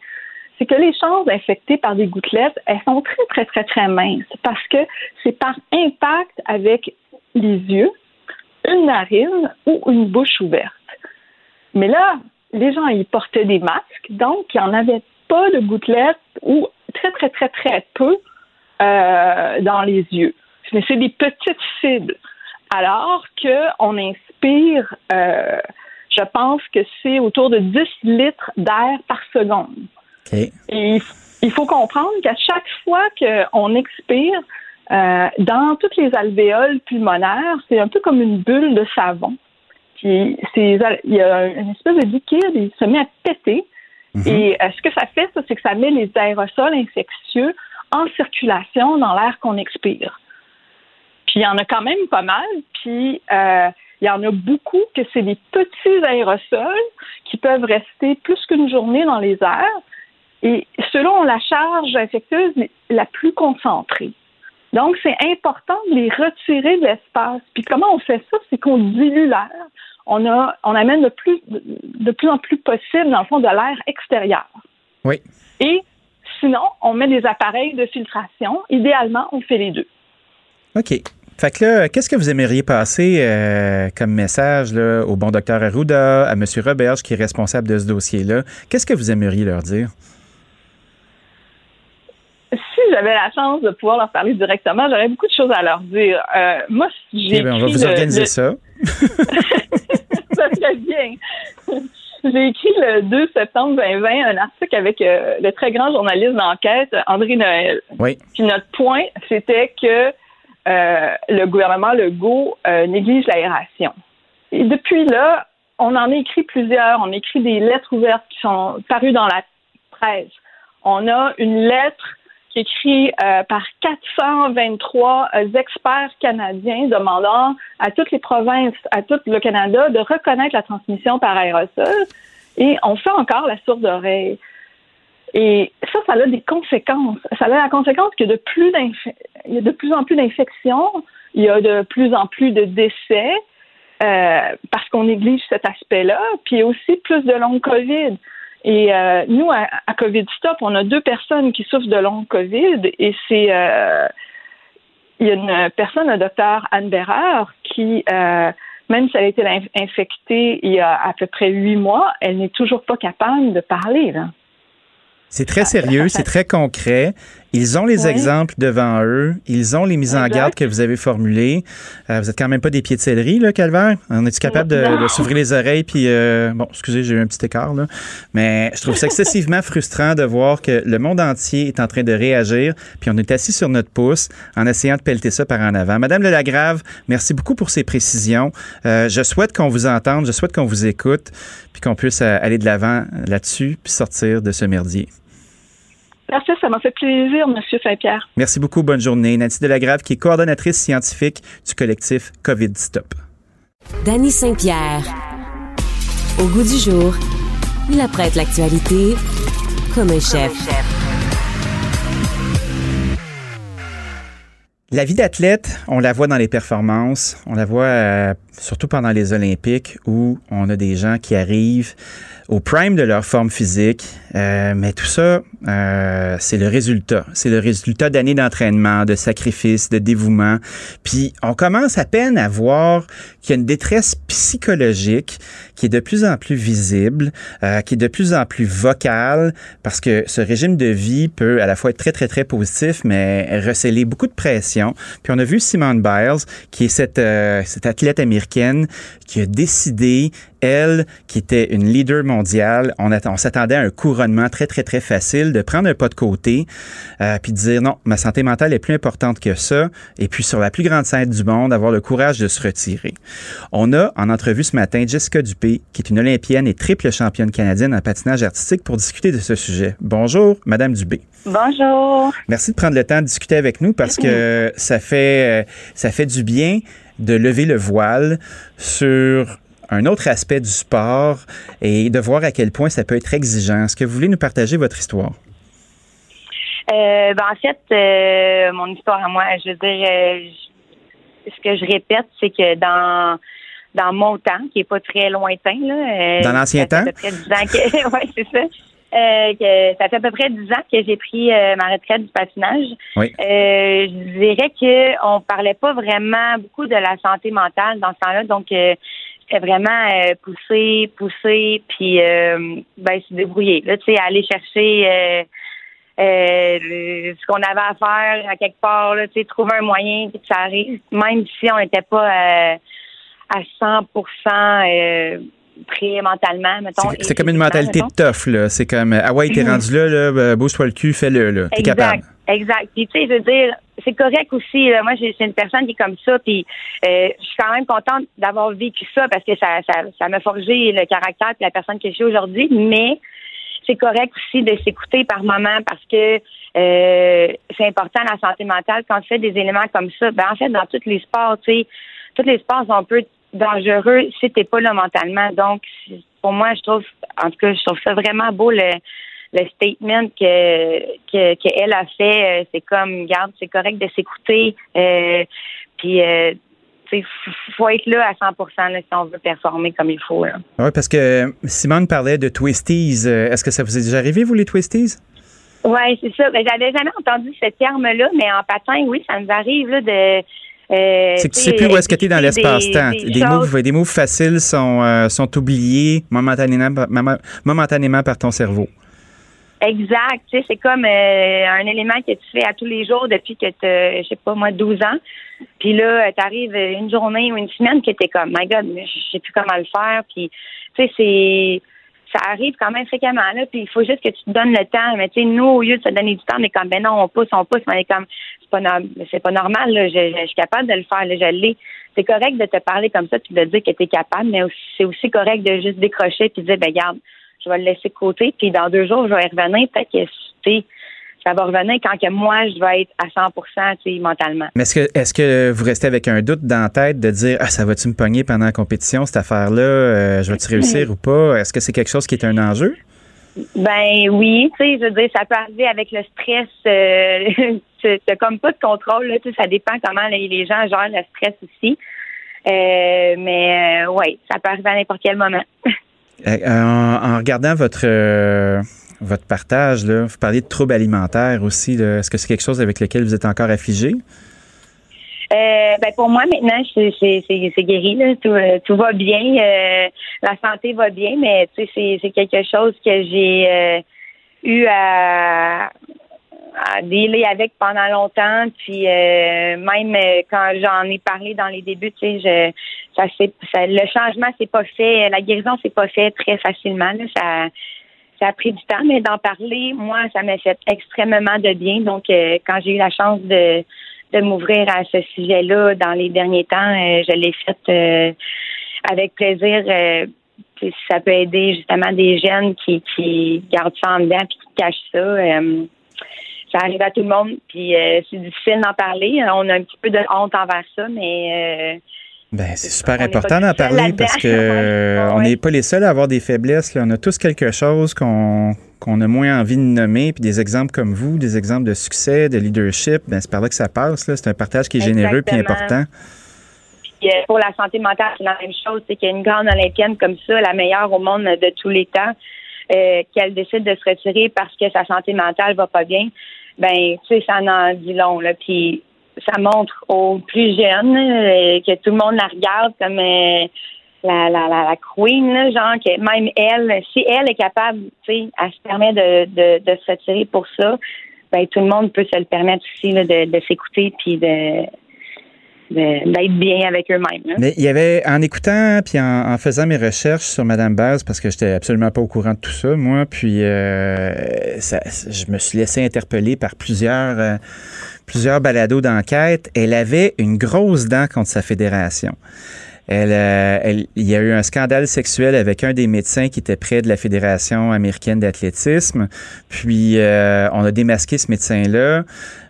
c'est que les chances d'infecter par des gouttelettes, elles sont très, très, très, très minces parce que c'est par impact avec les yeux, une narine ou une bouche ouverte. Mais là, les gens, ils portaient des masques, donc il n'y en avait pas de gouttelettes ou très, très, très, très peu euh, dans les yeux. Mais c'est des petites cibles. Alors qu'on inspire, euh, je pense que c'est autour de 10 litres d'air par seconde. Et il faut comprendre qu'à chaque fois qu'on expire, euh, dans toutes les alvéoles pulmonaires, c'est un peu comme une bulle de savon. Puis il y a une espèce de liquide, il se met à péter. Mhm. Et euh, ce que ça fait, c'est que ça met les aérosols infectieux en circulation dans l'air qu'on expire. Puis il y en a quand même pas mal. Puis euh, il y en a beaucoup que c'est des petits aérosols qui peuvent rester plus qu'une journée dans les airs et selon la charge infectieuse la plus concentrée. Donc, c'est important de les retirer de l'espace. Puis comment on fait ça? C'est qu'on dilue l'air. On, a, on amène de plus, de plus en plus possible, dans le fond, de l'air extérieur. Oui. Et sinon, on met des appareils de filtration. Idéalement, on fait les deux. OK. Fait que là, qu'est-ce que vous aimeriez passer euh, comme message là, au bon docteur Arruda, à M. Roberge, qui est responsable de ce dossier-là? Qu'est-ce que vous aimeriez leur dire? Si j'avais la chance de pouvoir leur parler directement, j'aurais beaucoup de choses à leur dire. Euh, moi, j'ai. Eh on va vous organiser ça. ça serait bien. J'ai écrit le 2 septembre 2020 un article avec euh, le très grand journaliste d'enquête, André Noël. Oui. Puis notre point, c'était que euh, le gouvernement Legault néglige l'aération. Et depuis là, on en a écrit plusieurs. On a écrit des lettres ouvertes qui sont parues dans la presse. On a une lettre écrit euh, par 423 euh, experts canadiens demandant à toutes les provinces, à tout le Canada, de reconnaître la transmission par aérosol. Et on fait encore la sourde oreille. Et ça, ça a des conséquences. Ça a la conséquence que de plus il y a de plus en plus d'infections, il y a de plus en plus de décès euh, parce qu'on néglige cet aspect-là, puis aussi plus de long COVID. Et euh, nous, à, COVID Stop, on a deux personnes qui souffrent de long COVID et c'est euh, il y a une personne, le docteur Anne Berrer, qui, euh, même si elle a été infectée il y a à peu près huit mois, elle n'est toujours pas capable de parler. Là. C'est très sérieux, c'est très concret. Ils ont les exemples devant eux. Ils ont les mises en garde que vous avez formulées. Euh, vous êtes quand même pas des pieds de céleri, là, Calvaire? On est-tu capable de, s'ouvrir les oreilles? Puis, euh, bon, excusez, j'ai eu un petit écart, là. Mais je trouve ça excessivement frustrant de voir que le monde entier est en train de réagir. Puis, on est assis sur notre pouce en essayant de pelleter ça par en avant. Madame Lagrave, merci beaucoup pour ces précisions. Euh, je souhaite qu'on vous entende. Je souhaite qu'on vous écoute. Puis qu'on puisse aller de l'avant là-dessus. Puis sortir de ce merdier. Merci, ça m'a fait plaisir, M. Saint-Pierre. Merci beaucoup. Bonne journée. Nancy Delagrave, qui est coordonnatrice scientifique du collectif COVID Stop. Danny Saint-Pierre. Au goût du jour, il apprête l'actualité comme un chef. La vie d'athlète, on la voit dans les performances, on la voit euh, surtout pendant les Olympiques où on a des gens qui arrivent au prime de leur forme physique. Euh, mais tout ça, euh, c'est le résultat. C'est le résultat d'années d'entraînement, de sacrifices, de dévouement. Puis on commence à peine à voir qu'il y a une détresse psychologique qui est de plus en plus visible, euh, qui est de plus en plus vocale, parce que ce régime de vie peut à la fois être très, très, très positif, mais receler beaucoup de pression. Puis on a vu Simone Biles, qui est cette, euh, cette athlète américaine qui a décidé elle, qui était une leader mondiale, on, on s'attendait à un couronnement très, très, très facile, de prendre un pas de côté, euh, puis de dire non, ma santé mentale est plus importante que ça, et puis sur la plus grande scène du monde, avoir le courage de se retirer. On a en entrevue ce matin Jessica Dupé, qui est une olympienne et triple championne canadienne en patinage artistique, pour discuter de ce sujet. Bonjour, Madame Dubé. Bonjour. Merci de prendre le temps de discuter avec nous parce que ça fait, euh, ça fait du bien de lever le voile sur un autre aspect du sport et de voir à quel point ça peut être exigeant. Est-ce que vous voulez nous partager votre histoire? Euh, ben, en fait, euh, mon histoire à moi, je veux dire, euh, ce que je répète, c'est que dans dans mon temps, qui est pas très lointain, là, dans l'ancien temps, ça fait à peu près 10 ans que, ouais, c'est ça. que ça fait à peu près 10 ans que j'ai pris ma retraite du patinage. Oui. je dirais qu'on parlait pas vraiment beaucoup de la santé mentale dans ce temps-là, donc c'était vraiment euh, pousser, pousser, puis euh, ben, se débrouiller. Là, tu sais, aller chercher euh, euh, ce qu'on avait à faire à quelque part, là, tu sais, trouver un moyen que ça arrive, même si on n'était pas à 100 prêt mentalement, mettons. C'est comme une mentalité de tough, là. C'est comme, ah ouais, t'es rendu là, là, bouge-toi le cul, fais-le, là. T'es capable. Exact. Puis, tu sais, je veux dire, c'est correct aussi. Moi, j'ai une personne qui est comme ça, puis euh, je suis quand même contente d'avoir vécu ça parce que ça, ça, ça m'a forgé le caractère de la personne que je suis aujourd'hui. Mais c'est correct aussi de s'écouter par moment parce que euh, c'est important la santé mentale quand tu fais des éléments comme ça. Ben en fait, dans tous les sports, tu sais, tous les sports sont un peu dangereux si t'es pas là mentalement. Donc, pour moi, je trouve, en tout cas, je trouve ça vraiment beau le le statement que qu'elle a fait, euh, c'est comme, garde, c'est correct de s'écouter, euh, puis euh, il faut être là à 100% si on veut performer comme il faut. Oui, parce que Simone parlait de twisties. Est-ce que ça vous est déjà arrivé, vous, les twisties? Oui, c'est ça. Ben, J'avais jamais entendu ce terme-là, mais en patin, oui, ça nous arrive là, de. Euh, c'est que tu sais plus où est-ce que tu es dans l'espace-temps. Des, des, moves, des moves faciles sont, sont oubliés momentanément, momentanément par ton cerveau. Exact. Tu sais, c'est comme euh, un élément que tu fais à tous les jours depuis que tu je sais pas moi, 12 ans. Puis là, tu arrives une journée ou une semaine que tu es comme, my God, je sais plus comment le faire. Puis, tu sais, c'est ça arrive quand même fréquemment là puis il faut juste que tu te donnes le temps. Mais tu sais nous au lieu de se donner du temps on est comme ben non on pousse on pousse. Mais on est comme c'est pas c'est pas normal là. Je, je, suis capable de le faire là, je l'ai. C'est correct de te parler comme ça puis de dire que tu es capable mais c'est aussi correct de juste décrocher puis de dire ben garde je vais le laisser de côté, puis dans deux jours, je vais y revenir. Peut-être que, ça va revenir quand que moi, je vais être à 100 mentalement. Mais est-ce que, est-ce que vous restez avec un doute dans la tête de dire, ah, ça va-tu me pogner pendant la compétition, cette affaire-là? Euh, je vais-tu réussir ou pas? Est-ce que c'est quelque chose qui est un enjeu? Ben oui, tu sais, je veux dire, ça peut arriver avec le stress. Euh, comme pas de contrôle, là, ça dépend comment les, gens gèrent le stress aussi. Euh, mais euh, oui, ça peut arriver à n'importe quel moment. Euh, en, regardant votre votre partage, là, vous parliez de troubles alimentaires aussi. Est-ce que c'est quelque chose avec lequel vous êtes encore affligé? Euh, ben pour moi maintenant c'est guéri là. Tout, va bien la santé va bien mais c'est quelque chose que j'ai eu à, à dealer avec pendant longtemps puis même quand j'en ai parlé dans les débuts le changement s'est pas fait, la guérison s'est pas fait très facilement. Ça, ça a pris du temps, mais d'en parler, moi, ça m'a fait extrêmement de bien. Donc, euh, quand j'ai eu la chance de, de m'ouvrir à ce sujet-là dans les derniers temps, euh, je l'ai fait euh, avec plaisir. ça peut aider justement des jeunes qui, qui gardent ça en dedans puis qui cachent ça. ça arrive à tout le monde, puis c'est difficile d'en parler. On a un petit peu de honte envers ça, mais ben, c'est super important d'en parler parce que on n'est pas les seuls à avoir des faiblesses. On a tous quelque chose qu'on qu'on a moins envie de nommer, puis des exemples comme vous, des exemples de succès, de leadership, ben c'est par là que ça passe. C'est un partage qui est généreux puis important. Puis, euh, pour la santé mentale, c'est la même chose. C'est qu'il y a une grande olympienne comme ça, la meilleure au monde de tous les temps, euh, qu'elle décide de se retirer parce que sa santé mentale va pas bien. Ben, tu sais, ça en dit long. Là. Puis ça montre aux plus jeunes euh, que tout le monde la regarde comme euh, la, la, la, queen, genre que même elle, si elle est capable, tu sais, elle se permet de, de, se retirer pour ça, ben, tout le monde peut se le permettre aussi de, de s'écouter puis de d'être bien avec eux-mêmes. Mais il y avait, en écoutant puis en, faisant mes recherches sur Madame Baz, parce que j'étais absolument pas au courant de tout ça, moi, puis euh, ça- je me suis laissé interpeller par plusieurs, plusieurs balados d'enquête. Elle avait une grosse dent contre sa fédération. Elle, euh, elle- il y a eu un scandale sexuel avec un des médecins qui était près de la Fédération américaine d'athlétisme. Puis euh, on a démasqué ce médecin-là.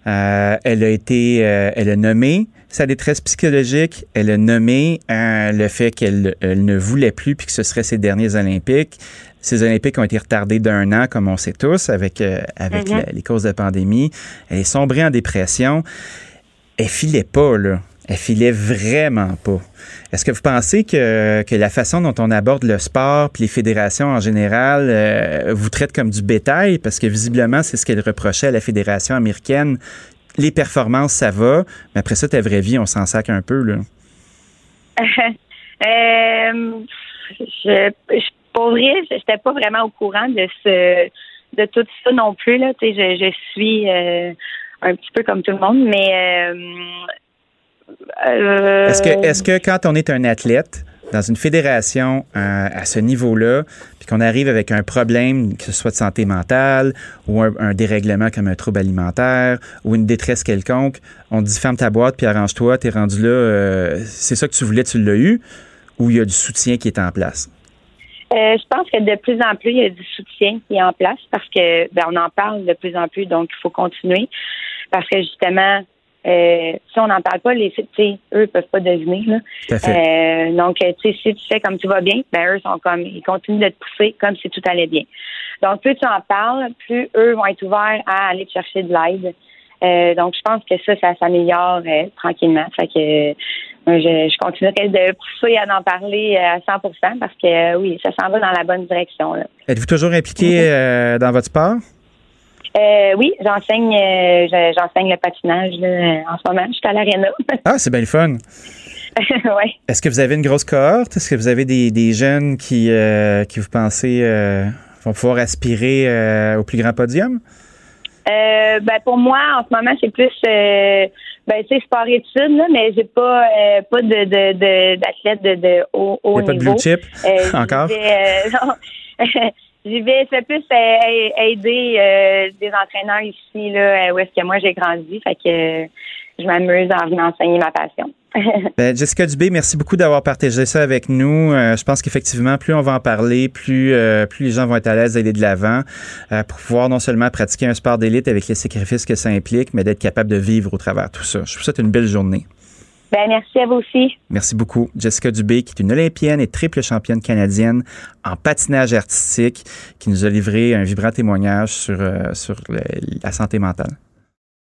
Euh, elle a été, elle a nommé sa détresse psychologique. Elle a nommé le fait qu'elle elle ne voulait plus puis que ce serait ses derniers Olympiques. Ces Olympiques ont été retardés d'un an, comme on sait tous, avec, euh, avec la- les causes de pandémie. Elle est sombrée en dépression. Elle filait pas, là. Elle filait vraiment pas. Est-ce que vous pensez que, que la façon dont on aborde le sport puis les fédérations en général euh, vous traite comme du bétail? Parce que visiblement, c'est ce qu'elle reprochait à la fédération américaine. Les performances, ça va, mais après ça, ta vraie vie, on s'en sac un peu, là. euh, je, je, pour vrai, j'étais pas vraiment au courant de ce de tout ça non plus. Là. Je, je suis euh, un petit peu comme tout le monde, mais euh, euh, Est-ce que, est-ce que quand on est un athlète dans une fédération à ce niveau-là, puis qu'on arrive avec un problème, que ce soit de santé mentale ou un, dérèglement comme un trouble alimentaire ou une détresse quelconque, on te dit ferme ta boîte puis arrange-toi, t'es rendu là, c'est ça que tu voulais, tu l'as eu, ou il y a du soutien qui est en place? Euh, je pense que de plus en plus, il y a du soutien qui est en place parce que ben, on en parle de plus en plus, donc il faut continuer. Parce que justement, euh, si on n'en parle pas, les tu sais, eux peuvent pas deviner. Là. Tout à fait. Euh, donc, euh, tu sais, si tu fais comme tout va bien, ben eux sont comme ils continuent de te pousser comme si tout allait bien. Donc, plus tu en parles, plus eux vont être ouverts à aller te chercher de l'aide. Euh, donc, je pense que ça, ça s'améliore euh, tranquillement. Fait que euh, je, je continuerai de pousser à en parler à 100 parce que oui, ça s'en va dans la bonne direction. Êtes-vous toujours impliqué euh, dans votre sport? Oui, j'enseigne je- j'enseigne le patinage là, en ce moment. Je suis à l'aréna. Ah, c'est bien le fun. ouais. Est-ce que vous avez une grosse cohorte? Est-ce que vous avez des, des jeunes qui, qui vous pensez vont pouvoir aspirer au plus grand podium? Euh, ben pour moi, en ce moment, c'est plus euh, ben tu sais sport études, là, mais j'ai pas euh, pas de de de- d'athlète de, de haut, haut a pas de niveau. blue chip? j'y Encore? euh. J'y vais, c'est plus euh, aider euh, des entraîneurs ici là où est-ce que moi j'ai grandi, fait que euh, je m'amuse en venant enseigner ma passion. Ben, Jessica Dubé, merci beaucoup d'avoir partagé ça avec nous. Euh, je pense qu'effectivement, plus on va en parler, plus, euh, plus les gens vont être à l'aise d'aller de l'avant euh, pour pouvoir non seulement pratiquer un sport d'élite avec les sacrifices que ça implique, mais d'être capable de vivre au travers de tout ça. Je vous souhaite une belle journée. ben merci à vous aussi. Merci beaucoup. Jessica Dubé, qui est une olympienne et triple championne canadienne en patinage artistique, qui nous a livré un vibrant témoignage sur, euh, sur le- la santé mentale.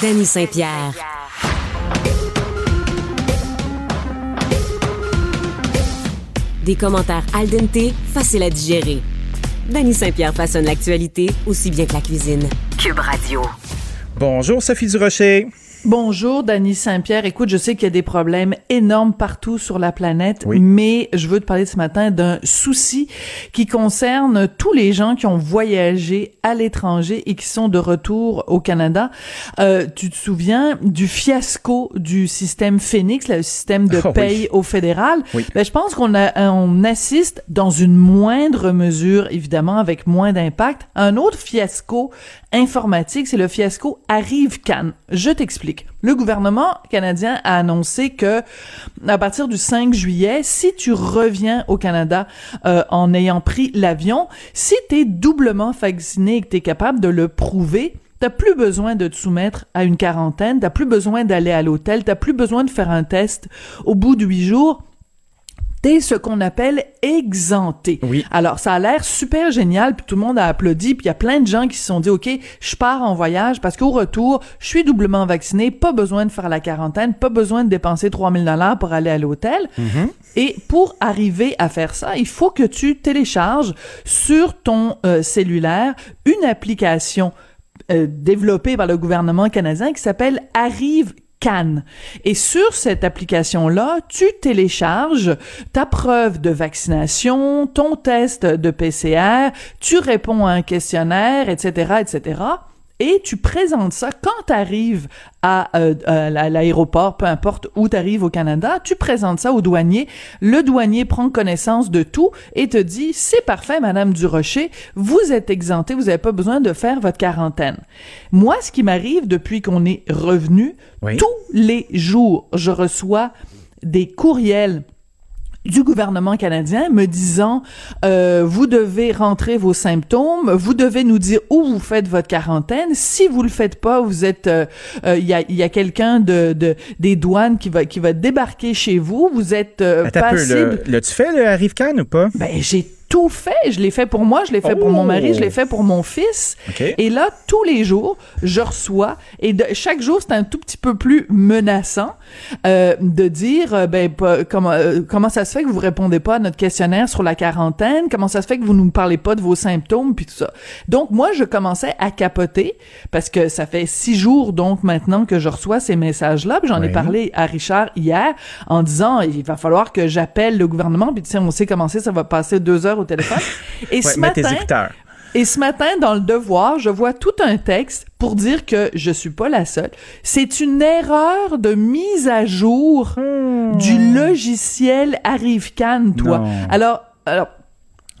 Danny Saint-Pierre. Des commentaires al dente, faciles à digérer. Danny Saint-Pierre façonne l'actualité aussi bien que la cuisine. Cube Radio. Bonjour Sophie Durocher. Bonjour, Dany Saint-Pierre. Écoute, je sais qu'il y a des problèmes énormes partout sur la planète, mais je veux te parler ce matin d'un souci qui concerne tous les gens qui ont voyagé à l'étranger et qui sont de retour au Canada. Euh, tu te souviens du fiasco du système Phoenix, le système de Oh, paye oui. au fédéral? Oui. Ben, je pense qu'on a, on assiste dans une moindre mesure, évidemment, avec moins d'impact, à un autre fiasco informatique, c'est le fiasco Arrive Cannes. Je t'explique. Le gouvernement canadien a annoncé que à partir du 5 juillet, si tu reviens au Canada euh, en ayant pris l'avion, si tu es doublement vacciné et que tu es capable de le prouver, T'as plus besoin de te soumettre à une quarantaine, t'as plus besoin d'aller à l'hôtel, t'as plus besoin de faire un test au bout de huit jours. T'es ce qu'on appelle exempté. Oui. Alors, ça a l'air super génial, puis tout le monde a applaudi, puis il y a plein de gens qui se sont dit, OK, je pars en voyage parce qu'au retour, je suis doublement vacciné, pas besoin de faire la quarantaine, pas besoin de dépenser 3000 dollars pour aller à l'hôtel. Et pour arriver à faire ça, il faut que tu télécharges sur ton euh, cellulaire une application euh, développée par le gouvernement canadien qui s'appelle Arrive Et sur cette application-là, tu télécharges ta preuve de vaccination, ton test de PCR, tu réponds à un questionnaire, etc., etc. Et tu présentes ça quand tu arrives à, euh, à l'aéroport, peu importe où tu arrives au Canada, tu présentes ça au douanier. Le douanier prend connaissance de tout et te dit c'est parfait, Madame Durocher, vous êtes exemptée, vous n'avez pas besoin de faire votre quarantaine. Moi, ce qui m'arrive depuis qu'on est revenu, tous les jours, je reçois des courriels du gouvernement canadien me disant euh, vous devez rentrer vos symptômes, vous devez nous dire où vous faites votre quarantaine. Si vous le faites pas, vous êtes il euh, euh, y a, y a quelqu'un de, de des douanes qui va qui va débarquer chez vous. Vous êtes euh, Attends un peu, passible. le- l'as-tu fait, le Arrive Cannes ou pas? Ben, j'ai tout fait. Je l'ai fait pour moi, je l'ai fait pour mon mari, je l'ai fait pour mon fils. OK. Et là, tous les jours, je reçois, et de, chaque jour, c'est un tout petit peu plus menaçant euh, de dire, euh, ben, pas- comment, euh, comment ça se fait que vous répondez pas à notre questionnaire sur la quarantaine, comment ça se fait que vous nous parlez pas de vos symptômes, puis tout ça? Donc, moi, je commençais à capoter, parce que ça fait six jours, donc, maintenant que je reçois ces messages-là, j'en ai parlé à Richard hier, en disant, il va falloir que j'appelle le gouvernement, puis tu sais, on sait comment ça va passer deux heures au téléphone. Et Ouais, ce tes matin, écouteurs. et ce matin, dans le devoir, je vois tout un texte pour dire que je suis pas la seule. C'est une erreur de mise à jour du logiciel ArriveCan, toi. Non. Alors, alors,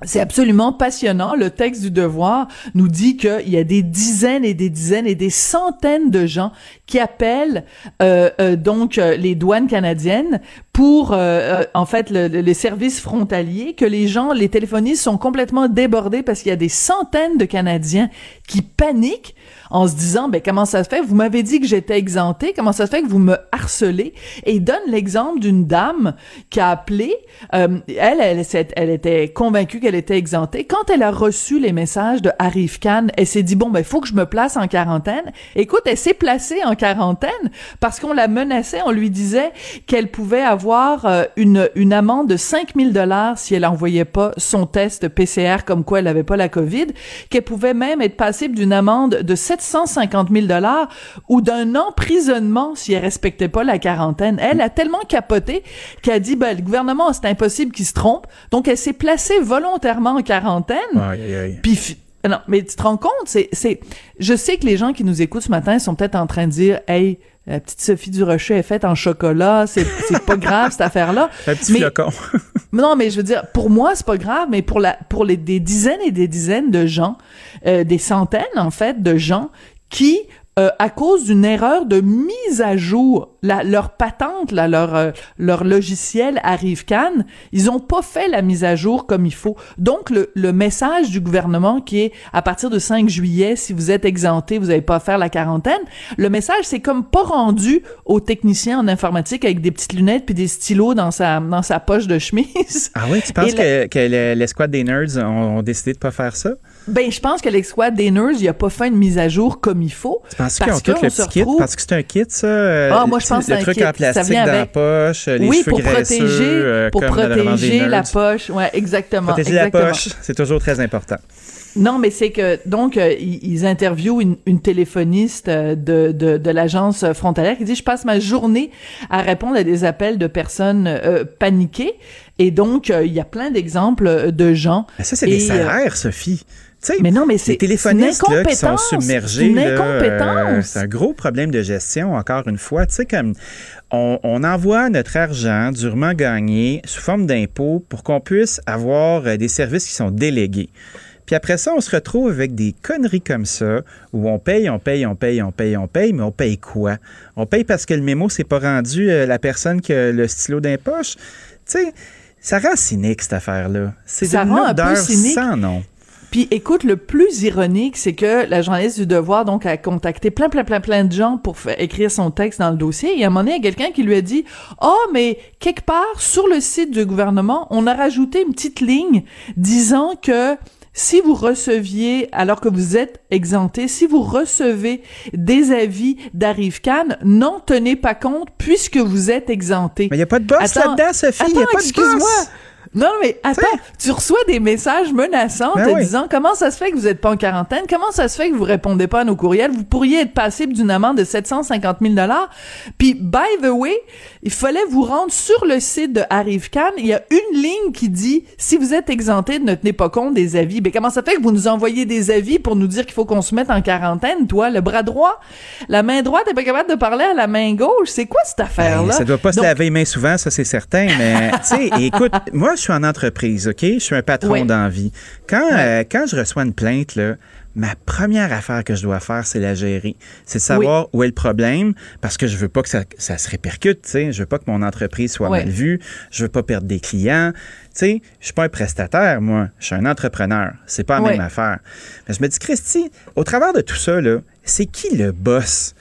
c'est absolument passionnant. Le texte du devoir nous dit qu'il y a des dizaines et des dizaines et des centaines de gens qui appellent euh, euh, donc euh, les douanes canadiennes pour en fait le- le- les services frontaliers que les gens, les téléphonistes sont complètement débordés parce qu'il y a des centaines de Canadiens qui paniquent en se disant ben comment ça se fait? Vous m'avez dit que j'étais exempté comment ça se fait que vous me harcelez? Et donne l'exemple d'une dame qui a appelé euh, elle elle, elle était convaincue qu'elle était exemptée. Quand elle a reçu les messages de Arif Khan elle s'est dit bon ben faut que je me place en quarantaine. Écoute elle s'est placée en quarantaine parce qu'on la menaçait. On lui disait qu'elle pouvait avoir euh, une une amende de 5000 dollars si elle envoyait pas son test PCR comme quoi elle avait pas la Covid qu'elle pouvait même être passible d'une amende de 750 000 dollars ou d'un emprisonnement si elle respectait pas la quarantaine. Elle a tellement capoté qu'elle a dit, ben, le gouvernement, c'est impossible qu'il se trompe. Donc, elle s'est placée volontairement en quarantaine. Aïe, aïe, aïe. Puis, non, mais tu te rends compte, c'est, c'est, je sais que les gens qui nous écoutent ce matin sont peut-être en train de dire, hey, la petite Sophie Durocher est faite en chocolat, c'est, c'est pas grave cette affaire-là. Un petit Mais- flocon. non, mais je veux dire, pour moi, c'est pas grave, mais pour la, pour les, des dizaines et des dizaines de gens, euh, des centaines, en fait, de gens qui, euh, à cause d'une erreur de mise à jour, la- leur patente, là, leur, euh, leur logiciel arrive Cannes, ils ont pas fait la mise à jour comme il faut. Donc, le, le message du gouvernement qui est, à partir de 5 juillet, si vous êtes exempté, vous n'avez pas à faire la quarantaine, le message, c'est comme pas rendu au technicien en informatique avec des petites lunettes puis des stylos dans sa, dans sa poche de chemise. Ah oui, tu penses la- que, que le- l'escouade des nerds ont, ont décidé de pas faire ça? Ben, je pense que l'exquad des nerds, il a pas fait une mise à jour comme il faut. Tu penses qu'ils ont parce tout le petit kit? Parce que c'est un kit, ça? euh, Ah, moi, je pense que Le c'est un truc en plastique dans la poche, les oui, cheveux pour protéger, euh, pour protéger la poche. Ouais, exactement. Protéger la poche, c'est toujours très important. Non, mais c'est que donc euh, ils, interviewent une, une téléphoniste euh, de, de, de l'agence frontalière qui dit je passe ma journée à répondre à des appels de personnes euh, paniquées et donc euh, il y a plein d'exemples de gens. Mais ça c'est des euh, salaires, Sophie. Mais non, mais c'est téléphonistes là, qui sont submergés, euh, c'est un gros problème de gestion, encore une fois. Tu sais, comme on, on envoie notre argent durement gagné sous forme d'impôts pour qu'on puisse avoir euh, des services qui sont délégués. Puis après ça, on se retrouve avec des conneries comme ça, où on paye, on paye, on paye, on paye, on paye, mais on paye quoi? On paye parce que le mémo s'est pas rendu à la personne qui a le stylo d'un poche. Tu sais, ça rend cynique, cette affaire-là. C'est Ça rend un peu cynique. sans nom. Puis écoute, le plus ironique, c'est que la journaliste du Devoir donc a contacté plein plein plein plein de gens pour écrire son texte dans le dossier. Et à un moment donné, il y a quelqu'un qui lui a dit "Oh, mais quelque part sur le site du gouvernement, on a rajouté une petite ligne disant que si vous receviez, alors que vous êtes exempté, si vous recevez des avis d'Arrive-Can, n'en tenez pas compte puisque vous êtes exempté. Mais il n'y a pas de boss Attends, là-dedans, Sophie. Il n'y a attends, pas de excuse-moi. boss. Non, mais attends, tu reçois des messages menaçants Ben te oui. disant comment ça se fait que vous n'êtes pas en quarantaine, comment ça se fait que vous répondez pas à nos courriels, vous pourriez être passible d'une amende de 750 000 dollars. Puis, by the way, il fallait vous rendre sur le site de ArriveCan. Il y a une ligne qui dit si vous êtes exempté, ne tenez pas compte des avis. Mais comment ça fait que vous nous envoyez des avis pour nous dire qu'il faut qu'on se mette en quarantaine, toi, le bras droit, la main droite n'est pas capable de parler à la main gauche. C'est quoi cette affaire-là? Ben, ça doit pas se Donc, laver les mains souvent, ça c'est certain, mais tu sais, écoute, moi je suis en entreprise, OK? Je suis un patron Oui. d'envie. Quand, euh, quand je reçois une plainte, là, ma première affaire que je dois faire, c'est la gérer. C'est de savoir où est le problème, parce que je veux pas que ça, ça se répercute, tu sais. Je veux pas que mon entreprise soit mal vue. Je veux pas perdre des clients. Tu sais, je suis pas un prestataire, moi. Je suis un entrepreneur. C'est pas la même affaire. Mais je me dis, Christy, au travers de tout ça, là, c'est qui le boss?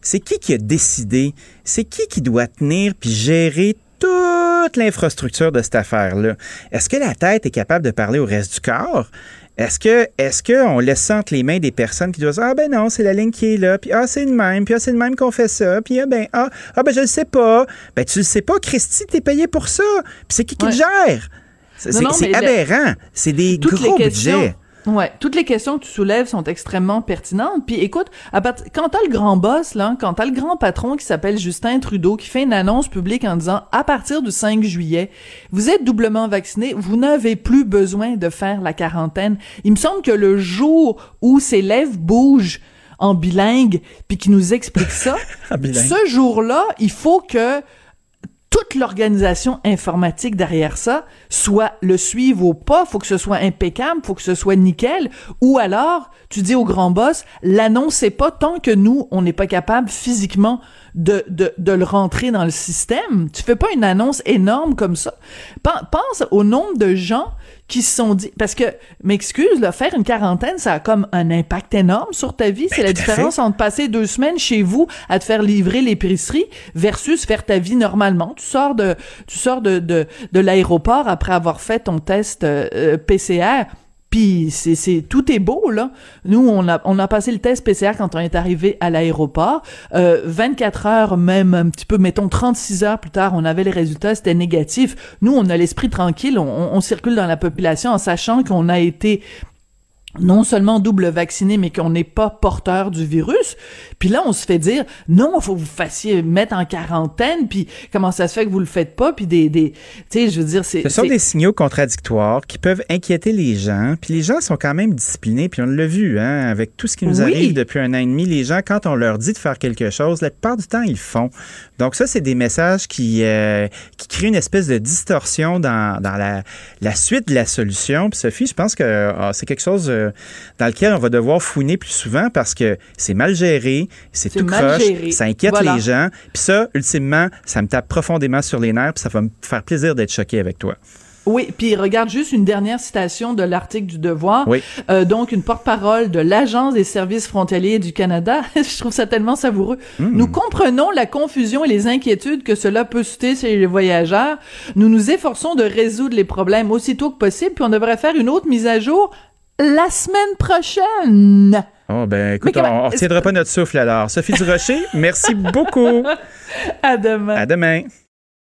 C'est qui qui a décidé? C'est qui qui doit tenir puis gérer toute l'infrastructure de cette affaire-là? Est-ce que la tête est capable de parler au reste du corps? Est-ce que est-ce qu'on laisse entre les mains des personnes qui doivent dire Ah ben non, c'est la ligne qui est là, puis ah c'est le même, puis ah c'est le même qu'on fait ça, puis ah ben ah, ah ben je le sais pas. Ben tu le sais pas, Christy, t'es payé pour ça. Puis c'est qui qui le gère? C'est aberrant. C'est des toutes gros les questions, budgets. Ouais, toutes les questions que tu soulèves sont extrêmement pertinentes. Puis écoute, à part- quand t'as le grand boss là, quand t'as le grand patron qui s'appelle Justin Trudeau qui fait une annonce publique en disant à partir du 5 juillet, vous êtes doublement vacciné, vous n'avez plus besoin de faire la quarantaine. Il me semble que le jour où ses lèvres bougent en bilingue puis qui nous explique ça, ce jour-là, il faut que toute l'organisation informatique derrière ça soit le suive ou pas, faut que ce soit impeccable, faut que ce soit nickel, ou alors tu dis au grand boss, l'annoncez pas tant que nous, on n'est pas capable physiquement de, de, de le rentrer dans le système. Tu fais pas une annonce énorme comme ça. Pen- Pense au nombre de gens qui se sont dit, parce que, m'excuse, là, faire une quarantaine, ça a comme un impact énorme sur ta vie. C'est la tout à différence entre passer deux semaines chez vous à te faire livrer l'épicerie versus faire ta vie normalement. Tu sors de, tu sors de, de, de l'aéroport après avoir fait ton test euh, euh, PCR. Puis c'est tout est beau là. Nous on a on a passé le test PCR quand on est arrivé à l'aéroport. Euh, 24 heures même un petit peu mettons 36 heures plus tard, on avait les résultats, c'était négatif. Nous on a l'esprit tranquille, on, on- on circule dans la population en sachant qu'on a été non seulement double vacciné, mais qu'on n'est pas porteur du virus. Puis là, on se fait dire, non, faut que vous fassiez mettre en quarantaine, puis comment ça se fait que vous le faites pas, puis des, des tu sais, je veux dire, c'est... Ce sont des signaux contradictoires qui peuvent inquiéter les gens. Puis les gens sont quand même disciplinés. Puis on l'a vu, hein, avec tout ce qui nous Oui. arrive depuis un an et demi. Les gens, quand on leur dit de faire quelque chose, la plupart du temps, ils font. Donc ça, c'est des messages qui, euh, qui créent une espèce de distorsion dans, dans la, la suite de la solution. Puis Sophie, je pense que ah, c'est quelque chose euh, dans lequel on va devoir fouiner plus souvent parce que c'est mal géré, c'est tout croche, géré. ça inquiète Voilà. les gens. Puis ça, ultimement, ça me tape profondément sur les nerfs, puis ça va me faire plaisir d'être choqué avec toi. Oui, puis regarde juste une dernière citation de l'article du Devoir. Oui. Euh, donc, une porte-parole de l'Agence des services frontaliers du Canada. Je trouve ça tellement savoureux. Nous comprenons la confusion et les inquiétudes que cela peut susciter chez les voyageurs. Nous nous efforçons de résoudre les problèmes aussitôt que possible, puis on devrait faire une autre mise à jour la semaine prochaine. Oh, ben, écoute, on, on retiendra pas notre souffle alors. Sophie Durocher, merci beaucoup. À demain. À demain.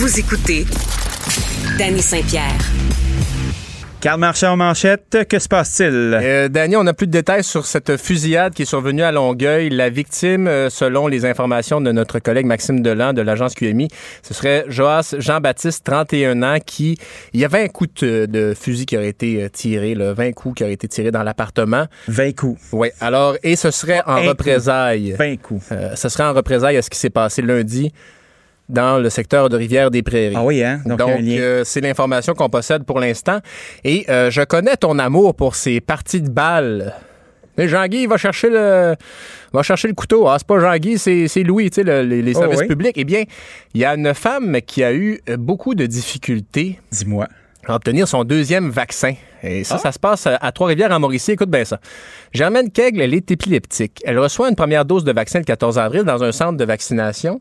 Vous écoutez Danny Saint-Pierre. Carl Marchand en manchette, que se passe-t-il? Euh, Danny, on n'a plus de détails sur cette fusillade qui est survenue à Longueuil. La victime, euh, selon les informations de notre collègue Maxime Delan de l'agence QMI, ce serait Joas Jean-Baptiste, 31 ans, qui... Il y a 20 coups de, de fusil qui auraient été euh, tirés, là, 20 coups qui auraient été tirés dans l'appartement. 20 coups. Oui, alors, et ce serait en Un coup. représailles. 20 coups. Euh, ce serait en représailles à ce qui s'est passé lundi dans le secteur de Rivière-des-Prairies. Ah oui, hein? Donc, euh, c'est l'information qu'on possède pour l'instant. Et euh, je connais ton amour pour ces parties de balles. Mais Jean-Guy, il va chercher le, va chercher le couteau. Ah, c'est pas Jean-Guy, c'est Louis, tu sais, le- les, les Oh, services oui. publics. Eh bien, il y a une femme qui a eu beaucoup de difficultés Dis-moi. À obtenir son deuxième vaccin. Et ça, Ah. ça se passe à à Trois-Rivières, en Mauricie. Écoute bien ça. Germaine Kegle, elle est épileptique. Elle reçoit une première dose de vaccin le 14 avril dans un centre de vaccination.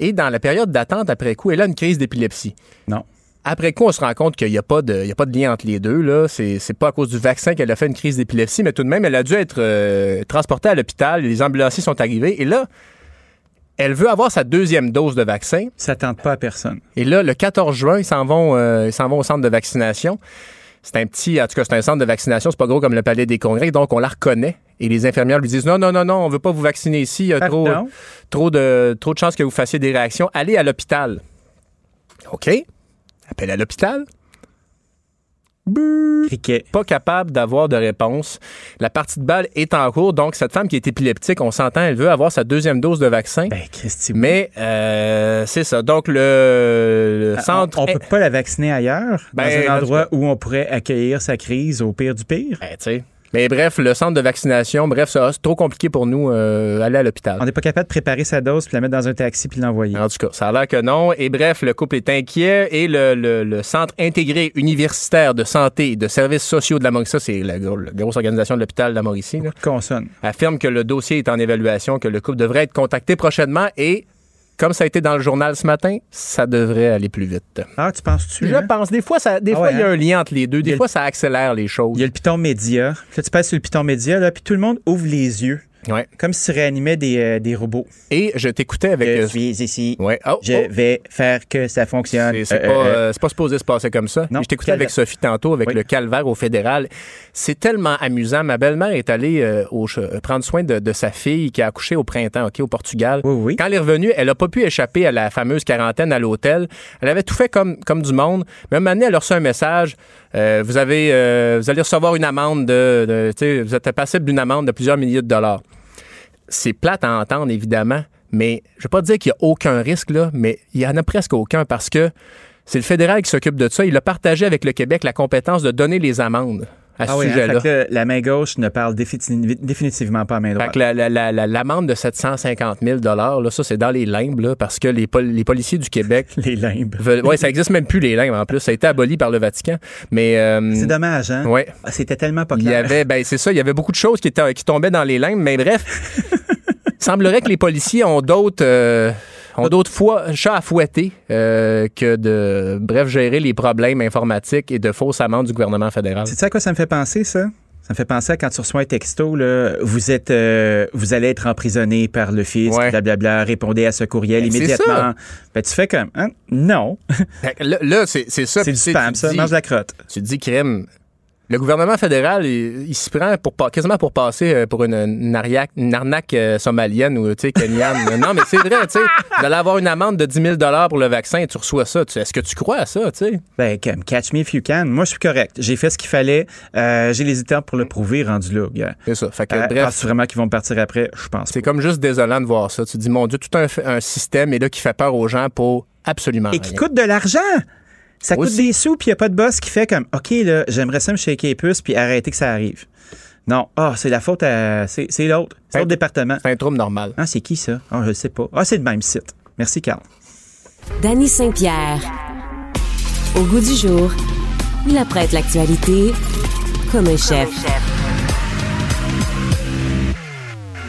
Et dans la période d'attente après coup, elle a une crise d'épilepsie. Non. Après coup, on se rend compte qu'il n'y a, pas de- il y a pas de lien entre les deux. Là. C'est, c'est pas à cause du vaccin qu'elle a fait une crise d'épilepsie, mais tout de même, elle a dû être euh, transportée à l'hôpital. Les ambulanciers sont arrivés. Et là, elle veut avoir sa deuxième dose de vaccin. Ça tente pas à personne. Et là, le 14 juin, ils s'en vont, euh, ils s'en vont au centre de vaccination. C'est un petit, en tout cas, c'est un centre de vaccination, c'est pas gros comme le Palais des Congrès, donc on la reconnaît. Et les infirmières lui disent non, non, non, non, on veut pas vous vacciner ici, il y a trop, Pardon? trop, de, trop de chances que vous fassiez des réactions. Allez à l'hôpital. OK. Appelle à l'hôpital. Criquet. Pas capable d'avoir de réponse. La partie de balle est en cours, donc cette femme qui est épileptique, on s'entend, elle veut avoir sa deuxième dose de vaccin. Ben, Christy. Mais euh, c'est ça. Donc le, le Ah, centre. On, on peut pas la vacciner ailleurs, Ben, dans un endroit où on pourrait accueillir sa crise au pire du pire? Ben, tu sais. Mais bref, le centre de vaccination, bref, ça, c'est trop compliqué pour nous euh, aller à l'hôpital. On n'est pas capable de préparer sa dose puis la mettre dans un taxi puis l'envoyer. En tout cas, ça a l'air que non. Et bref, le couple est inquiet et le, le- le Centre intégré universitaire de santé et de services sociaux de la Mauricie, ça, c'est la, gro- la grosse organisation de l'hôpital de la Mauricie, là, Consonne. affirme que le dossier est en évaluation, que le couple devrait être contacté prochainement et, comme ça a été dans le journal ce matin, ça devrait aller plus vite. Ah, tu penses-tu? Je hein? pense. Des fois, ça, des Ah fois, ouais, il y a hein? un lien entre les deux. Des fois, ça accélère les choses. Il y a le piton média. Là, tu passes sur le piton média, là, puis tout le monde ouvre les yeux. Ouais. Comme si tu réanimais des, euh, des robots. Et je t'écoutais avec. Je euh, suis ici. ouais. Oh, Je oh. vais faire que ça fonctionne. C'est c'est Euh, pas, c'est pas supposé se passer comme ça. Non, je t'écoutais avec Sophie tantôt, avec Oui. le calvaire au fédéral. C'est tellement amusant. Ma belle-mère est allée au prendre soin de, de sa fille qui a accouché au printemps, OK, au Portugal. Oui, oui. Quand elle est revenue, elle a pas pu échapper à la fameuse quarantaine à l'hôtel. Elle avait tout fait comme, comme du monde. Mais moment donné, elle a reçu un message. vous, avez, vous allez recevoir une amende de, de- vous êtes passible d'une amende de plusieurs milliers de dollars. C'est plate à entendre, évidemment, mais je ne vais pas dire qu'il n'y a aucun risque, là, mais il y en a presque aucun parce que c'est le fédéral qui s'occupe de ça. Il a partagé avec le Québec la compétence de donner les amendes à ce ah oui, hein, sujet-là. la main gauche ne parle défini- définitivement pas à main Fait droite. que la- la- l'amende de 750 000 là, ça, c'est dans les limbes, là, parce que les, pol- les policiers du Québec Les limbes. Ouais, ça existe même plus, les limbes, en plus. Ça a été aboli par le Vatican. Mais... euh, C'est dommage, hein? ouais. Ah, C'était tellement pas Il y clair. avait, ben c'est ça, il y avait beaucoup de choses qui, étaient- qui tombaient dans les limbes, mais bref, semblerait que les policiers ont d'autres euh, ont d'autres fois chats à fouetter euh, que de, bref, gérer les problèmes informatiques et de fausses amendes du gouvernement fédéral. C'est ça à quoi ça me fait penser, ça? Ça me fait penser à quand tu reçois un texto, là, vous êtes, euh, vous allez être emprisonné par le fisc, Ouais. blablabla, répondez à ce courriel Ben, immédiatement. Ben, tu fais comme, hein? non, que Là, là, c'est ça. c'est du spam, ça, dis- mange la crotte. Tu te dis, crème, Le gouvernement fédéral, il, il s'y prend pour, pas- quasiment pour passer euh, pour une, une, une arnaque euh, somalienne ou, tu sais, kenyane. non, mais c'est vrai, tu sais, d'aller avoir une amende de 10 000 pour le vaccin et tu reçois ça. Est-ce que tu crois à ça, tu sais? Ben, comme, catch me if you can. Moi, je suis correct. J'ai fait ce qu'il fallait. Euh, j'ai les étapes pour le prouver, rendu là. C'est ça. Fait que, Euh, bref. penses-tu vraiment qu'ils vont partir après? Je pense. C'est comme juste désolant de voir ça. Tu te dis, mon Dieu, tout un, un système est là qui fait peur aux gens pour absolument Et rien. qui coûte de l'argent. Ça coûte Aussi. des sous, puis il n'y a pas de boss qui fait comme OK, là, j'aimerais ça me shaker les puces puis arrêter que ça arrive. Non. Ah, c'est la faute à. C'est c'est l'autre. C'est l'autre département. C'est un trouble normal. Ah, c'est qui ça? Ah, je sais pas. Ah, c'est le même site. Merci, Carl. Danny Saint-Pierre. Au goût du jour, il apprête l'actualité comme un chef.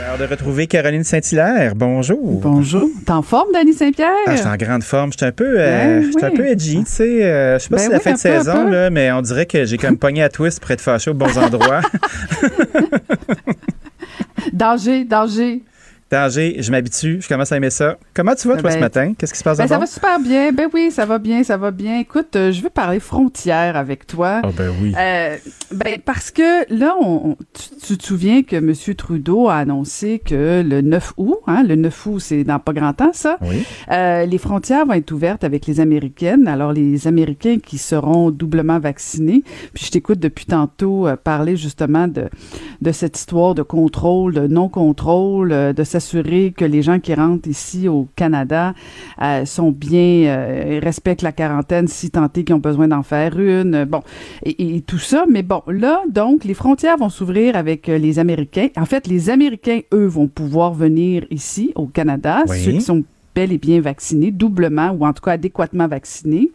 L'heure de retrouver Caroline Saint-Hilaire. Bonjour. Bonjour. T'es en forme, Danny Saint-Pierre? Ah, je suis en grande forme. Je suis un peu, euh, Ben un peu edgy, tu sais. euh, je sais pas Ben si c'est la fin de saison, peu. là, mais on dirait que j'ai comme pogné à twist pour être fâché aux bons endroits. Danger, danger. Danger, je m'habitue, je commence à aimer ça. Comment tu vas, toi, Ben, ce matin? Qu'est-ce qui se passe Ben, ça va super bien. Ben oui, ça va bien, ça va bien. Écoute, euh, je veux parler frontières avec toi. Ah, ben oui. Euh, ben parce que là, on, on- tu, tu te souviens que M. Trudeau a annoncé que le 9 août, hein, le 9 août, c'est dans pas grand temps, ça, Oui. euh, les frontières vont être ouvertes avec les Américaines. Alors, les Américains qui seront doublement vaccinés. Puis je t'écoute depuis tantôt euh, parler justement de, de cette histoire de contrôle, de non-contrôle, de s'assurer que les gens qui rentrent ici au Canada euh, sont bien, euh, respectent la quarantaine si tant est qu'ils ont besoin d'en faire une. Bon, et, et tout ça. Mais bon, là, donc, les frontières vont s'ouvrir avec euh, les Américains. En fait, les Américains, eux, vont pouvoir venir ici au Canada, Oui. ceux qui sont bel et bien vaccinés, doublement ou en tout cas adéquatement vaccinés.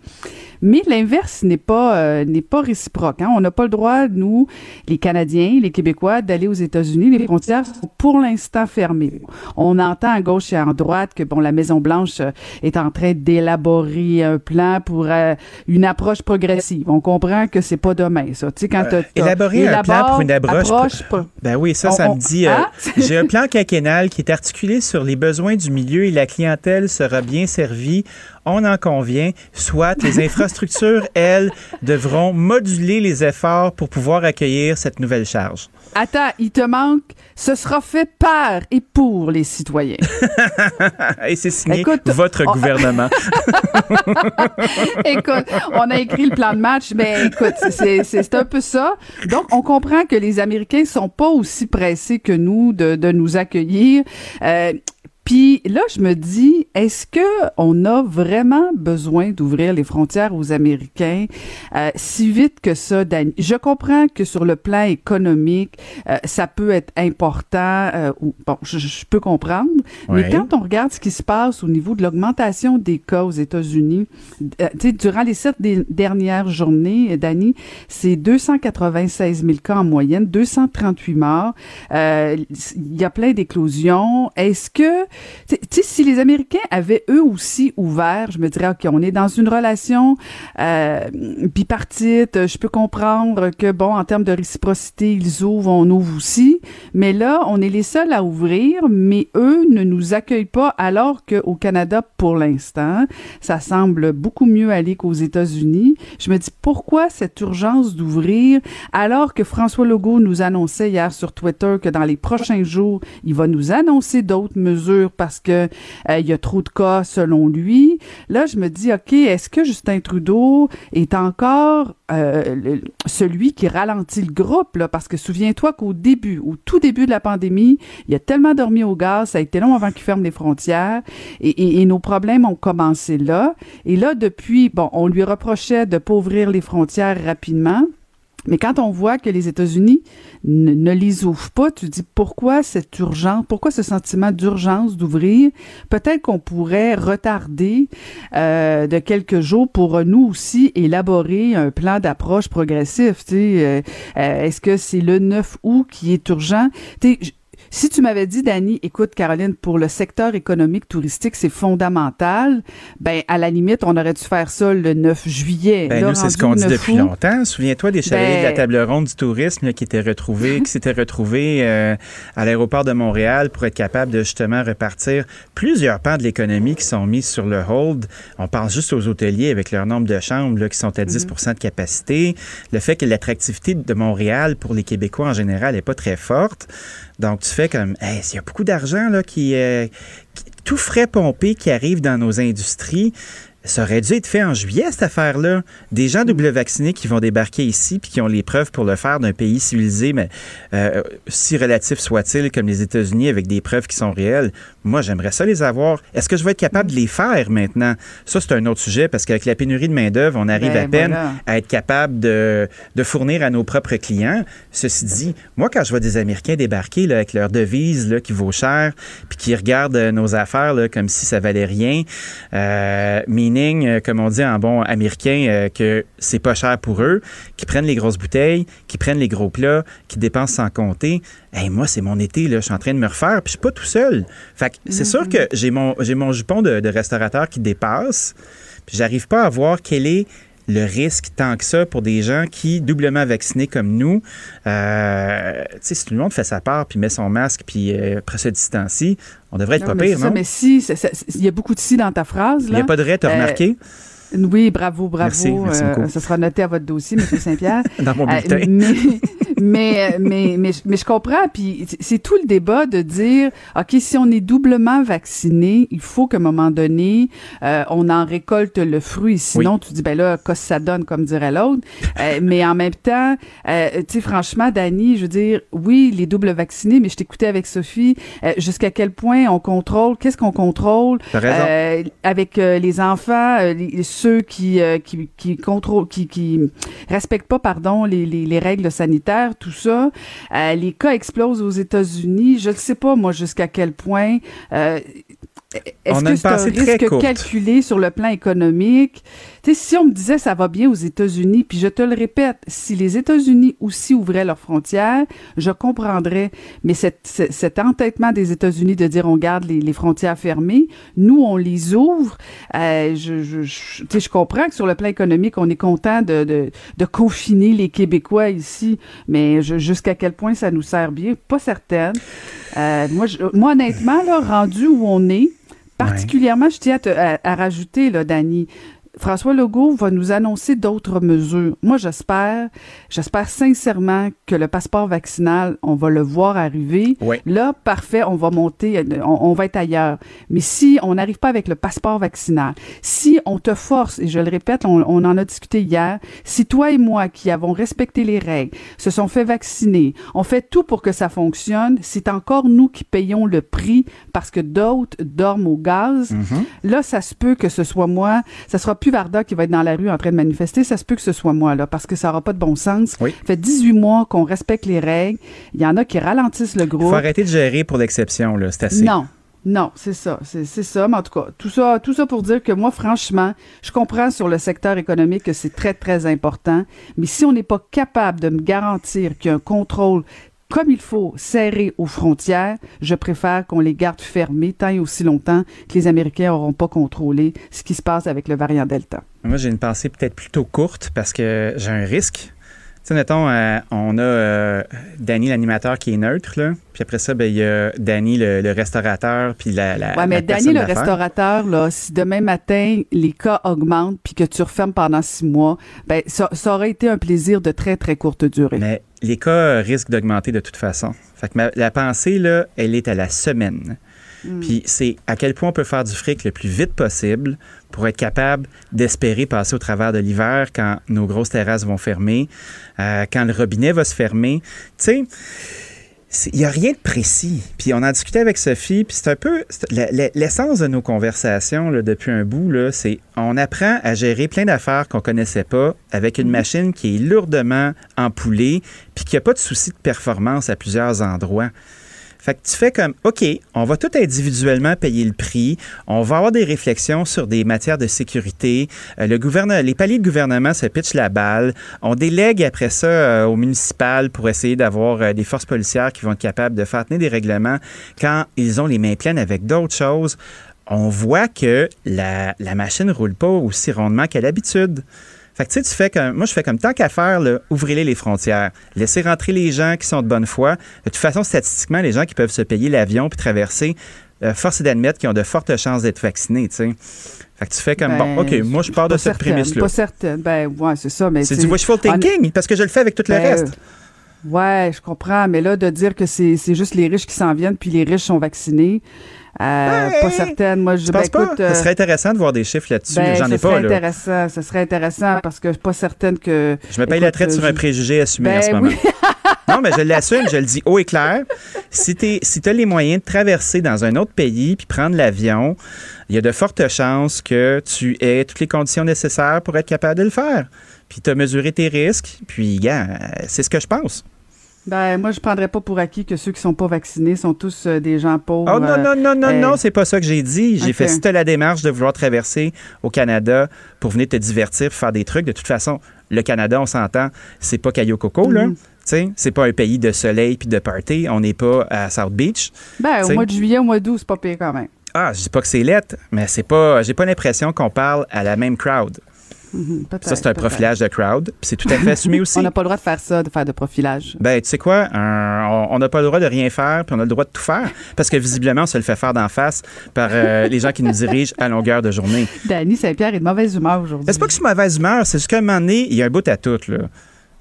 Mais l'inverse n'est pas euh, n'est pas réciproque. hein. On n'a pas le droit, nous, les Canadiens, les Québécois, d'aller aux États-Unis. Les frontières sont pour l'instant fermées. On entend à gauche et à droite que bon, la Maison Blanche euh, est en train d'élaborer un plan pour euh, une approche progressive. On comprend que c'est pas demain, ça. Tu sais, quand Euh, Élaborer un plan pour une approche. approche pro- Ben oui, ça, On- ça me dit. Hein? J'ai un plan quinquennal qui est articulé sur les besoins du milieu et la clientèle sera bien servie. On en convient. Soit les infrastructures, elles, devront moduler les efforts pour pouvoir accueillir cette nouvelle charge. Attends, il te manque. Ce sera fait par et pour les citoyens. et c'est signé Écoute, votre on- gouvernement. écoute, on a écrit le plan de match, mais écoute, c'est- un peu ça. Donc, on comprend que les Américains sont pas aussi pressés que nous de, de nous accueillir. Euh, puis là, je me dis, est-ce que on a vraiment besoin d'ouvrir les frontières aux Américains euh, si vite que ça, Dani? Je comprends que sur le plan économique, euh, ça peut être important. euh, ou, bon, je, je peux comprendre. Mais quand on regarde ce qui se passe au niveau de l'augmentation des cas aux États-Unis, euh, tu sais, durant les sept dernières journées, Dani, c'est 296 000 cas en moyenne, 238 morts. Euh, Il y a plein d'éclosions. Est-ce que, si les Américains avaient eux aussi ouvert, je me dirais, OK, on est dans une relation euh, bipartite, je peux comprendre que, bon, en termes de réciprocité, ils ouvrent, on ouvre aussi. Mais là, on est les seuls à ouvrir, mais eux ne nous accueillent pas, alors qu'au Canada, pour l'instant, ça semble beaucoup mieux aller qu'aux États-Unis. Je me dis, pourquoi cette urgence d'ouvrir, alors que François Legault nous annonçait hier sur Twitter que dans les prochains jours, il va nous annoncer d'autres mesures parce que euh, il y a trop de cas selon lui. Là, je me dis, OK, est-ce que Justin Trudeau est encore euh, celui qui ralentit le groupe, là? Parce que souviens-toi qu'au début, au tout début de la pandémie, il a tellement dormi au gaz, ça a été long avant qu'il ferme les frontières, et, nos problèmes ont commencé là. Et là, depuis, bon, on lui reprochait de pas ouvrir les frontières rapidement. Mais quand on voit que les États-Unis ne, les ouvrent pas, tu dis pourquoi cette urgence, pourquoi ce sentiment d'urgence d'ouvrir? Peut-être qu'on pourrait retarder euh, de quelques jours pour euh, nous aussi élaborer un plan d'approche progressif. Euh, est-ce que c'est le 9 août qui est urgent? Si tu m'avais dit, Dani, écoute, Caroline, pour le secteur économique touristique, c'est fondamental, ben, à la limite, on aurait dû faire ça le 9 juillet. Ben, Là, nous, c'est ce qu'on dit 9 depuis août, longtemps. Souviens-toi des chalets Ben- de la table ronde du tourisme là, qui étaient retrouvés, qui s'étaient retrouvés euh, à l'aéroport de Montréal pour être capable de justement repartir plusieurs pans de l'économie qui sont mis sur le hold. On pense juste aux hôteliers avec leur nombre de chambres là, qui sont à 10% de capacité. Le fait que l'attractivité de Montréal pour les Québécois en général n'est pas très forte. Donc, tu fais comme, hey, il y a beaucoup d'argent là qui, euh, qui- tout frais pompé qui arrive dans nos industries. Ça aurait dû être fait en juillet, cette affaire-là. Des gens double vaccinés qui vont débarquer ici puis qui ont les preuves pour le faire d'un pays civilisé, mais euh, si relatif soit-il, comme les États-Unis, avec des preuves qui sont réelles. Moi, j'aimerais ça les avoir. Est-ce que je vais être capable de les faire maintenant? Ça, c'est un autre sujet parce qu'avec la pénurie de main-d'œuvre, on arrive Ben, à peine voilà. à être capable de, de fournir à nos propres clients. Ceci dit, moi, quand je vois des Américains débarquer là, avec leur devise là, qui vaut cher, puis qui regardent euh, nos affaires là, comme si ça valait rien, euh, euh, comme on dit en bon américain, euh, que c'est pas cher pour eux, qui prennent les grosses bouteilles, qui prennent les gros plats, qui dépensent sans compter. Hey, moi, c'est mon été, là, je suis en train de me refaire, puis je suis pas tout seul. Fait que c'est sûr que j'ai mon, j'ai mon jupon de, de restaurateur qui dépasse, puis j'arrive pas à voir quel est le risque tant que ça pour des gens qui, doublement vaccinés comme nous, euh, si tout le monde fait sa part, puis met son masque, puis euh, après se distancie, on devrait être Non, pas mais pire, ça, non? mais si, il y a beaucoup de si dans ta phrase. Il n'y a pas de raie, t'as Euh, remarqué? Oui, bravo, bravo. Merci, merci Euh, ça sera noté à votre dossier, M. Saint-Pierre. Dans mon Euh, mais, mais, mais, mais, mais je comprends. Puis c'est- tout le débat de dire, OK, si on est doublement vacciné, il faut qu'à un moment donné, euh, on en récolte le fruit. Sinon, tu dis, ben là, qu'est-ce que ça donne, comme dirait l'autre? Euh, mais en même temps, euh, tu sais, franchement, Dani, je veux dire, oui, les doubles vaccinés, mais je t'écoutais avec Sophie, jusqu'à quel point on contrôle, qu'est-ce qu'on contrôle euh, avec les enfants, les- ceux qui, euh, qui, qui contrôlent, qui, qui respectent pas, pardon, les, les, les règles sanitaires, tout ça. Euh, les cas explosent aux États-Unis. Je ne sais pas, moi, jusqu'à quel point. euh, est-ce que c'est un risque calculé sur le plan économique? Tu sais, si on me disait ça va bien aux États-Unis, puis je te le répète, si les États-Unis aussi ouvraient leurs frontières, je comprendrais. Mais cet, entêtement des États-Unis de dire on garde les, les frontières fermées, nous, on les ouvre. Euh, je, je, je, je comprends que sur le plan économique, on est content de, de, de confiner les Québécois ici, mais jusqu'à quel point ça nous sert bien, pas certaine. Euh, moi, je- moi, honnêtement, là, rendu où on est, particulièrement, je tiens à, te- à- à rajouter, là, Dani, François Legault va nous annoncer d'autres mesures. Moi, j'espère, j'espère sincèrement que le passeport vaccinal, on va le voir arriver. Oui. Là, parfait, on va monter, on, on va être ailleurs. Mais si on n'arrive pas avec le passeport vaccinal, si on te force, et je le répète, on, on en a discuté hier, si toi et moi qui avons respecté les règles, se sont fait vacciner, on fait tout pour que ça fonctionne, c'est encore nous qui payons le prix parce que d'autres dorment au gaz. Mm-hmm. Là, ça se peut que ce soit moi, ça sera plus Varda qui va être dans la rue en train de manifester, ça se peut que ce soit moi, là, parce que ça n'aura pas de bon sens. Ça fait 18 mois qu'on respecte les règles. Il y en a qui ralentissent le Il groupe. faut arrêter de gérer pour l'exception, là. C'est assez. Non. Non, c'est ça, c'est c'est ça. Mais en tout cas, tout ça, tout ça pour dire que moi, franchement, je comprends sur le secteur économique que c'est très, très important. Mais si on n'est pas capable de me garantir qu'il y a un contrôle comme il faut serré aux frontières, je préfère qu'on les garde fermées tant et aussi longtemps que les Américains n'auront pas contrôlé ce qui se passe avec le variant Delta. Moi, j'ai une pensée peut-être plutôt courte parce que j'ai un risque. Tu sais, mettons, euh, on a euh, Danny, l'animateur, qui est neutre, là. Puis après ça, ben, il y a Danny, le, le restaurateur, puis la, la Ouais, mais la Danny, le restaurateur, là, si demain matin les cas augmentent puis que tu refermes pendant six mois, ben ça, ça aurait été un plaisir de très très courte durée. Mais les cas risquent d'augmenter de toute façon. Fait que ma- la pensée, là, elle est à la semaine. Mm. Puis c'est à quel point on peut faire du fric le plus vite possible pour être capable d'espérer passer au travers de l'hiver quand nos grosses terrasses vont fermer, euh, quand le robinet va se fermer. Tu sais, il n'y a rien de précis. Puis on a discuté avec Sophie, puis c'est un peu l'essence de nos conversations là, depuis un bout, c'est on apprend à gérer plein d'affaires qu'on connaissait pas avec une machine qui est lourdement empoulée, puis qui n'a pas de souci de performance à plusieurs endroits. Fait que tu fais comme, OK, on va tout individuellement payer le prix. On va avoir des réflexions sur des matières de sécurité. Euh, le gouvernement, les paliers de gouvernement se pitchent la balle. On délègue après ça euh, au municipal pour essayer d'avoir euh, des forces policières qui vont être capables de faire tenir des règlements quand ils ont les mains pleines avec d'autres choses. On voit que la, la machine roule pas aussi rondement qu'à l'habitude. Fait que tu sais, tu fais comme, moi, je fais comme tant qu'à faire, là, ouvrez-les les frontières. Laissez rentrer les gens qui sont de bonne foi. De toute façon, statistiquement, les gens qui peuvent se payer l'avion puis traverser, euh, force est d'admettre qu'ils ont de fortes chances d'être vaccinés, tu sais. Fait que tu fais comme, bon, OK, moi, je pars de cette prémisse-là. Pas certaine. Ben, ouais, c'est ça. mais C'est du wishful thinking, parce que je le fais avec tout le Ben, reste. Ouais, je comprends, mais là, de dire que c'est juste les riches qui s'en viennent, puis les riches sont vaccinés, euh, pas certaine. Moi, je ben, écoute, euh, Ce serait intéressant de voir des chiffres là-dessus, ben, j'en ce ai serait pas, là. intéressant, ce serait intéressant parce que je suis pas certaine que. Je me paye écoute, la traite euh, sur un je- préjugé assumé en Ben ce moment. oui. non, mais je l'assume, je le dis haut et clair. Si tu si as les moyens de traverser dans un autre pays puis prendre l'avion, il y a de fortes chances que tu aies toutes les conditions nécessaires pour être capable de le faire. Puis tu as mesuré tes risques, puis, euh, c'est ce que je pense. Ben, moi, je prendrais pas pour acquis que ceux qui sont pas vaccinés sont tous euh, des gens pauvres. Oh non, non, non, non, euh, non, c'est pas ça que j'ai dit. J'ai fait, si tu la démarche de vouloir traverser au Canada pour venir te divertir, faire des trucs, de toute façon, le Canada, on s'entend, c'est pas Cayo Coco, là. Tu sais, c'est pas un pays de soleil puis de party. On n'est pas à South Beach. Ben, au mois de juillet, au mois d'août, c'est pas pire quand même. Ah, je dis pas que c'est lettre, mais c'est pas. J'ai pas l'impression qu'on parle à la même crowd. Mhm, Ça, c'est un profilage de crowd, puis c'est tout à fait assumé aussi. On n'a pas le droit de faire ça, de faire de profilage. Ben, tu sais quoi? On- n'a pas le droit de rien faire, puis on a le droit de tout faire. Parce que visiblement, on se le fait faire d'en face par euh, les gens qui nous dirigent à longueur de journée. Danny Saint-Pierre est de mauvaise humeur aujourd'hui. C'est pas que je suis mauvaise humeur, c'est juste qu'à un moment donné, il y a un bout à tout, là.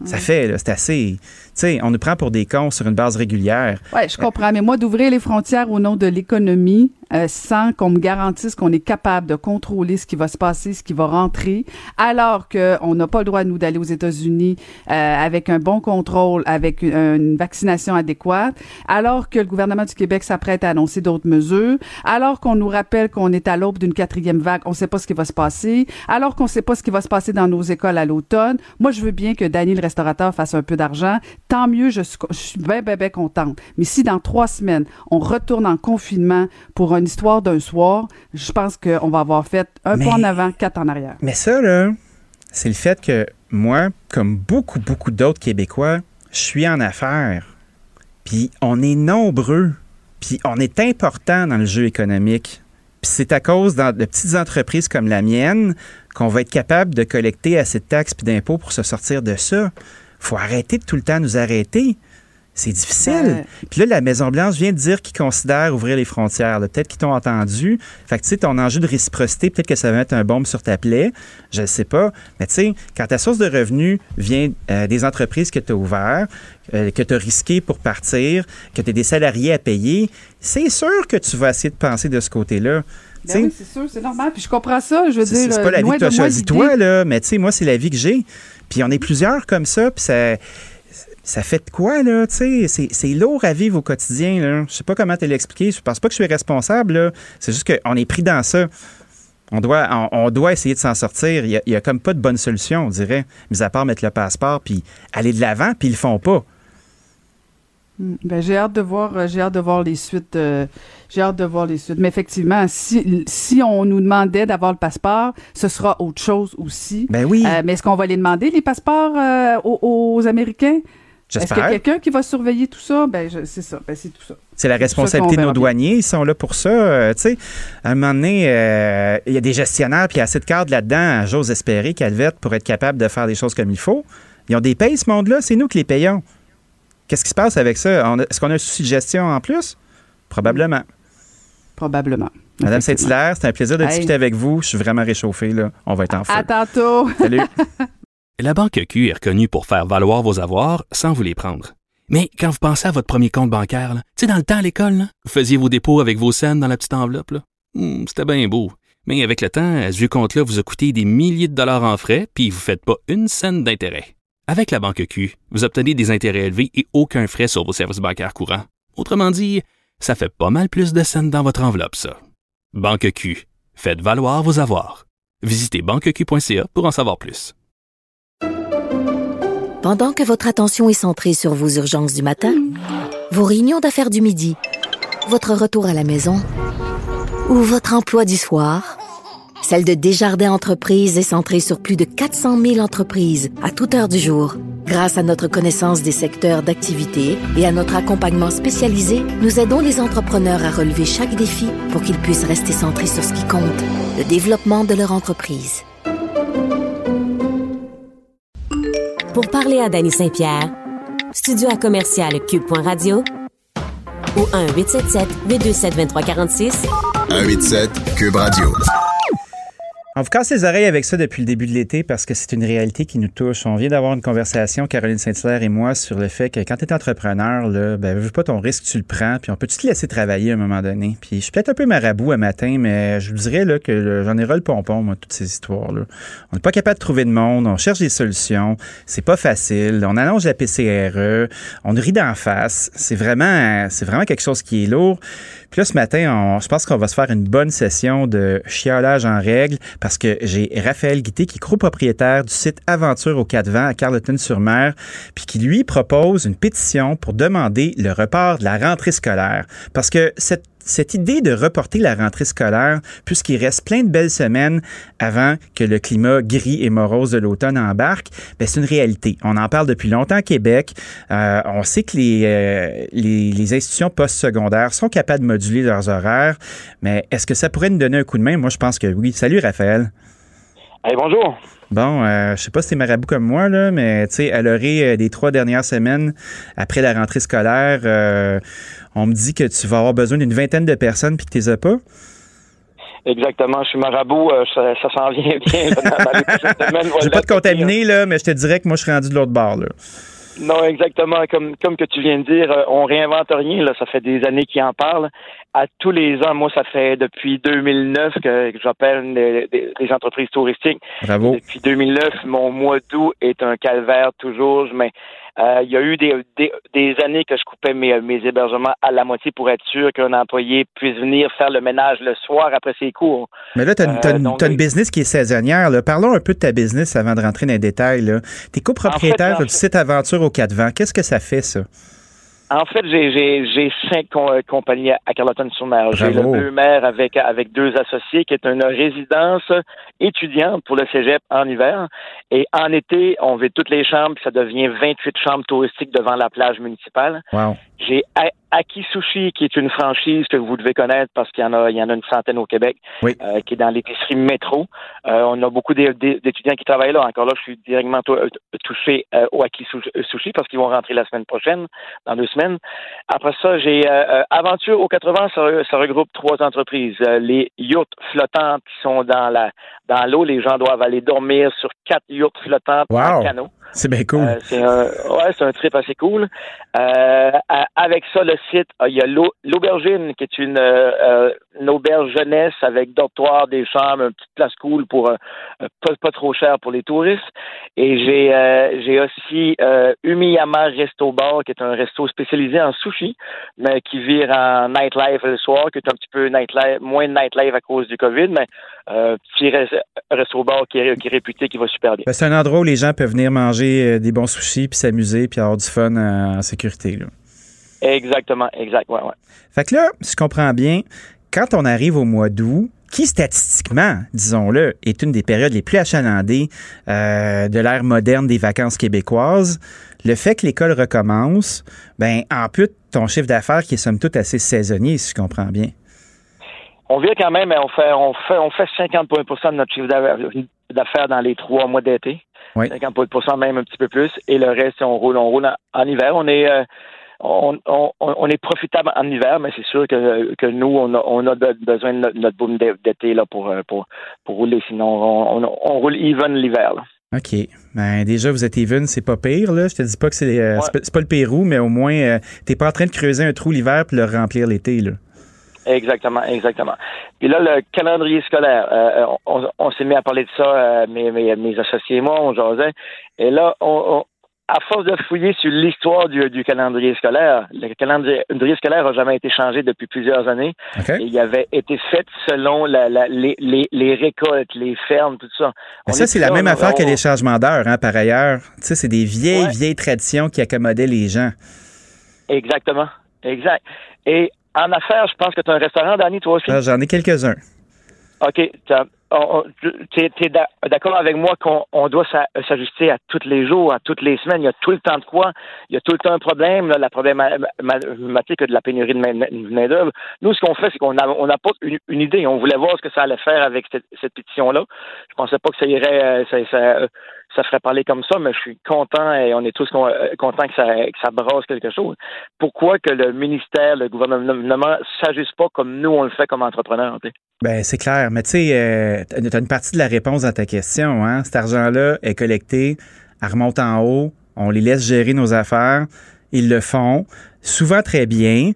Ça fait, là, c'est assez. Sais, on nous prend pour des cons sur une base régulière. Oui, je comprends. Mais moi, d'ouvrir les frontières au nom de l'économie euh, sans qu'on me garantisse qu'on est capable de contrôler ce qui va se passer, ce qui va rentrer, alors qu'on n'a pas le droit, nous, d'aller aux États-Unis euh, avec un bon contrôle, avec une, une vaccination adéquate, alors que le gouvernement du Québec s'apprête à annoncer d'autres mesures, alors qu'on nous rappelle qu'on est à l'aube d'une quatrième vague, on ne sait pas ce qui va se passer, alors qu'on ne sait pas ce qui va se passer dans nos écoles à l'automne. Moi, je veux bien que Danny, le restaurateur, fasse un peu d'argent. Tant mieux, je suis, je suis bien, bien, bien contente. Mais si dans trois semaines, on retourne en confinement pour une histoire d'un soir, je pense qu'on va avoir fait un Mais- pas en avant, quatre en arrière. Mais ça, là, c'est le fait que moi, comme beaucoup, beaucoup d'autres Québécois, je suis en affaires. Puis on est nombreux. Puis on est important dans le jeu économique. Puis c'est à cause de petites entreprises comme la mienne qu'on va être capable de collecter assez de taxes puis d'impôts pour se sortir de ça. Faut arrêter de tout le temps nous arrêter. C'est difficile. Ouais. Puis là, la Maison-Blanche vient de dire qu'ils considèrent ouvrir les frontières. Peut-être qu'ils t'ont entendu. Fait que, tu sais, ton enjeu de réciprocité, peut-être que ça va mettre un bombe sur ta plaie. Je ne sais pas. Mais tu sais, quand ta source de revenus vient euh, des entreprises que tu as ouvertes, euh, que tu as risqué pour partir, que tu as des salariés à payer, c'est sûr que tu vas essayer de penser de ce côté-là. Ben oui, c'est sûr, c'est normal. Puis je comprends ça. Je veux c'est dire, c'est pas la vie loin que tu as de moi choisi l'idée- toi, là, mais tu sais, moi, c'est la vie que j'ai. Puis on est plusieurs comme ça, puis ça, ça fait de quoi, là, tu sais? C'est- lourd à vivre au quotidien, là. Je sais pas comment te l'expliquer. Je pense pas que je suis responsable, là. C'est juste qu'on est pris dans ça. On doit, on, doit essayer de s'en sortir. Il y, a, comme pas de bonne solution, on dirait, mis à part mettre le passeport puis aller de l'avant, puis ils le font pas. Mm. Ben, j'ai hâte de voir, euh, hâte de voir les suites. euh, j'ai hâte de voir les suites. Mais effectivement, si, si on nous demandait d'avoir le passeport, ce sera autre chose aussi. Ben oui. Euh, mais est-ce qu'on va les demander, les passeports euh, aux, aux Américains? Est-ce qu'il y a quelqu'un qui va surveiller tout ça? Ben, c'est ça. Ben, c'est tout ça. C'est la responsabilité de nos douaniers. Ils sont là pour ça. euh, tu sais, à un moment donné, euh, il y a des gestionnaires, puis il y a assez de cadres là-dedans, j'ose espérer, qu'Alvette, pour être capable de faire des choses comme il faut. Ils ont des payes, ce monde-là. C'est nous qui les payons. Qu'est-ce qui se passe avec ça? Est-ce qu'on a un souci de gestion en plus? Probablement. Probablement. Madame. Saint-Hilaire, c'est un plaisir de Hey. discuter avec vous. Je suis vraiment réchauffé. Là. On va être en feu. À tantôt. Salut. La Banque Q est reconnue pour faire valoir vos avoirs sans vous les prendre. Mais quand vous pensez à votre premier compte bancaire, là, tu sais, dans le temps à l'école, là, vous faisiez vos dépôts avec vos scènes dans la petite enveloppe. là. Hmm, C'était bien beau. Mais avec le temps, ce vieux compte-là vous a coûté des milliers de dollars en frais, puis vous ne faites pas une scène d'intérêt. Avec la Banque Q, vous obtenez des intérêts élevés et aucun frais sur vos services bancaires courants. Autrement dit, ça fait pas mal plus de scènes dans votre enveloppe, ça. Banque Q. Faites valoir vos avoirs. Visitez banqueq.ca pour en savoir plus. Pendant que votre attention est centrée sur vos urgences du matin, vos réunions d'affaires du midi, votre retour à la maison ou votre emploi du soir, celle de Desjardins Entreprises est centrée sur plus de 400 000 entreprises à toute heure du jour. Grâce à notre connaissance des secteurs d'activité et à notre accompagnement spécialisé, nous aidons les entrepreneurs à relever chaque défi pour qu'ils puissent rester centrés sur ce qui compte, le développement de leur entreprise. Pour parler à Danny Saint-Pierre, studio à commercial cube.radio ou 1-877-827-2346. 187 Cube Radio. On vous casse les oreilles avec ça depuis le début de l'été parce que c'est une réalité qui nous touche. On vient d'avoir une conversation, Caroline Saint-Hilaire et moi, sur le fait que quand tu es entrepreneur, là, ben, veux pas ton risque, tu le prends, puis on peut-tu te laisser travailler à un moment donné? Puis je suis peut-être un peu marabout un matin, mais je vous dirais là, que j'en ai ras le pompon, moi, toutes ces histoires-là. On n'est pas capable de trouver de monde, on cherche des solutions, c'est pas facile, on allonge la PCRE, on rit d'en face. C'est vraiment, c'est vraiment quelque chose qui est lourd. Là, ce matin, je pense qu'on va se faire une bonne session de chiolage en règle parce que j'ai Raphaël Guité qui est copropriétaire du site Aventure au Quatre Vents à Carleton-sur-Mer, puis qui lui propose une pétition pour demander le report de la rentrée scolaire. Parce que cette cette idée de reporter la rentrée scolaire, puisqu'il reste plein de belles semaines avant que le climat gris et morose de l'automne embarque, ben c'est une réalité. On en parle depuis longtemps à Québec. Euh, on sait que les, euh, les, les, institutions postsecondaires sont capables de moduler leurs horaires, mais est-ce que ça pourrait nous donner un coup de main? Moi, je pense que oui. Salut, Raphaël. Hey, bonjour. Bon, euh, je sais pas si c'est marabout comme moi, là, mais tu sais, à l'orée des trois dernières semaines après la rentrée scolaire, euh, on me dit que tu vas avoir besoin d'une vingtaine de personnes puis que tu les as pas. Exactement, je suis marabout, euh, ça, ça s'en vient bien là, dans les prochaines semaines. Je vais pas te contaminer, là, mais je te dirais que moi, je suis rendu de l'autre bord. Là. Non, exactement. Comme, comme que tu viens de dire, euh, on réinvente rien. Là. Ça fait des années qu'ils en parlent. À tous les ans, moi, ça fait depuis 2009 que, que j'appelle des, des, entreprises touristiques. Bravo. Depuis 2009, mon mois d'août est un calvaire toujours. Mais euh, il y a eu des, des, des, années que je coupais mes, mes hébergements à la moitié pour être sûr qu'un employé puisse venir faire le ménage le soir après ses cours. Mais là, tu as, euh, as, une business qui est saisonnière. Là. Parlons un peu de ta business avant de rentrer dans les détails. Tu es copropriétaire en fait, du site Aventure au Quatre Vents. Qu'est-ce que ça fait, ça? En fait, j'ai cinq compagnies à Carleton-sur-Mer. J'ai le deux maire avec, avec deux associés qui est une résidence étudiante pour le cégep en hiver. Et en été, on vide toutes les chambres, ça devient 28 chambres touristiques devant la plage municipale. Wow. J'ai Aki Sushi, qui est une franchise que vous devez connaître parce qu'il y en a, il y en a une centaine au Québec, oui. euh, qui est dans l'épicerie métro. Euh, on a beaucoup d'étudiants qui travaillent là. Encore là, je suis directement euh, touché au Aki Sushi parce qu'ils vont rentrer la semaine prochaine, dans deux semaines. Après ça, j'ai Aventure au 80, ça, ça, regroupe trois entreprises. les yachts flottantes qui sont dans la dans l'eau, les gens doivent aller dormir sur quatre yachts flottantes wow. en canot. C'est bien cool. Euh, c'est un, ouais, c'est un trip assez cool. Euh, avec ça, le site, il y a l'aubergine, qui est une, euh, une, auberge jeunesse avec dortoir, des chambres, une petite place cool pour pas, pas, trop cher pour les touristes. Et j'ai j'ai aussi Umiyama Resto Bar, qui est un resto spécialisé en sushi, mais qui vire en nightlife le soir, qui est un petit peu nightlife, moins de nightlife à cause du COVID, mais petit resto bar qui est, qui est réputé, qui va super bien. Ben, c'est un endroit où les gens peuvent venir manger des bons sushis, puis s'amuser, puis avoir du fun en sécurité. Là. Exactement, exact, ouais, ouais. Fait que là, si je comprends bien, quand on arrive au mois d'août, qui statistiquement, disons-le, est une des périodes les plus achalandées euh, de l'ère moderne des vacances québécoises, le fait que l'école recommence, ben ampute ton chiffre d'affaires qui est somme toute assez saisonnier, si je comprends bien. On vient quand même, on fait on fait on fait 50 de notre chiffre d'affaires dans les trois mois d'été. Oui. 50 même un petit peu plus. Et le reste, on roule, on roule en, hiver. On est euh, on, on, on, est profitable en hiver, mais c'est sûr que, que nous, on a, on a besoin de notre, notre boom d'été là, pour, pour, pour rouler. Sinon, on, on, roule even l'hiver. OK. Ben, déjà, vous êtes even, c'est pas pire, là. Je te dis pas que c'est, euh, c'est pas le Pérou, mais au moins, euh, t'es pas en train de creuser un trou l'hiver puis le remplir l'été, là. Exactement, exactement. Puis là, le calendrier scolaire, euh, on, on s'est mis à parler de ça, euh, mes, mes, mes, associés et moi, on jasait. Et là, on, à force de fouiller sur l'histoire du, du, calendrier scolaire, le calendrier, scolaire n'a jamais été changé depuis plusieurs années. Okay. Et il avait été fait selon la, la, les, les, les, récoltes, les fermes, tout ça. Mais ça, c'est la même affaire que les changements d'heure, hein, par ailleurs. Tu sais, c'est des vieilles, ouais. vieilles traditions qui accommodaient les gens. Exactement. Exact. Et en affaires, je pense que tu as un restaurant, Danny, toi aussi? Ah, J'en ai quelques-uns. OK. Tu es, d'accord avec moi qu'on doit s'ajuster à tous les jours, à toutes les semaines. Il y a tout le temps de quoi? Il y a tout le temps un problème, là, la problématique de la pénurie de main-d'œuvre. Nous, ce qu'on fait, c'est qu'on on apporte une, une, idée. On voulait voir ce que ça allait faire avec cette, cette pétition-là. Je pensais pas que ça irait, euh, ça, ça, ça ferait parler comme ça, mais je suis content et on est tous euh, contents que ça, que ça brasse quelque chose. Pourquoi que le ministère, le gouvernement ne s'agisse pas comme nous, on le fait comme entrepreneurs? Ben, c'est clair. Mais tu sais, euh, tu as une partie de la réponse à ta question. Hein? Cet argent-là est collecté, elle remonte en haut, on les laisse gérer nos affaires. Ils le font, souvent très bien.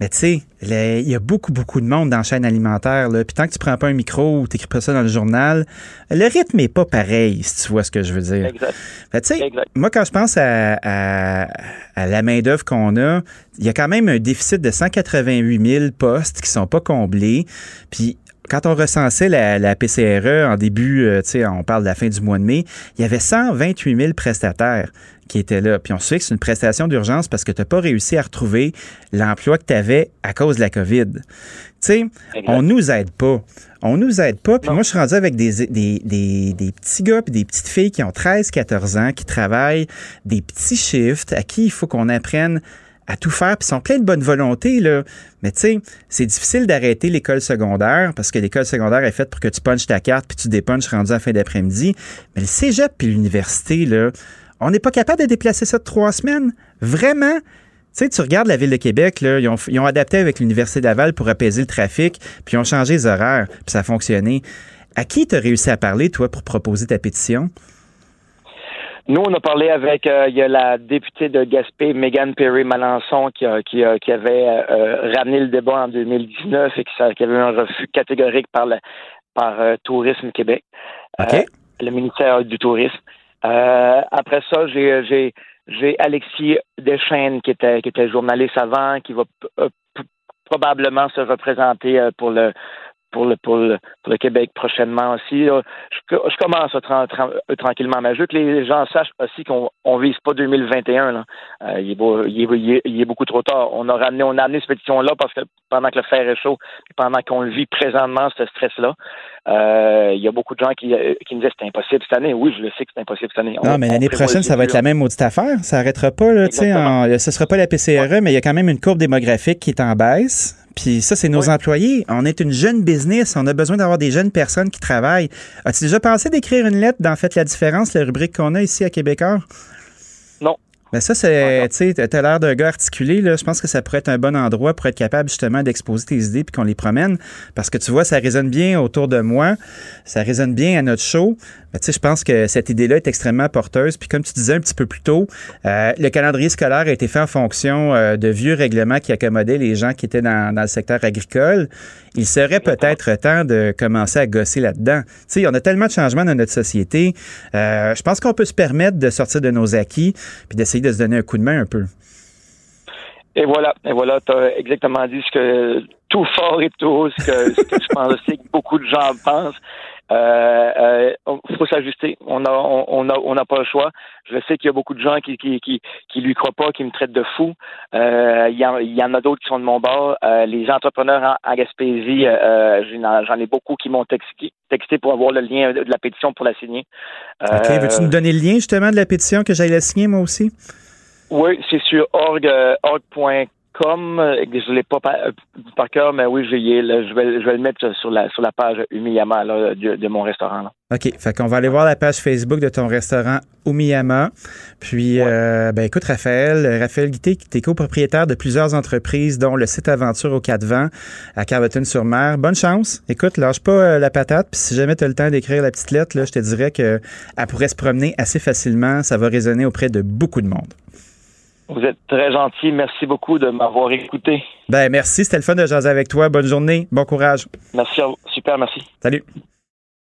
Mais tu sais, il y a beaucoup, beaucoup de monde dans la chaîne alimentaire. Là. Puis tant que tu prends pas un micro ou tu pas ça dans le journal, le rythme est pas pareil, si tu vois ce que je veux dire. Exact. Fait, moi, quand je pense à, à, à la main-d'œuvre qu'on a, il y a quand même un déficit de 188 000 postes qui sont pas comblés. Puis quand on recensait la, la PCRE en début, euh, tu sais, on parle de la fin du mois de mai, il y avait 128 000 prestataires qui étaient là. Puis on se fait que c'est une prestation d'urgence parce que tu n'as pas réussi à retrouver l'emploi que tu avais à cause de la COVID. Tu sais, on nous aide pas. On nous aide pas. Puis moi, je suis rendu avec des, des, des, des petits gars et des petites filles qui ont 13, 14 ans, qui travaillent des petits shifts, à qui il faut qu'on apprenne à tout faire, puis sont pleins de bonne volonté, là. Mais tu sais, c'est difficile d'arrêter l'école secondaire parce que l'école secondaire est faite pour que tu punches ta carte puis tu dépunches rendu à fin d'après-midi. Mais le cégep puis l'université, là, on n'est pas capable de déplacer ça de trois semaines. Vraiment? Tu sais, tu regardes la ville de Québec, là, ils, ont, ils ont adapté avec l'Université de Laval pour apaiser le trafic, puis ils ont changé les horaires, puis ça a fonctionné. À qui tu réussi à parler, toi, pour proposer ta pétition? Nous, on a parlé avec, euh, il y a la députée de Gaspé, Megan Perry Malençon, qui, qui, qui avait euh, ramené le débat en 2019 et qui, qui avait eu un refus catégorique par, le, par euh, Tourisme Québec, le ministère du Tourisme. après ça, j'ai, j'ai, j'ai Alexis Deschaines, qui était, qui était journaliste avant, qui va probablement se représenter pour le pour le, pour le, pour le Québec prochainement aussi. Je, je commence à euh, tranquillement, mais je veux que les gens sachent aussi qu'on ne vise pas 2021. Là. Euh, il, est beau, il, est, il, est, beaucoup trop tard. On a ramené, on a amené cette pétition-là parce que pendant que le fer est chaud, pendant qu'on le vit présentement, ce stress-là, euh, il y a beaucoup de gens qui, qui me disent c'est impossible cette année. Oui, je le sais que c'est impossible cette année. Non, mais l'année prochaine, ça va être la même maudite affaire. Ça n'arrêtera pas. Là, en, ce ne sera pas la PCRE, mais il y a quand même une courbe démographique qui est en baisse. Puis ça, c'est nos employés. On est une jeune business. On a besoin d'avoir des jeunes personnes qui travaillent. As-tu déjà pensé d'écrire une lettre dans Faites la différence, la rubrique qu'on a ici à Québécois? Non. Mais ça, c'est, tu sais, t'as l'air d'un gars articulé, là. Je pense que ça pourrait être un bon endroit pour être capable, justement, d'exposer tes idées puis qu'on les promène. Parce que tu vois, ça résonne bien autour de moi. Ça résonne bien à notre show. Mais tu sais, je pense que cette idée-là est extrêmement porteuse. Puis comme tu disais un petit peu plus tôt, euh, le calendrier scolaire a été fait en fonction euh, de vieux règlements qui accommodaient les gens qui étaient dans, dans le secteur agricole. Il serait peut-être temps de commencer à gosser là-dedans. Tu sais, on a tellement de changements dans notre société. Euh, je pense qu'on peut se permettre de sortir de nos acquis puis d'essayer de se donner un coup de main un peu. Et voilà, et voilà, tu as exactement dit ce que tout fort et tout ce que, je pense aussi que beaucoup de gens pensent. Euh, euh, faut s'ajuster. On a, on, a, on n'a pas le choix. Je sais qu'il y a beaucoup de gens qui, qui, qui, qui lui croient pas, qui me traitent de fou. Euh, il, y en, y en a d'autres qui sont de mon bord. Euh, les entrepreneurs en, Gaspésie, euh, j'en ai beaucoup qui m'ont texté, texté pour avoir le lien de la pétition pour la signer. OK. Veux-tu nous donner le lien justement de la pétition que j'aille la signer moi aussi? Oui, c'est sur org, org.com comme euh, je l'ai pas euh, par, cœur, mais oui, je vais, je vais, je vais le mettre sur la, sur la page Umiyama de, mon restaurant. Là. OK. Fait qu'on va aller voir la page Facebook de ton restaurant Umiyama. Puis, euh, ben écoute, Raphaël, Raphaël Guité, tu es copropriétaire de plusieurs entreprises, dont le site Aventure au Quatre Vents à Carleton-sur-Mer. Bonne chance. Écoute, lâche pas la patate. Puis si jamais tu as le temps d'écrire la petite lettre, là, je te dirais qu'elle pourrait se promener assez facilement. Ça va résonner auprès de beaucoup de monde. Vous êtes très gentil. Merci beaucoup de m'avoir écouté. Ben merci, c'était le fun de jaser avec toi. Bonne journée, bon courage. Merci à vous. Super, merci. Salut.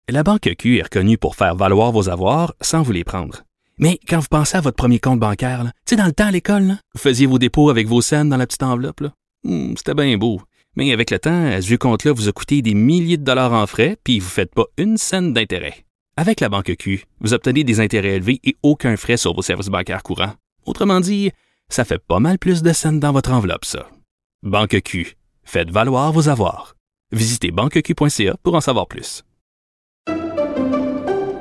La Banque Q est reconnue pour faire valoir vos avoirs sans vous les prendre. Mais quand vous pensez à votre premier compte bancaire, tu sais, dans le temps à l'école, vous faisiez vos dépôts avec vos scènes dans la petite enveloppe. Hmm, c'était bien beau. Mais avec le temps, à ce compte-là vous a coûté des milliers de dollars en frais, puis vous ne faites pas une scène d'intérêt. Avec la Banque Q, vous obtenez des intérêts élevés et aucun frais sur vos services bancaires courants. Autrement dit, ça fait pas mal plus de scènes dans votre enveloppe, ça. Banque Q. Faites valoir vos avoirs. Visitez banqueq.ca pour en savoir plus.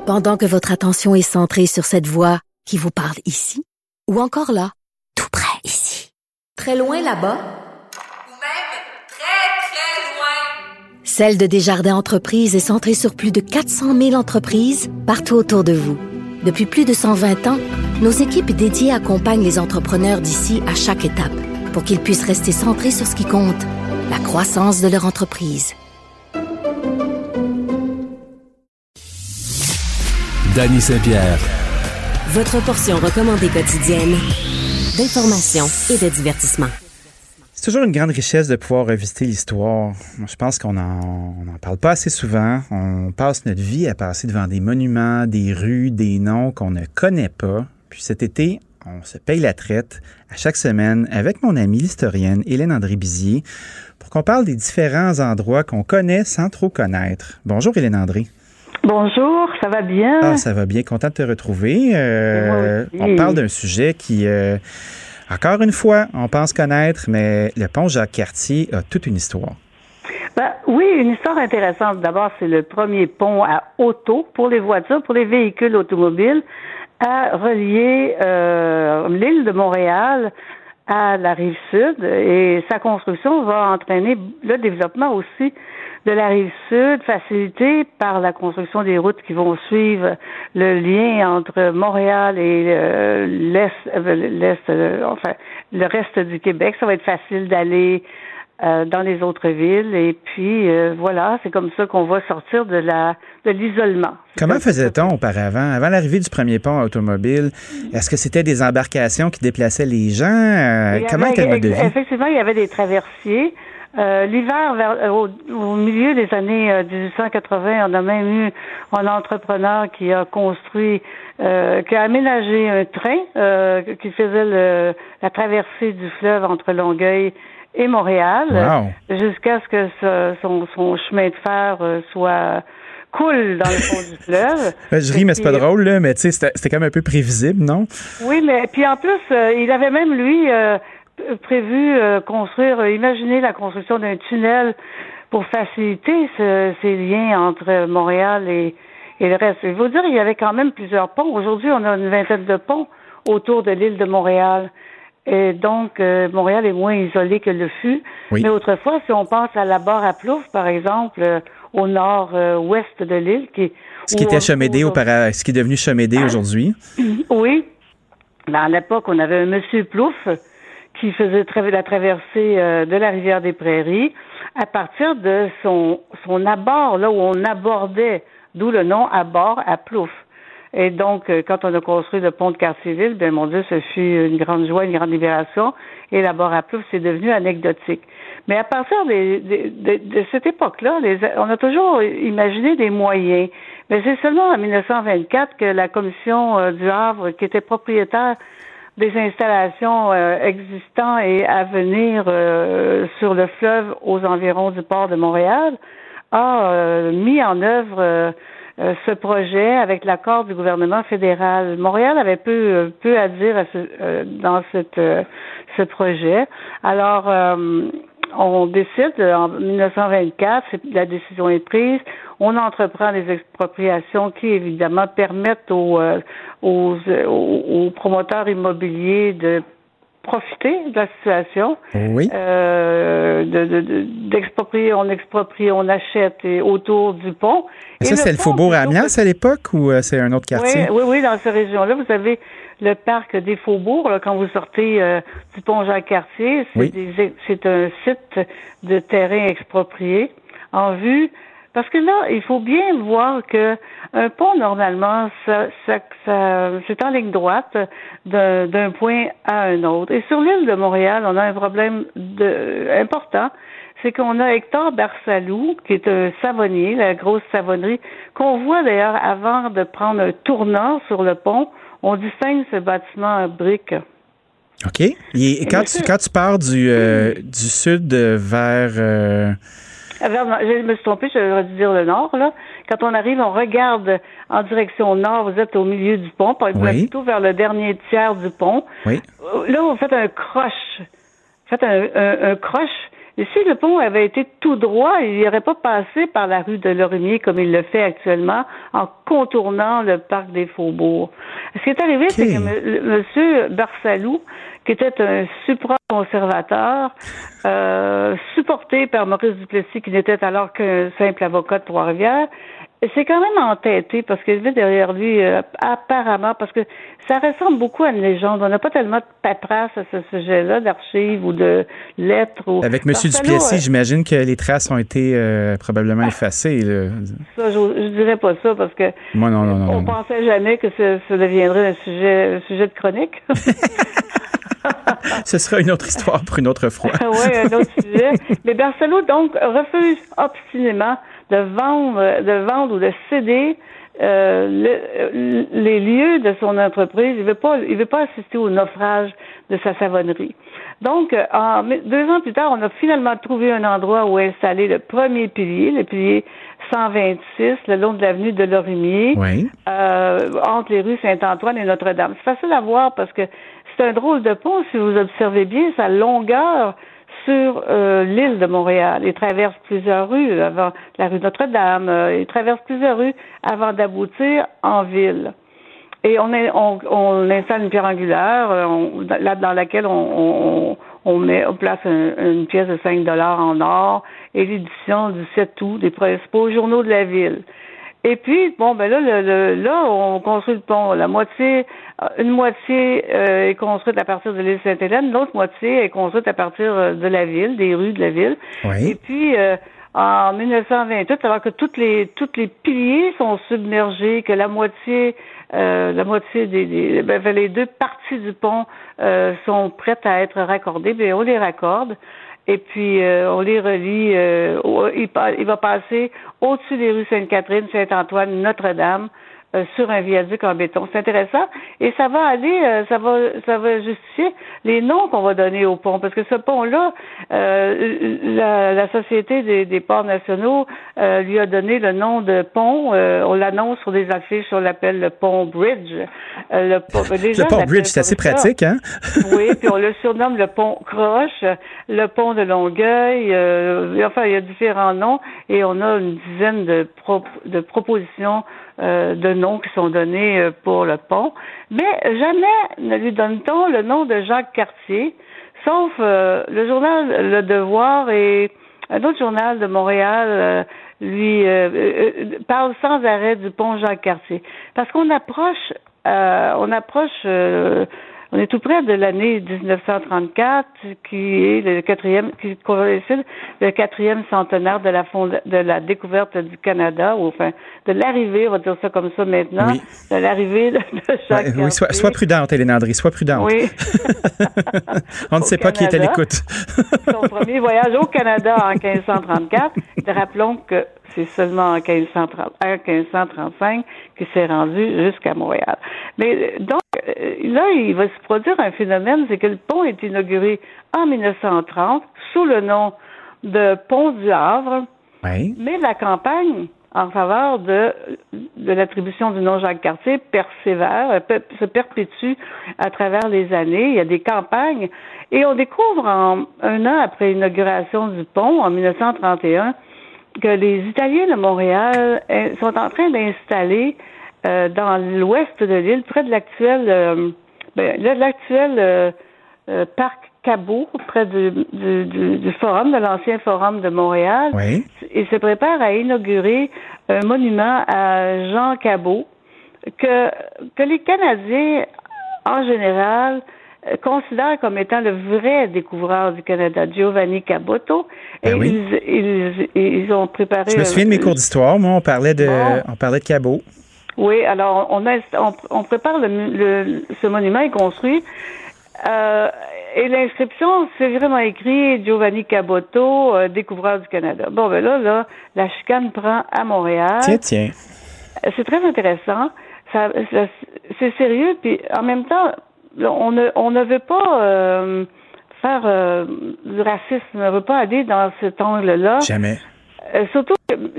Pendant que votre attention est centrée sur cette voix qui vous parle ici, ou encore là, tout près ici, très loin là-bas, Celle de Desjardins Entreprises est centrée sur plus de 400 000 entreprises partout autour de vous. Depuis plus de 120 ans, nos équipes dédiées accompagnent les entrepreneurs d'ici à chaque étape pour qu'ils puissent rester centrés sur ce qui compte, la croissance de leur entreprise. Danny Saint-Pierre. Votre portion recommandée quotidienne d'information et de divertissement. C'est toujours une grande richesse de pouvoir revisiter l'histoire. Je pense qu'on n'en en parle pas assez souvent. On passe notre vie à passer devant des monuments, des rues, des noms qu'on ne connaît pas. Puis cet été, on se paye la traite à chaque semaine avec mon amie l'historienne Hélène André-Bizier pour qu'on parle des différents endroits qu'on connaît sans trop connaître. Bonjour Hélène André. Bonjour, ça va bien? Ah, ça va bien, content de te retrouver. Euh, on parle d'un sujet qui... Euh, encore une fois, on pense connaître, mais le pont Jacques-Cartier a toute une histoire. Ben, oui, une histoire intéressante. D'abord, c'est le premier pont à auto pour les voitures, pour les véhicules automobiles, à relier euh, l'île de Montréal à la rive sud et sa construction va entraîner le développement aussi de la rive sud, facilité par la construction des routes qui vont suivre le lien entre Montréal et euh, l'est, euh, l'est, euh, enfin le reste du Québec. Ça va être facile d'aller dans les autres villes et puis voilà, c'est comme ça qu'on va sortir de la de l'isolement. Comment faisait-on auparavant, avant l'arrivée du premier pont automobile Est-ce que c'était des embarcations qui déplaçaient les gens? Comment était le mode de vie? Effectivement, il y avait des traversiers. Euh, L'hiver, euh, au, au, milieu des années 1880, euh, on a même eu un entrepreneur qui a construit, euh, qui a aménagé un train euh, qui faisait le, la traversée du fleuve entre Longueuil et Montréal, jusqu'à ce que ce, son, son, chemin de fer soit coule dans le fond du fleuve. Je ris, mais c'est pas drôle, là, mais tu sais, c'était quand même un peu prévisible, non? Oui, mais puis en plus, il avait même, lui, prévu euh, construire, euh, imaginer la construction d'un tunnel pour faciliter ces liens entre Montréal et, et le reste. Il faut dire, il y avait quand même plusieurs ponts. Aujourd'hui, on a une vingtaine de ponts autour de l'île de Montréal. Et donc, euh, Montréal est moins isolé que le fut. Mais autrefois, si on pense à la barre à Plouf, par exemple, au nord-ouest de l'île, qui ce qui était Chemédé auparavant, ce qui est devenu Chemédé ah. aujourd'hui. Oui. à l'époque, on avait un monsieur Plouf qui faisait la traversée euh, de la rivière des Prairies à partir de son, son abord, là où on abordait, d'où le nom abord à Plouf. Et donc, euh, quand on a construit le pont de Cartierville, ben mon Dieu, ce fut une grande joie, une grande libération. Et l'abord à Plouf, c'est devenu anecdotique. Mais à partir de, de cette époque-là, on a toujours imaginé des moyens. Mais c'est seulement en 1924 que la commission euh, du Havre, qui était propriétaire des installations euh, existantes et à venir euh, sur le fleuve aux environs du port de Montréal, a euh, mis en œuvre ce projet avec l'accord du gouvernement fédéral. Montréal avait peu, peu à dire à ce, dans ce projet. Alors, on décide en 1924, la décision est prise, on entreprend des expropriations qui évidemment permettent aux, euh, aux, aux, promoteurs immobiliers de profiter de la situation. Oui. Euh, d'exproprier, on exproprie, on achète et autour du pont. Et, ça, c'est le Faubourg Amiens à l'époque ou euh, c'est un autre quartier? Oui, oui, oui, dans cette région-là, vous avez le parc des Faubourgs, là, quand vous sortez euh, du pont Jacques-Cartier, c'est un site de terrain exproprié en vue. Parce que là, il faut bien voir que un pont, normalement, ça, ça, ça c'est en ligne droite d'un point à un autre. Et sur l'île de Montréal, on a un problème de, important c'est qu'on a Hector Barsalou, qui est un savonnier, la grosse savonnerie, qu'on voit d'ailleurs avant de prendre un tournant sur le pont on distingue ce bâtiment en briques. OK. Et, quand, tu, quand tu pars du, euh, du sud vers, euh, Je me suis trompée, j'aurais dû dire le nord. Là. Quand on arrive, on regarde en direction nord, vous êtes au milieu du pont, par exemple, plutôt vers le dernier tiers du pont. Oui. Là, vous faites un croche fait un, un, un croche. Et si le pont avait été tout droit, il n'y aurait pas passé par la rue de Lorimier comme il le fait actuellement en contournant le parc des Faubourgs. Ce qui est arrivé, c'est que M. Monsieur Barsalou, qui était un supra-conservateur, euh, supporté par Maurice Duplessis, qui n'était alors qu'un simple avocat de Trois-Rivières, c'est quand même entêté parce qu'il vit derrière lui, euh, apparemment, parce que ça ressemble beaucoup à une légende. On n'a pas tellement de paperasse à ce sujet-là, d'archives ou de lettres. Ou... Avec M. Duplessis, j'imagine que les traces ont été euh, probablement effacées. Là. Ça, je, je, dirais pas ça parce que Moi, non, non, non, on pensait jamais que ça, ça deviendrait un sujet, un sujet de chronique. Ce sera une autre histoire pour une autre fois. oui, un autre sujet. Mais Barcelo, donc, refuse obstinément de vendre, de vendre ou de céder euh, le, les lieux de son entreprise. Il veut pas, il veut pas assister au naufrage de sa savonnerie. Donc, en, deux ans plus tard, on a finalement trouvé un endroit où installer le premier pilier, le pilier 126, le long de l'avenue de Lorimier, oui. euh, entre les rues Saint-Antoine et Notre-Dame. C'est facile à voir parce que c'est un drôle de pont, si vous observez bien, sa longueur sur euh, l'île de Montréal. Il traverse plusieurs rues avant la rue Notre-Dame. Euh, il traverse plusieurs rues avant d'aboutir en ville. Et on, installe une pierre angulaire euh, dans laquelle on, met on place un, une pièce de 5 dollars en or et l'édition du 7 août des principaux journaux de la ville. Et puis, bon, ben là, le, le, là, on construit le pont. La moitié, une moitié euh, est construite à partir de l'île Sainte-Hélène, l'autre moitié est construite à partir de la ville, des rues de la ville. Oui. Et puis, euh, en 1928, alors que toutes les toutes les piliers sont submergés, que la moitié euh, la moitié des, des ben, les deux parties du pont euh, sont prêtes à être raccordées, bien on les raccorde. Et puis, euh, on les relie. Euh, il, il, va passer au-dessus des rues Sainte-Catherine, Saint-Antoine, Notre-Dame, euh, sur un viaduc en béton. C'est intéressant. Et ça va aller, euh, ça va, ça va justifier les noms qu'on va donner au pont. Parce que ce pont-là, euh, la, la, Société des, des ports nationaux lui a donné le nom de pont. on l'annonce sur des affiches, on l'appelle le pont Bridge. le pont, le pont Bridge, c'est assez pratique, hein? oui, puis on le surnomme le pont Croche, le pont de Longueuil. enfin, il y a différents noms et on a une dizaine de, pro, de propositions euh, de noms qui sont donnés euh, pour le pont, mais jamais ne lui donne-t-on le nom de Jacques Cartier, sauf euh, le journal Le Devoir et un autre journal de Montréal lui parle sans arrêt du pont Jacques Cartier, parce qu'on approche, on approche on est tout près de l'année 1934, qui est le quatrième, qui coïncide le quatrième centenaire de la fond, de la découverte du Canada, ou enfin de l'arrivée, on va dire ça comme ça maintenant, oui. de l'arrivée de, de Jacques ouais, Oui, sois, sois prudente, Hélène André, sois prudente. Oui. on ne sait pas qui est à l'écoute. son premier voyage au Canada en 1534. Rappelons que c'est seulement en 1530, 1535 qu'il s'est rendu jusqu'à Montréal. Mais donc, là, il va se produire un phénomène, c'est que le pont est inauguré en 1930 sous le nom de Pont du Havre, oui. mais la campagne en faveur de, de l'attribution du nom Jacques Cartier persévère, se perpétue à travers les années. Il y a des campagnes et on découvre en, un an après l'inauguration du pont, en 1931, que les Italiens de Montréal sont en train d'installer euh, dans l'ouest de l'île, près de l'actuel euh, ben, l'actuel euh, parc Cabot, près du, du, du, du forum, de l'ancien forum de Montréal. Oui. Il se prépare à inaugurer un monument à Jean Cabot que, que les Canadiens, en général, considèrent comme étant le vrai découvreur du Canada, Giovanni Caboto. Ben et oui. ils, ils, ils, ont préparé. Je me souviens de mes cours d'histoire. Moi, on parlait de, bon. on parlait de Cabot. Oui, alors on, a, on, on prépare le, le, ce monument est construit. Euh, et l'inscription, c'est vraiment écrit Giovanni Caboto, euh, découvreur du Canada. Bon, ben là, là, la chicane prend à Montréal. Tiens, tiens. C'est très intéressant. Ça, ça c'est sérieux, puis en même temps, on ne, on ne veut pas euh, faire euh, du racisme, on ne veut pas aller dans cet angle-là. Jamais. Euh, surtout,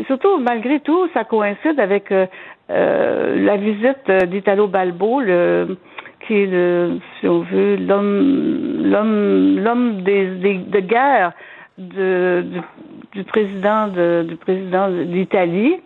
surtout, malgré tout, ça coïncide avec euh, la visite d'Italo Balbo, le qui est le, si on veut, l'homme, l'homme, l'homme des, des, de guerre de, du, du président de, du président d'Italie.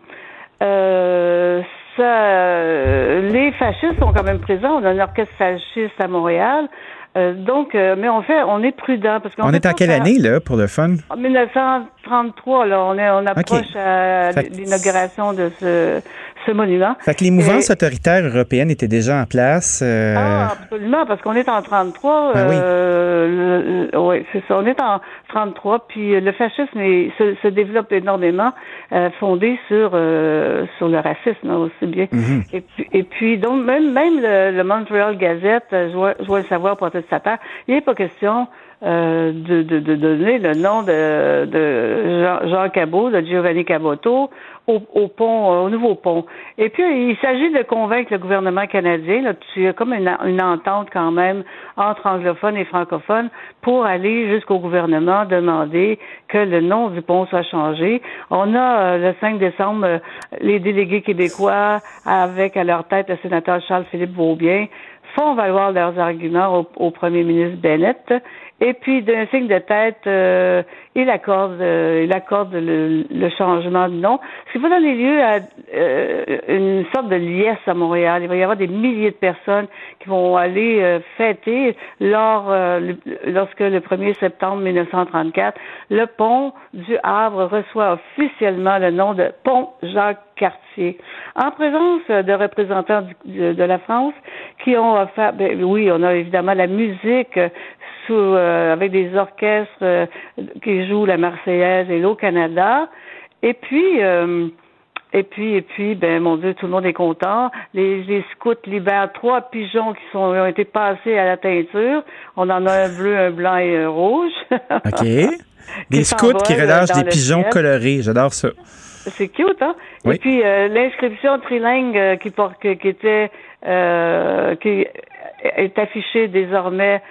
Euh, ça, les fascistes sont quand même présents. On a un orchestre fasciste à Montréal. Euh, donc, euh, mais on fait, on est prudent parce qu'on. On est en quelle année là pour le fun? En 1933, là, on est, on approche à l'inauguration de ce, ce monument. Fait que les mouvances autoritaires européennes étaient déjà en place. Euh... Ah, absolument, parce qu'on est en 33. Ben oui. Euh, oui, c'est ça. On est en 33, puis le fascisme est, se, se, développe énormément, euh, fondé sur euh, sur le racisme aussi bien. Mhm. Et puis, et puis donc même même le, le Montreal Gazette, je vois, je vois le savoir pour sa part, il n'est pas question euh, de, de, de, donner le nom de, de Jean, Jean Cabot, de Giovanni Caboto, au, au pont, euh, au nouveau pont. Et puis, il s'agit de convaincre le gouvernement canadien, là, il y a comme une, une entente quand même entre anglophones et francophones pour aller jusqu'au gouvernement demander que le nom du pont soit changé. On a euh, le 5 décembre euh, les délégués québécois avec à leur tête le sénateur Charles-Philippe Beaubien font valoir leurs arguments au, au premier ministre Bennett et puis, d'un signe de tête, euh, il accorde, euh, il accorde le, le, changement de nom. Ce qui va donner lieu à euh, une sorte de liesse à Montréal. Il va y avoir des milliers de personnes qui vont aller euh, fêter lors, euh, le, lorsque le 1er septembre 1934, le pont du Havre reçoit officiellement le nom de pont Jacques Cartier, en présence de représentants de, de, la France qui ont offert, ben, oui, on a évidemment la musique sous, euh, avec des orchestres euh, qui jouent la Marseillaise et l'Eau Canada. Et puis, euh, et puis, et puis, ben mon Dieu, tout le monde est content. Les, les scouts libèrent trois pigeons qui sont ont été passés à la teinture. On en a un bleu, un blanc et un rouge. OK. Des scouts qui relâchent des pigeons ciel. colorés. J'adore ça. C'est cute, hein? Oui. Et puis euh, l'inscription trilingue qui, était euh, qui est affichée désormais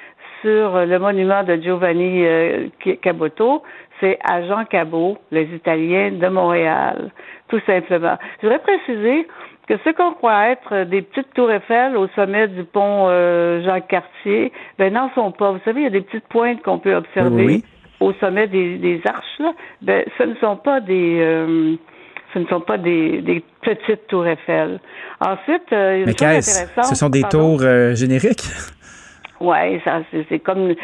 sur le monument de Giovanni euh, Caboto, c'est à Jean Cabot, les Italiens de Montréal, tout simplement. Je voudrais préciser que ce qu'on croit être des petites tours Eiffel au sommet du pont euh, Jacques-Cartier, ben n'en sont pas. Vous savez, il y a des petites pointes qu'on peut observer oui, au sommet des, des arches. Là. Ben, ce ne sont pas des euh, ce ne sont pas des, des petites tours Eiffel. Ensuite, euh, une Mais chose intéressante. Ce sont des pardon. tours génériques? Ouais, ça c'est comme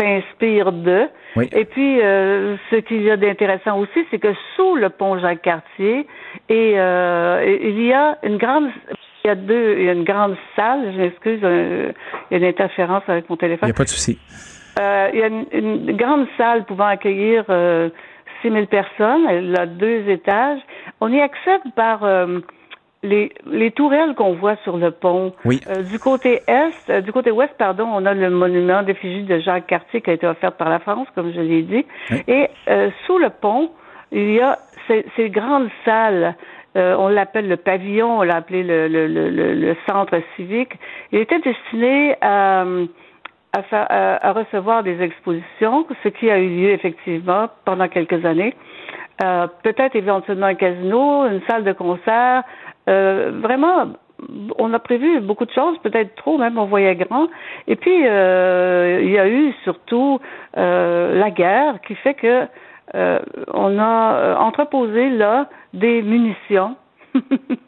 s'inspire de. Oui. Et puis, euh, ce qu'il y a d'intéressant aussi, c'est que sous le pont Jacques-Cartier, et euh, il y a une grande, il y a deux, il y a une grande salle. Je m'excuse, euh, il y a une interférence avec mon téléphone. Il n'y a pas de souci. Euh, il y a une, une, grande salle pouvant accueillir euh, 6 000 personnes. Elle a deux étages. On y accède par euh, les, les tourelles qu'on voit sur le pont. Oui. Euh, du côté est, euh, du côté ouest, pardon, on a le monument d'effigie de Jacques Cartier qui a été offert par la France, comme je l'ai dit. Oui. Et euh, sous le pont, il y a ces, ces grandes salles. Euh, on l'appelle le pavillon, on l'a appelé le, le, le, le, centre civique. Il était destiné à, à, faire, à, à, recevoir des expositions, ce qui a eu lieu effectivement pendant quelques années. Euh, peut-être éventuellement un casino, une salle de concert, euh, vraiment, on a prévu beaucoup de choses, peut-être trop, même on voyait grand. Et puis, euh, il y a eu surtout euh, la guerre qui fait que on a entreposé là des munitions.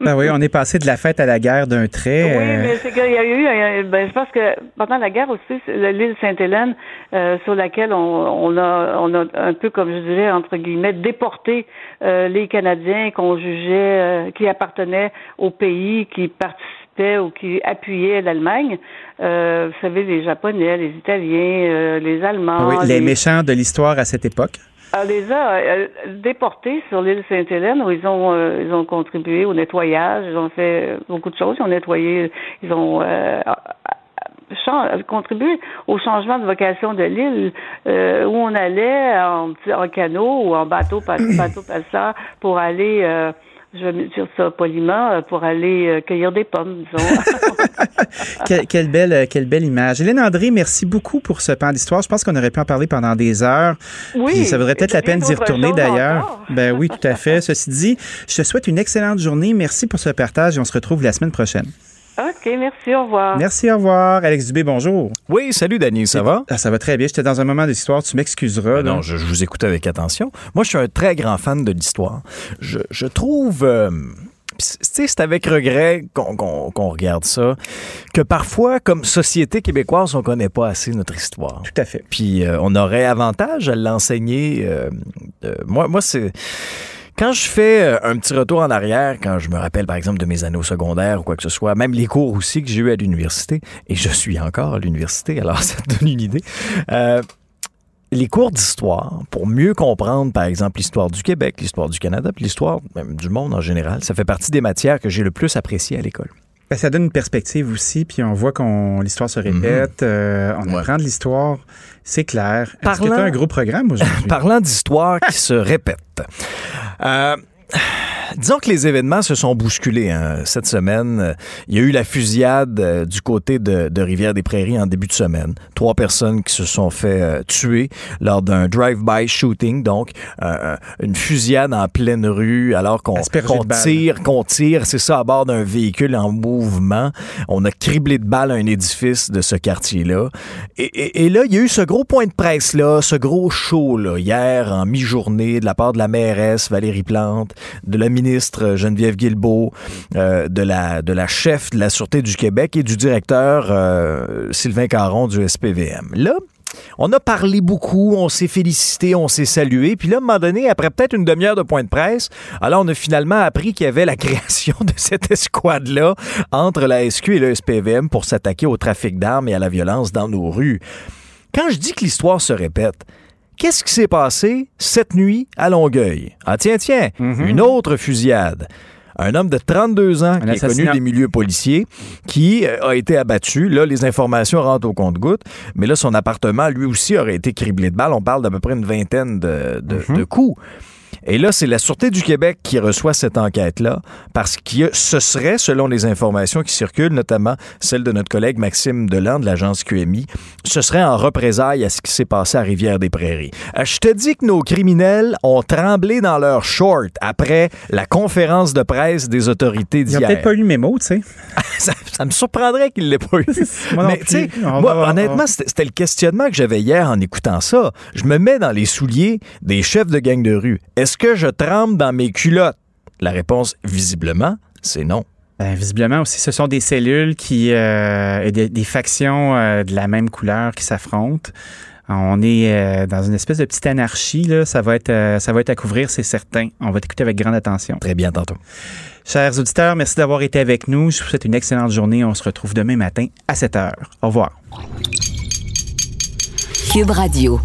Ben oui, on est passé de la fête à la guerre d'un trait. Oui, mais c'est qu'il y a eu, ben, je pense que pendant la guerre aussi, l'île Sainte-Hélène, euh, sur laquelle on, on, a, on a un peu, comme je dirais, entre guillemets, déporté euh, les Canadiens qu'on jugeait, euh, qui appartenaient au pays, qui participaient ou qui appuyaient l'Allemagne. Euh, vous savez, les Japonais, les Italiens, les Allemands. Ah oui, les, les méchants de l'histoire à cette époque. Elle les a euh, déportés sur l'île Sainte-Hélène où ils ont euh, ils ont contribué au nettoyage, ils ont fait beaucoup de choses, ils ont nettoyé, ils ont euh, contribué au changement de vocation de l'île euh, où on allait en, en canot ou en bateau bateau passeur pour aller je vais dire ça poliment, pour aller cueillir des pommes, disons. quelle, quelle, belle, quelle belle image. Hélène André, merci beaucoup pour ce pan d'histoire. Je pense qu'on aurait pu en parler pendant des heures. Oui. Puis ça vaudrait peut-être la peine d'y retourner d'ailleurs. Ben oui, tout à fait. Ceci dit, je te souhaite une excellente journée. Merci pour ce partage et on se retrouve la semaine prochaine. OK, merci, au revoir. Merci, au revoir. Alex Dubé, bonjour. Oui, salut Dani, ça va? Ah, ça va très bien. J'étais dans un moment d'histoire, tu m'excuseras. Ben non, je, je vous écoute avec attention. Moi, je suis un très grand fan de l'histoire. Je, je trouve... euh, c'est- tu sais, c'est avec regret qu'on qu'on- qu'on regarde ça, que parfois, comme société québécoise, on connaît pas assez notre histoire. Tout à fait. Puis euh, on aurait avantage à l'enseigner. euh, euh, moi, moi c'est... Quand je fais euh, un petit retour en arrière, quand je me rappelle par exemple de mes années au secondaire ou quoi que ce soit, même les cours aussi que j'ai eu à l'université, et je suis encore à l'université, alors ça te donne une idée. euh, les cours d'histoire, pour mieux comprendre, par exemple, l'histoire du Québec, l'histoire du Canada, puis l'histoire même du monde en général, ça fait partie des matières que j'ai le plus appréciées à l'école. Ben, ça donne une perspective aussi, puis on voit qu'on l'histoire se répète, euh, on apprend de l'histoire, c'est clair. Est-ce que Parlant- tu as un gros programme aujourd'hui? Parlant d'histoire qui se répète. Euh, disons que les événements se sont bousculés hein. cette semaine. Il y a eu la fusillade euh, du côté de, de Rivière-des-Prairies en début de semaine. Trois personnes qui se sont fait euh, tuer lors d'un drive-by shooting, donc euh, une fusillade en pleine rue alors qu'on tire, qu'on tire, c'est ça, à bord d'un véhicule en mouvement. On a criblé de balles un édifice de ce quartier-là. Et, et- et là, il y a eu ce gros point de presse-là, ce gros show là, hier en mi-journée de la part de la mairesse Valérie Plante, de la ministre euh, Geneviève Guilbeault, euh, de, la, de la chef de la Sûreté du Québec et du directeur euh, Sylvain Caron du SPVM. Là, on a parlé beaucoup, on s'est félicité, on s'est salué. Puis là, à un moment donné, après peut-être une demi-heure de point de presse, alors on a finalement appris qu'il y avait la création de cette escouade-là entre la SQ et le SPVM pour s'attaquer au trafic d'armes et à la violence dans nos rues. Quand je dis que l'histoire se répète, qu'est-ce qui s'est passé cette nuit à Longueuil? Ah tiens, tiens, une autre fusillade. Un homme de 32 ans qui est connu des milieux policiers qui euh, a été abattu. Là, les informations rentrent au compte-gouttes, mais là, son appartement, lui aussi, aurait été criblé de balles. On parle d'à peu près une vingtaine de, de- de coups. Et là, c'est la Sûreté du Québec qui reçoit cette enquête-là parce que ce serait, selon les informations qui circulent, notamment celle de notre collègue Maxime Delan de l'agence QMI, ce serait en représailles à ce qui s'est passé à Rivière-des-Prairies. Euh, Je te dis que nos criminels ont tremblé dans leur short après la conférence de presse des autorités Ils n'ont d'hier. peut-être pas eu le mémo, tu sais. ça, ça me surprendrait qu'il l'ait pas eu. Moi Mais tu sais, moi, honnêtement, on- c'était c'était le questionnement que j'avais hier en écoutant ça. Je me mets dans les souliers des chefs de gang de rue. Est-ce que je tremble dans mes culottes? La réponse, visiblement, c'est non. Ben, visiblement aussi, ce sont des cellules qui euh, et des, des factions euh, de la même couleur qui s'affrontent. On est euh, dans une espèce de petite anarchie. Là. Ça, va être, euh, ça va être à couvrir, c'est certain. On va t'écouter avec grande attention. Très bien, tantôt. Chers auditeurs, merci d'avoir été avec nous. Je vous souhaite une excellente journée. On se retrouve demain matin à 7 h. Au revoir. Cube Radio.